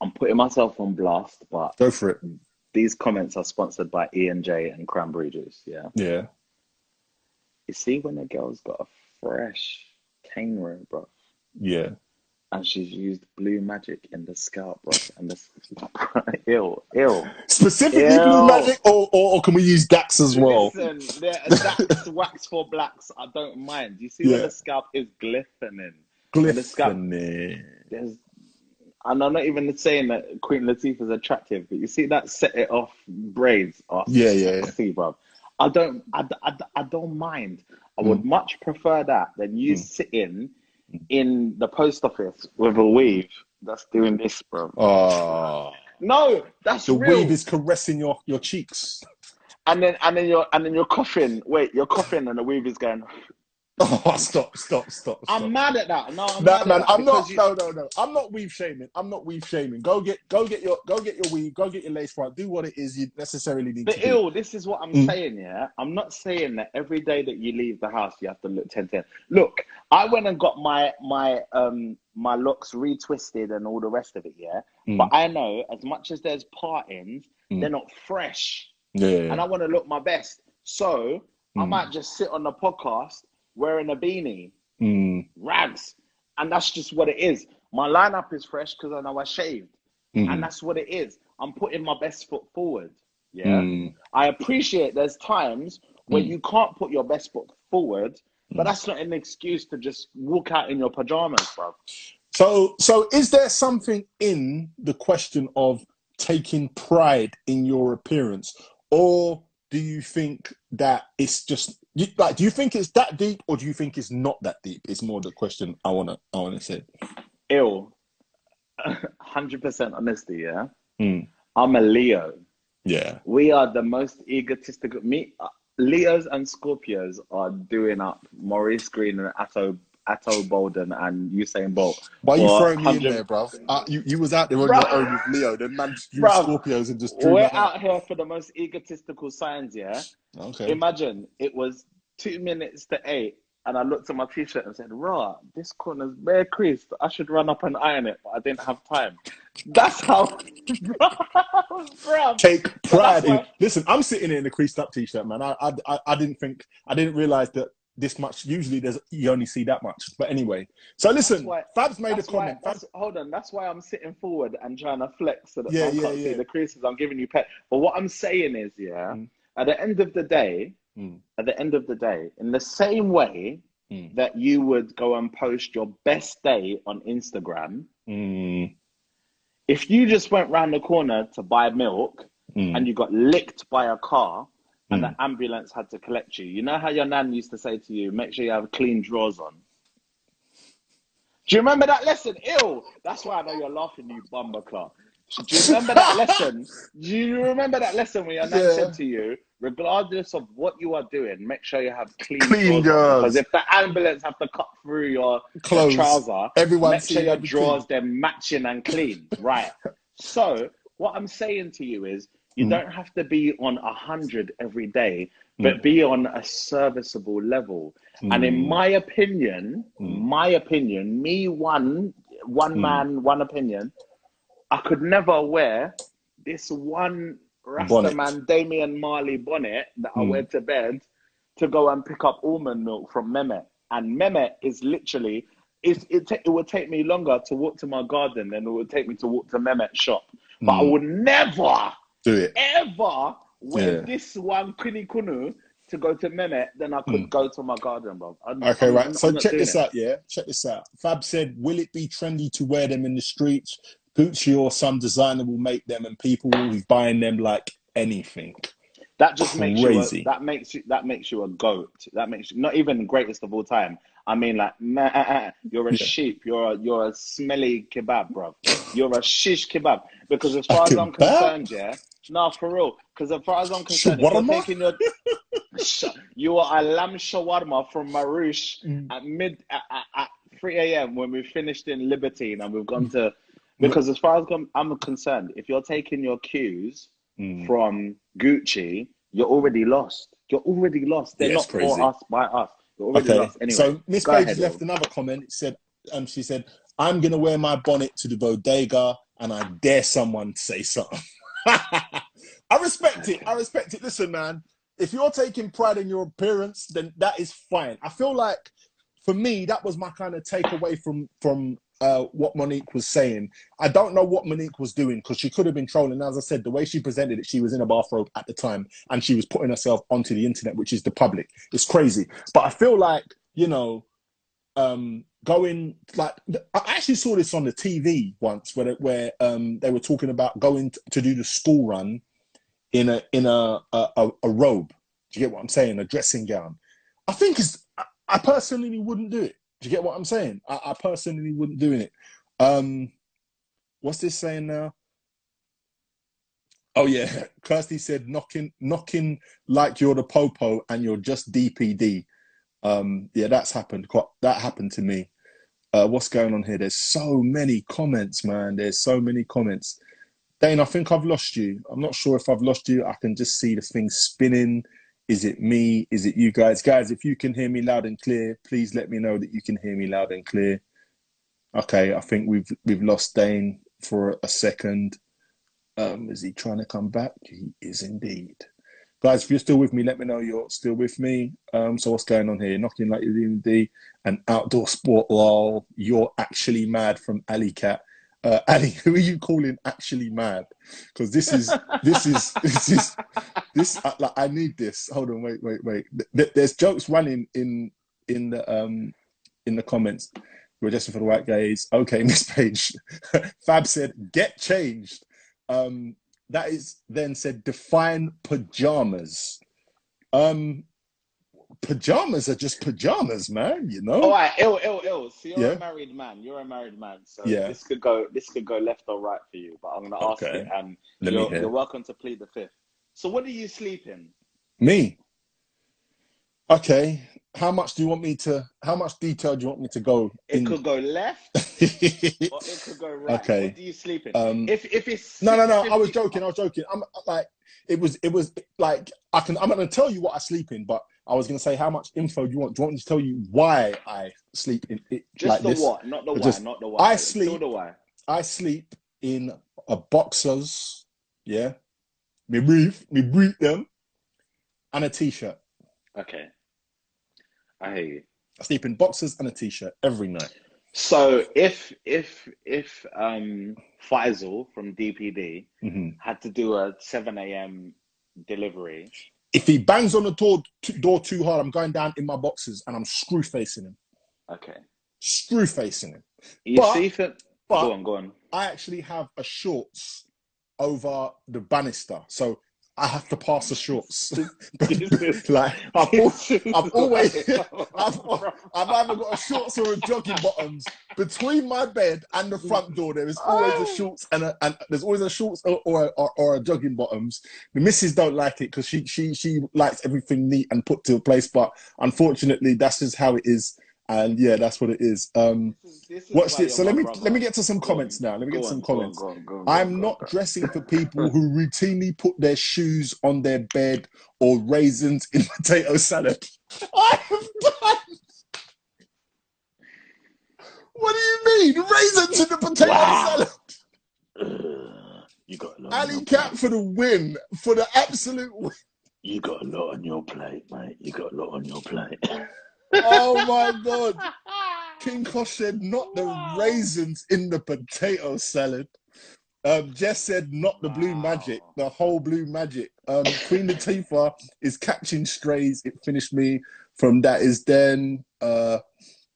I'm putting myself on blast, but Go for it. these comments are sponsored by E and J and Cranberry Juice, yeah. Yeah. You see when a girl's got a fresh cane row, bro, Yeah. And she's used blue magic in the scalp, bro, and the (laughs) ill, ill. Specifically Ew. Blue Magic, or, or or can we use Dax as well? Listen, that's wax for blacks. I don't mind. You see Yeah. the scalp is glistening. the scalp- Glistening. there's and I'm not even saying that Queen Latifah is attractive, but you see that set it off braids are Yeah, yeah, yeah. bro. I don't, I, I, I don't mind. I would Mm. much prefer that than you Mm. sitting in the post office with a weave that's doing this, bro. Oh, No, that's the real. weave is caressing your your cheeks. and then and then you're and then you're coughing. Wait, you're coughing, and the weave is going. (laughs) Oh, stop, stop, stop. I'm stop. mad at that. No, I'm mad man, at I'm not. you- No, no, no. I'm not weave shaming. I'm not weave shaming. Go get, go get your, go get your weave. Go get your lace front. Do what it is you necessarily need But to do. ill, this is what I'm Mm. saying, yeah. I'm not saying that every day that you leave the house you have to look 10 10. Look, I went and got my my um my locks retwisted and all the rest of it, yeah. Mm. But I know as much as there's partings, Mm. they're not fresh. Yeah. And I want to look my best. So I Mm. might just sit on the podcast wearing a beanie, Mm. rags. And that's just what it is. My lineup is fresh because I know I shaved. Mm. And that's what it is. I'm putting my best foot forward. Yeah. Mm. I appreciate there's times where Mm. you can't put your best foot forward, but Mm. that's not an excuse to just walk out in your pajamas, bro. So, so is there something in the question of taking pride in your appearance, or do you think that it's just you, like? Do you think it's that deep, or do you think it's not that deep? It's more the question I wanna, I wanna say. Ill. (laughs) 100% honesty, yeah? Mm. I'm a Leo. Yeah. We are the most egotistical. Me, uh, Leos and Scorpios are doing up Maurice Greene and Ato, Ato Boldon and Usain Bolt. Why are you throwing me in there, bro? Uh, you, you was out there on Bruv. your own with Leo, then man, you Bruv. Scorpios and just drew We're out. here for the most egotistical signs, yeah? Okay. Imagine it was two minutes to eight, and I looked at my t-shirt and said, "Raw, this corner's bare creased. I should run up and iron it, but I didn't have time." That's how. (laughs) Take pride in. Listen, I'm sitting in a creased up t-shirt, man. I, I, I, I didn't think, I didn't realize that this much. Usually, there's you only see that much. But anyway, so listen, why- Fab's made a That's why. comment. Fab's, hold on. That's why I'm sitting forward and trying to flex so that Yeah, I yeah, can't yeah. see the creases. I'm giving you pet. But what I'm saying is, yeah, Mm. at the end of the day, Mm. at the end of the day, in the same way Mm. that you would go and post your best day on Instagram, Mm, if you just went round the corner to buy milk mm, and you got licked by a car and Mm. the ambulance had to collect you, you know how your nan used to say to you, make sure you have clean drawers on? Do you remember that lesson? Ew! That's why I know you're laughing, you bumper clock. Do you remember that (laughs) lesson? Do you remember that lesson when your nan Yeah. said to you, regardless of what you are doing, make sure you have clean, Clean drawers. Because if the ambulance have to cut through your, your trouser, Everyone make see sure your drawers they're matching and clean. Right. So what I'm saying to you is you Mm. don't have to be on a hundred every day, but be on a serviceable level. And in Mm. my opinion, Mm. my opinion, me one one Mm. man, one opinion, I could never wear this one Rasta Bonnet. man Damian Marley bonnet that I Mm. wear to bed to go and pick up almond milk from Mehmet. And Mehmet is literally it, it, ta- it would take me longer to walk to my garden than it would take me to walk to Mehmet's shop. But I Mm. would never, Do it. ever wear Yeah. this one kuni kunu to go to Mehmet than I could Mm. go to my garden, bro. I'm- Okay, I'm- right. I'm- So not check doing this it. out, yeah. Check this out. Fab said, "Will it be trendy to wear them in the streets? Gucci or some designer will make them, and people will be buying them like anything." That just makes you Crazy. a, that makes you that makes you a goat. That makes you not even the greatest of all time. I mean, like, meh, eh, eh, eh. you're a Yeah. sheep. You're a you're a smelly kebab, bro. You're a shish kebab. Because as far as I'm kebab? concerned, yeah, no, for real. Because as far as I'm concerned, if you're taking your you are a lamb shawarma from Maroush Mm. at mid at, at, at 3 a.m. when we finished in Libertine and we've gone to because as far as I'm- I'm concerned, if you're taking your cues Mm. from Gucci, you're already lost. You're already lost. They're Yeah, not crazy. for us by us. You're already Okay. lost. Anyway, so Miss Page ahead, left Will. another comment. It said, um, she said, "I'm gonna wear my bonnet to the bodega, and I dare someone to say something." (laughs) I respect it. I respect it. Listen, man, if you're taking pride in your appearance, then that is fine. I feel like, for me, that was my kind of takeaway from from uh, what Mo'Nique was saying. I don't know what Mo'Nique was doing because she could have been trolling. As I said, the way she presented it, she was in a bathrobe at the time and she was putting herself onto the internet, which is the public. It's crazy. But I feel like, you know, um, going like I actually saw this on the TV once where where um, they were talking about going to do the school run in a in a a, a, robe. Do you get what I'm saying? A dressing gown. I think it's. I, I personally wouldn't do it. Do you get what I'm saying? I, I personally wouldn't do it. Um, what's this saying now? Oh yeah, (laughs) Kirsty said knocking, knocking like you're the popo and you're just DPD. Um, yeah, that's happened. Quite, that happened to me. Uh, what's going on here? There's so many comments, man. There's so many comments. Daine, I think I've lost you. I'm not sure if I've lost you. I can just see the thing spinning. Is it me? Is it you guys? Guys, if you can hear me loud and clear, please let me know that you can hear me loud and clear. Okay, I think we've we've lost Daine for a second. Um, is he trying to come back? He is indeed. Guys, if you're still with me, let me know you're still with me. Um, so what's going on here? Knocking like you're D, an outdoor sport. Lol, you're actually mad from Alley Cat. Uh, Ali, (laughs) who are you calling actually mad? Because this is this is (laughs) this is this. Uh, like, I need this. Hold on, wait, wait, wait. There's jokes running in in the um in the comments. We're just for the white gays. Okay, (laughs) Miss Page. Fab said, "Get changed." Um, that is then said define pajamas. Um, pajamas are just pajamas, man. You know. All right, ill, ill, ill. So you're Yeah. a married man. You're a married man. So Yeah. this could go, this could go left or right for you. But I'm gonna ask Okay. it, and Let you're, you're welcome to plead the fifth. So what do you sleep in? Me. Okay. How much do you want me to? How much detail do you want me to go? It in? could go left (laughs) or it could go right. Okay. What do you sleep in? um, if if it's no, no, no. I was joking. I was joking. I'm like, it was, it was like I can. I'm not going to tell you what I sleep in, but I was going to say how much info do you want? Do you want me to tell you why I sleep in it Just like the this? what, not the why, Just- not the why. I sleep- the why. I sleep in a boxers, yeah, me brief, me brief them, and a t-shirt. Okay, I hear you. I sleep in boxers and a t-shirt every night. So if if if um Faisal from DPD hmm had to do a seven a.m. delivery, If he bangs on the door, door too hard, I'm going down in my boxes and I'm screw facing him. okay, Screw facing him. you But- see. But go on, go on. I actually have a shorts over the banister, so I have to pass the shorts. (laughs) like I thought you- I've always- I've, I've either got a shorts or a jogging bottoms between my bed and the front door. There is always a shorts and, a, and there's always a shorts or, or, or, or a jogging bottoms. The missus don't like it because she she she likes everything neat and put to a place, but unfortunately, that's just how it is. And yeah, that's what it is. Um, This is watch this. So let me brother. let me get to some comments now. Let me get some on, go on, comments. go on, go on, I'm not dressing for (laughs) people who routinely put their shoes on their bed or raisins in (laughs) potato salad. (laughs) I have done. What do you mean? Raisins in the potato Wow. salad? (sighs) You got a lot. your Cat plate. for the win. For the absolute win. You got a lot on your plate, mate. You got a lot on your plate. Oh my god. (laughs) King Kosh said not the raisins in the potato salad. Um, Jess said not the blue Wow. magic, the whole blue magic. Um, Queen Latifah is catching strays. It finished me from that is then. Uh,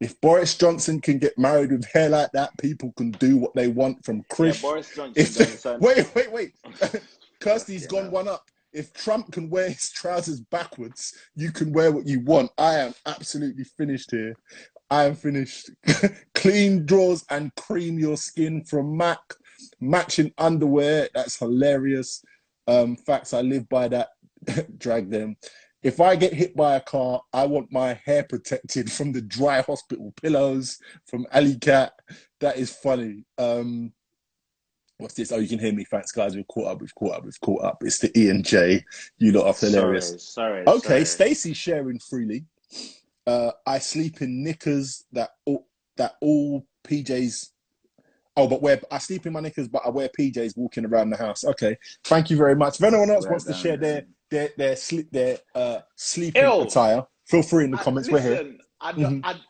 if Boris Johnson can get married with hair like that, people can do what they want from Yeah, Chris. Boris Johnson. if (laughs) wait, wait, wait. (laughs) Kirsty's Yeah. gone one up. If Trump can wear his trousers backwards, you can wear what you want. I am absolutely finished here. I am finished. (laughs) Clean drawers and cream your skin from Mac. Matching underwear. That's hilarious. Um, facts. I live by that. (laughs) Drag them. If I get hit by a car, I want my hair protected from the dry hospital pillows from Alley Cat. That is funny. Um, what's this? Oh, you can hear me. Thanks, guys. We've caught up. We've caught up. We've caught up. It's the E and J. You lot are hilarious. Sorry, sorry. Okay. Stacey sharing freely. Uh, I sleep in knickers that all that all PJs. Oh, but wear I sleep in my knickers, but I wear PJs walking around the house. Okay, thank you very much. If anyone else wants to share their their their sleep their uh sleeping Ew. attire, feel free in the I- comments. We're here. I don't, Mhm. I,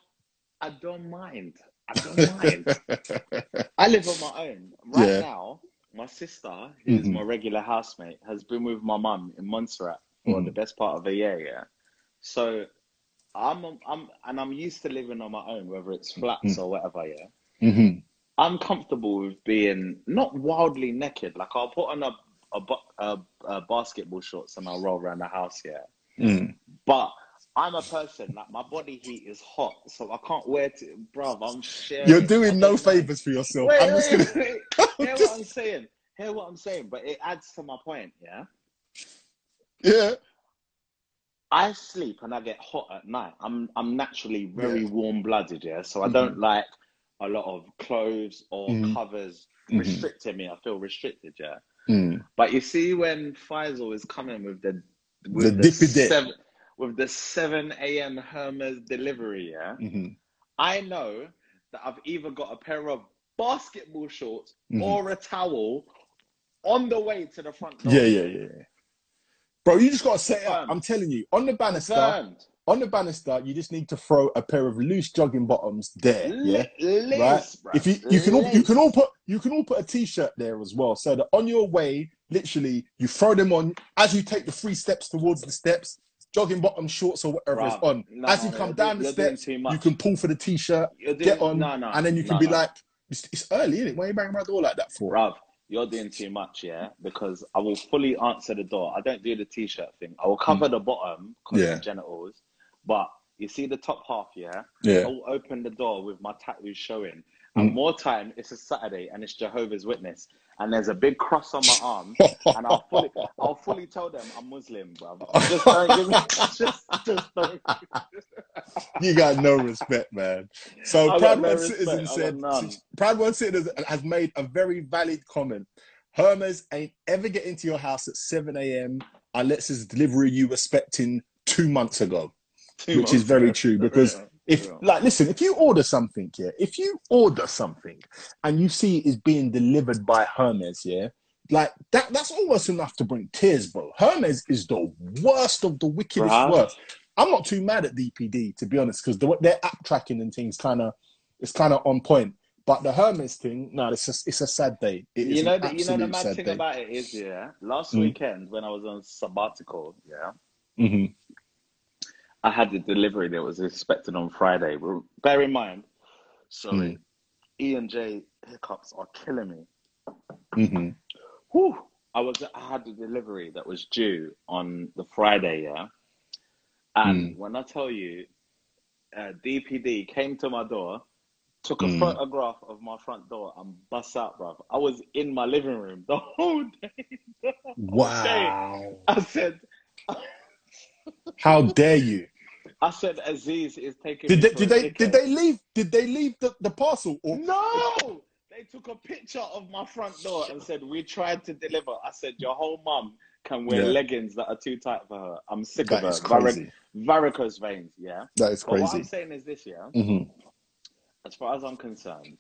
I don't mind. I don't mind. I live on my own. Right Yeah. now, my sister, who's Mhm. my regular housemate, has been with my mum in Montserrat for Mhm. the best part of a year, yeah. So I'm I'm and I'm used to living on my own, whether it's flats Mhm. or whatever, yeah. hmm I'm comfortable with being not wildly naked. Like I'll put on a a, a, a basketball shorts and I'll roll around the house, yeah. Mm. But I'm a person like my body heat is hot, so I can't wear to, bruv. I'm sharing. You're doing no favors for yourself. Wait, I'm just gonna. wait. Hear what I'm saying? hear what I'm saying, but it adds to my point. Yeah, Yeah. I sleep and I get hot at night. I'm I'm naturally very Yeah. warm blooded. Yeah, so I Mhm. don't like a lot of clothes or Mhm. covers Mhm. restricting me. I feel restricted. Yeah, Mm. but you see when Faisal is coming with the The with the, dippy dip. seven with the seven a.m. Hermes delivery. Yeah, Mhm. I know that I've either got a pair of basketball shorts Mhm. or a towel on the way to the front door. Yeah, yeah, yeah. Bro, you just gotta set it up. I'm telling you, on the banister, Confirmed. on the banister, you just need to throw a pair of loose jogging bottoms there. Yeah. Liz, right? bruv. If you you can all you can all put you can all put a t-shirt there as well, so that on your way, literally, you throw them on as you take the three steps towards the steps, jogging bottom shorts or whatever is on. no, as you come down the steps, you can pull for the t-shirt, doing, get on, no, and then you can be like, it's, it's early, isn't it? Why are you banging around the door like that for? Bruv, you're doing too much, yeah? Because I will fully answer the door. I don't do the t-shirt thing. I will cover the bottom because Mm. Yeah. of genitals, but you see the top half, yeah? Yeah. I'll open the door with my tattoos showing. And Mm. more time, it's a Saturday and it's Jehovah's Witness. And there's a big cross on my arm. (laughs) and I'll fully, I'll fully tell them I'm Muslim, bro. Just don't give me, (laughs) just, just don't. you got no respect, man. So I Proud no One respect. Citizen said. Proud One Citizen has made a very valid comment. Hermes ain't ever get into your house at 7 a.m. unless it's delivery you were expecting two months ago. Two Which is very true, because Yeah, If yeah. like listen, if you order something, yeah, if you order something and you see it is being delivered by Hermes, yeah, like that that's almost enough to bring tears, bro. Hermes is the worst of the wickedest Bruh. worst. I'm not too mad at DPD to be honest, because the, their app tracking and things kind of it's kind of on point. But the Hermes thing, no, it's just it's a sad day. It is you know, the, you know the mad thing day. about it is, yeah. Last Mm. weekend when I was on sabbatical, yeah, Mhm. I had the delivery that was expected on Friday. Bear in mind, sorry, Mm. E and J hiccups are killing me. Mhm. Whew. I was I had the delivery that was due on the Friday, yeah. And Mm. when I tell you, uh, DPD came to my door, took a Mm. photograph of my front door, and bust out, bruv. I was in my living room the (laughs) whole day. The whole day. Wow. I said, (laughs) How dare you? I said, Aziz is taking. Did they did they did they leave did they leave the, the parcel or No, they took a picture of my front door and said we tried to deliver. I said your whole mum can wear Yeah. leggings that are too tight for her. I'm sick That of her. Vari- crazy. varicose veins, yeah. That is But what I'm saying is this, yeah. Mhm. As far as I'm concerned,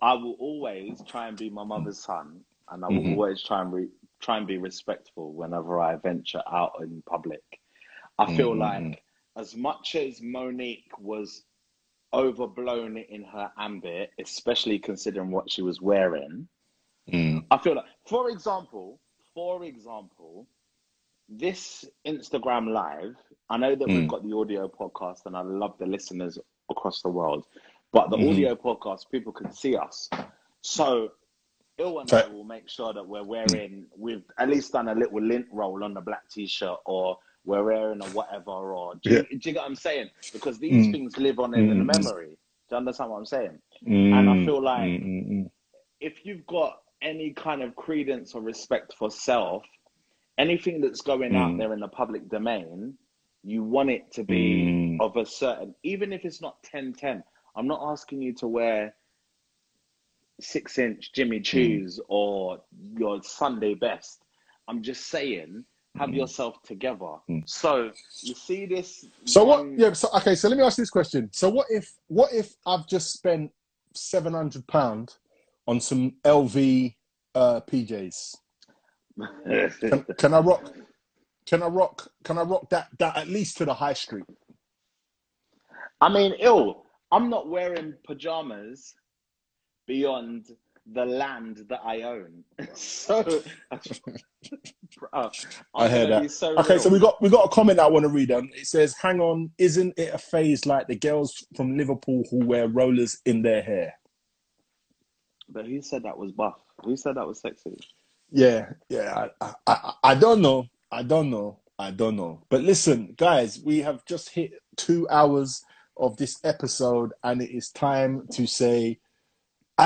I will always try and be my mother's son, and I will Mhm. always try and re- try and be respectful whenever I venture out in public. I feel Mhm. like as much as Mo'Nique was overblown in her ambit, especially considering what she was wearing, Mm. I feel like, for example, for example, this Instagram live, I know that Mm. we've got the audio podcast and I love the listeners across the world, but the Mhm. audio podcast, people can see us. So, Il and I will make sure that we're wearing, we've at least done a little lint roll on the black t shirt or we're wearing or whatever, or do you, Yeah. do you get what I'm saying? Because these Mm. things live on in the Mm. memory. Do you understand what I'm saying? And I feel like Mm, mm, mm. if you've got any kind of credence or respect for self, anything that's going out Mm. there in the public domain, you want it to be Mm. of a certain, even if it's not 10 10. I'm not asking you to wear six inch Jimmy Mm. Choos or your Sunday best. I'm just saying, have Mm. yourself together. Mm. So, you see this. So what? Yeah. So okay. So let me ask this question. So what if what if I've just spent seven hundred pound on some LV uh, PJs? Can, (laughs) can I rock? Can I rock? Can I rock that that at least to the high street? I mean, ill. I'm not wearing pajamas beyond the land that I own. (laughs) so, Bruh, (laughs) I heard that. so Okay, real. so we got we got a comment I want to read. Um, it says, "Hang on, isn't it a phase like the girls from Liverpool who wear rollers in their hair?" But who said that was buff? Who said that was sexy? Yeah, yeah. I, I, I, I don't know. I don't know. I don't know. But listen, guys, we have just hit two hours of this episode, and it is time to say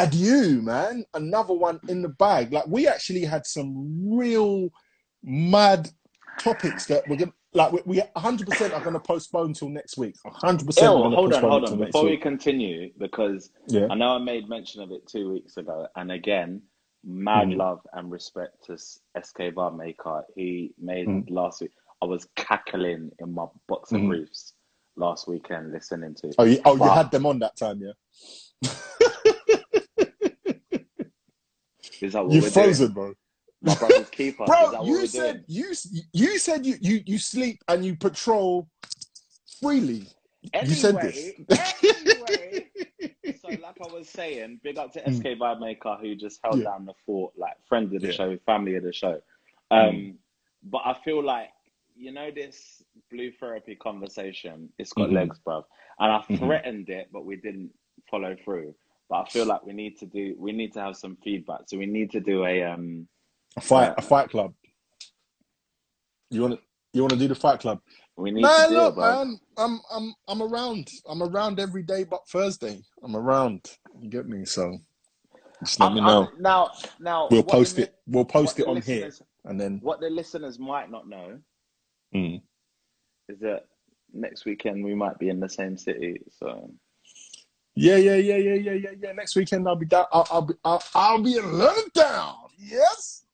adieu, man. Another one in the bag. Like we actually had some real mad topics that we're gonna like we, we 100% are going to postpone till next week 100% Ew, hold on hold on before we continue because yeah. i know i made mention of it two weeks ago and again mad Mm. love and respect to sk bar maker he made Mm. last week i was cackling in my box of Mhm. briefs last weekend listening to oh you, oh, you had them on that time yeah (laughs) is that what you we're frozen doing? bro my (laughs) brother's keeper is that bro what you said doing? you you said you, you you sleep and you patrol freely you said this. anyway, so (laughs) like I was saying, big up to Mm. SK Vibe Maker who just held Yeah. down the fort, like friend of the Yeah. show, family of the show. Um, Mm. but I feel like you know this blue therapy conversation, it's got Mhm. legs, bro. And I Mhm. threatened it, but we didn't follow through. But I feel like we need to do, we need to have some feedback. So we need to do a um. a fight Yeah. a fight club you want to you want to do the fight club We need Man, to do look, it, man, I'm I'm I'm around. I'm around every day but Thursday. I'm around. You get me? So just let me I'm- know. I'm- now, now We'll post the- it. We'll post it on here, and then What the listeners might not know Mm. is that next weekend we might be in the same city. So yeah, yeah, yeah, yeah, yeah, yeah, yeah. Next weekend I'll be down. I'll, I'll be I'll, I'll be in London. Yes,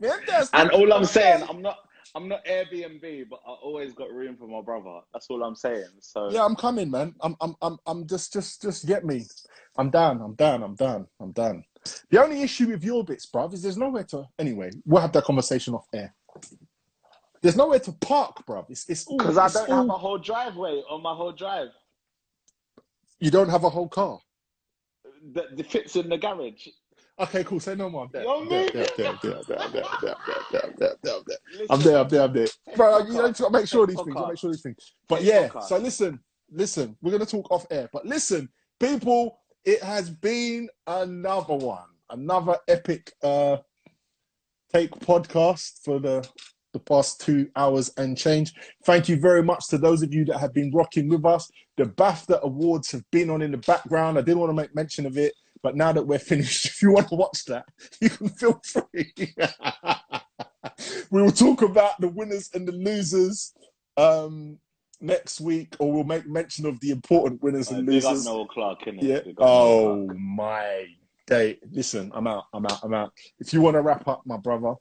fantastic. and all I'm saying, I'm not I'm not Airbnb, but I always got room for my brother. That's all I'm saying. So Yeah, I'm coming, man. I'm I'm I'm I'm just just just get me. I'm down. I'm down. I'm down. I'm down. The only issue with your bits, bruv, is there's nowhere to. Anyway, we'll have that conversation off air. There's nowhere to park, bruv. It's it's all because I don't all- have a whole driveway on my whole drive you don't have a whole car. That fits in the garage. Okay, cool. Say no more. I'm there. I'm there. I'm there. I'm there. I'm there. I'm there. Bro, you know, to make sure these things. Make sure these things. But yeah. So listen, listen. We're gonna talk off air, but listen, people. It has been another one, another epic uh, take podcast for the the past two hours and change. Thank you very much to those of you that have been rocking with us. The BAFTA awards have been on in the background. I didn't want to make mention of it, but now that we're (laughs) finished, if you want to watch that, (laughs) you can feel free. (laughs) we will talk about the winners and the losers um, next week, or we'll make mention of the important winners Uh, and losers. Noel Clarke, innit? Yeah. Oh Clark. my day. Listen, I'm out. I'm out. I'm out. If you want to wrap up, my brother.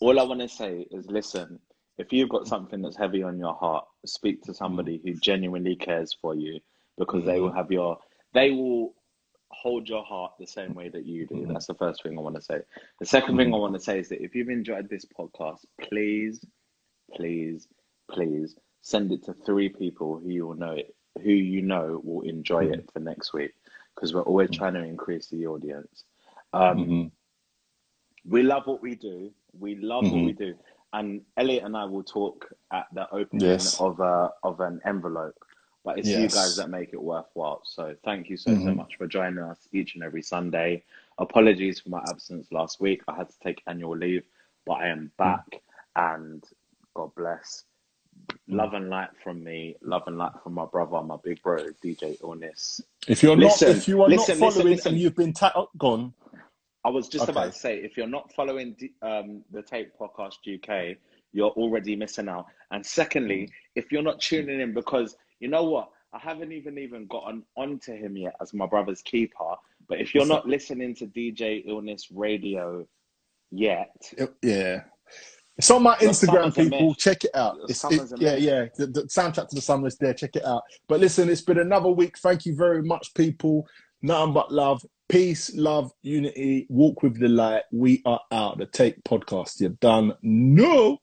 All I want to say is listen, if you've got something that's heavy on your heart, speak to somebody who genuinely cares for you because they will mm-hmm. have your, they will hold your heart the same way that you do. Mhm. That's the first thing I want to say. The 2nd thing I mm-hmm. want to say is that if you've enjoyed this podcast, please, please, please send it to three people who you will know it, who you know will enjoy it mm-hmm. for next week because we're always trying to increase the audience. Um, we love what we do. We love what Mhm. we do. And Elliot and I will talk at the opening Yes. of a of an envelope. But it's you guys that make it worthwhile. So thank you so so Mhm. much for joining us each and every Sunday. Apologies for my absence last week. I had to take annual leave, but I am back and God bless. Love and light from me, love and light from my brother, my big bro, DJ Illness. If you're Listen, not, if you are listen, not listen, following listen. and you've been ta- gone, I was just Okay. about to say, if you're not following um, the Take Podcast UK, you're already missing out. And secondly, if you're not tuning in, because you know what, I haven't even even gotten onto him yet as my brother's keeper. But if you're not listening to DJ Illness Radio yet, yeah. It's on my Instagram, people. mess. Check it out. It's, it, yeah, yeah. The, the soundtrack to the summer is there. Check it out. But listen, it's been another week. Thank you very much, people. Nothing but love, peace, love, unity. Walk with the light. We are out. The Take Podcast. You're done. No.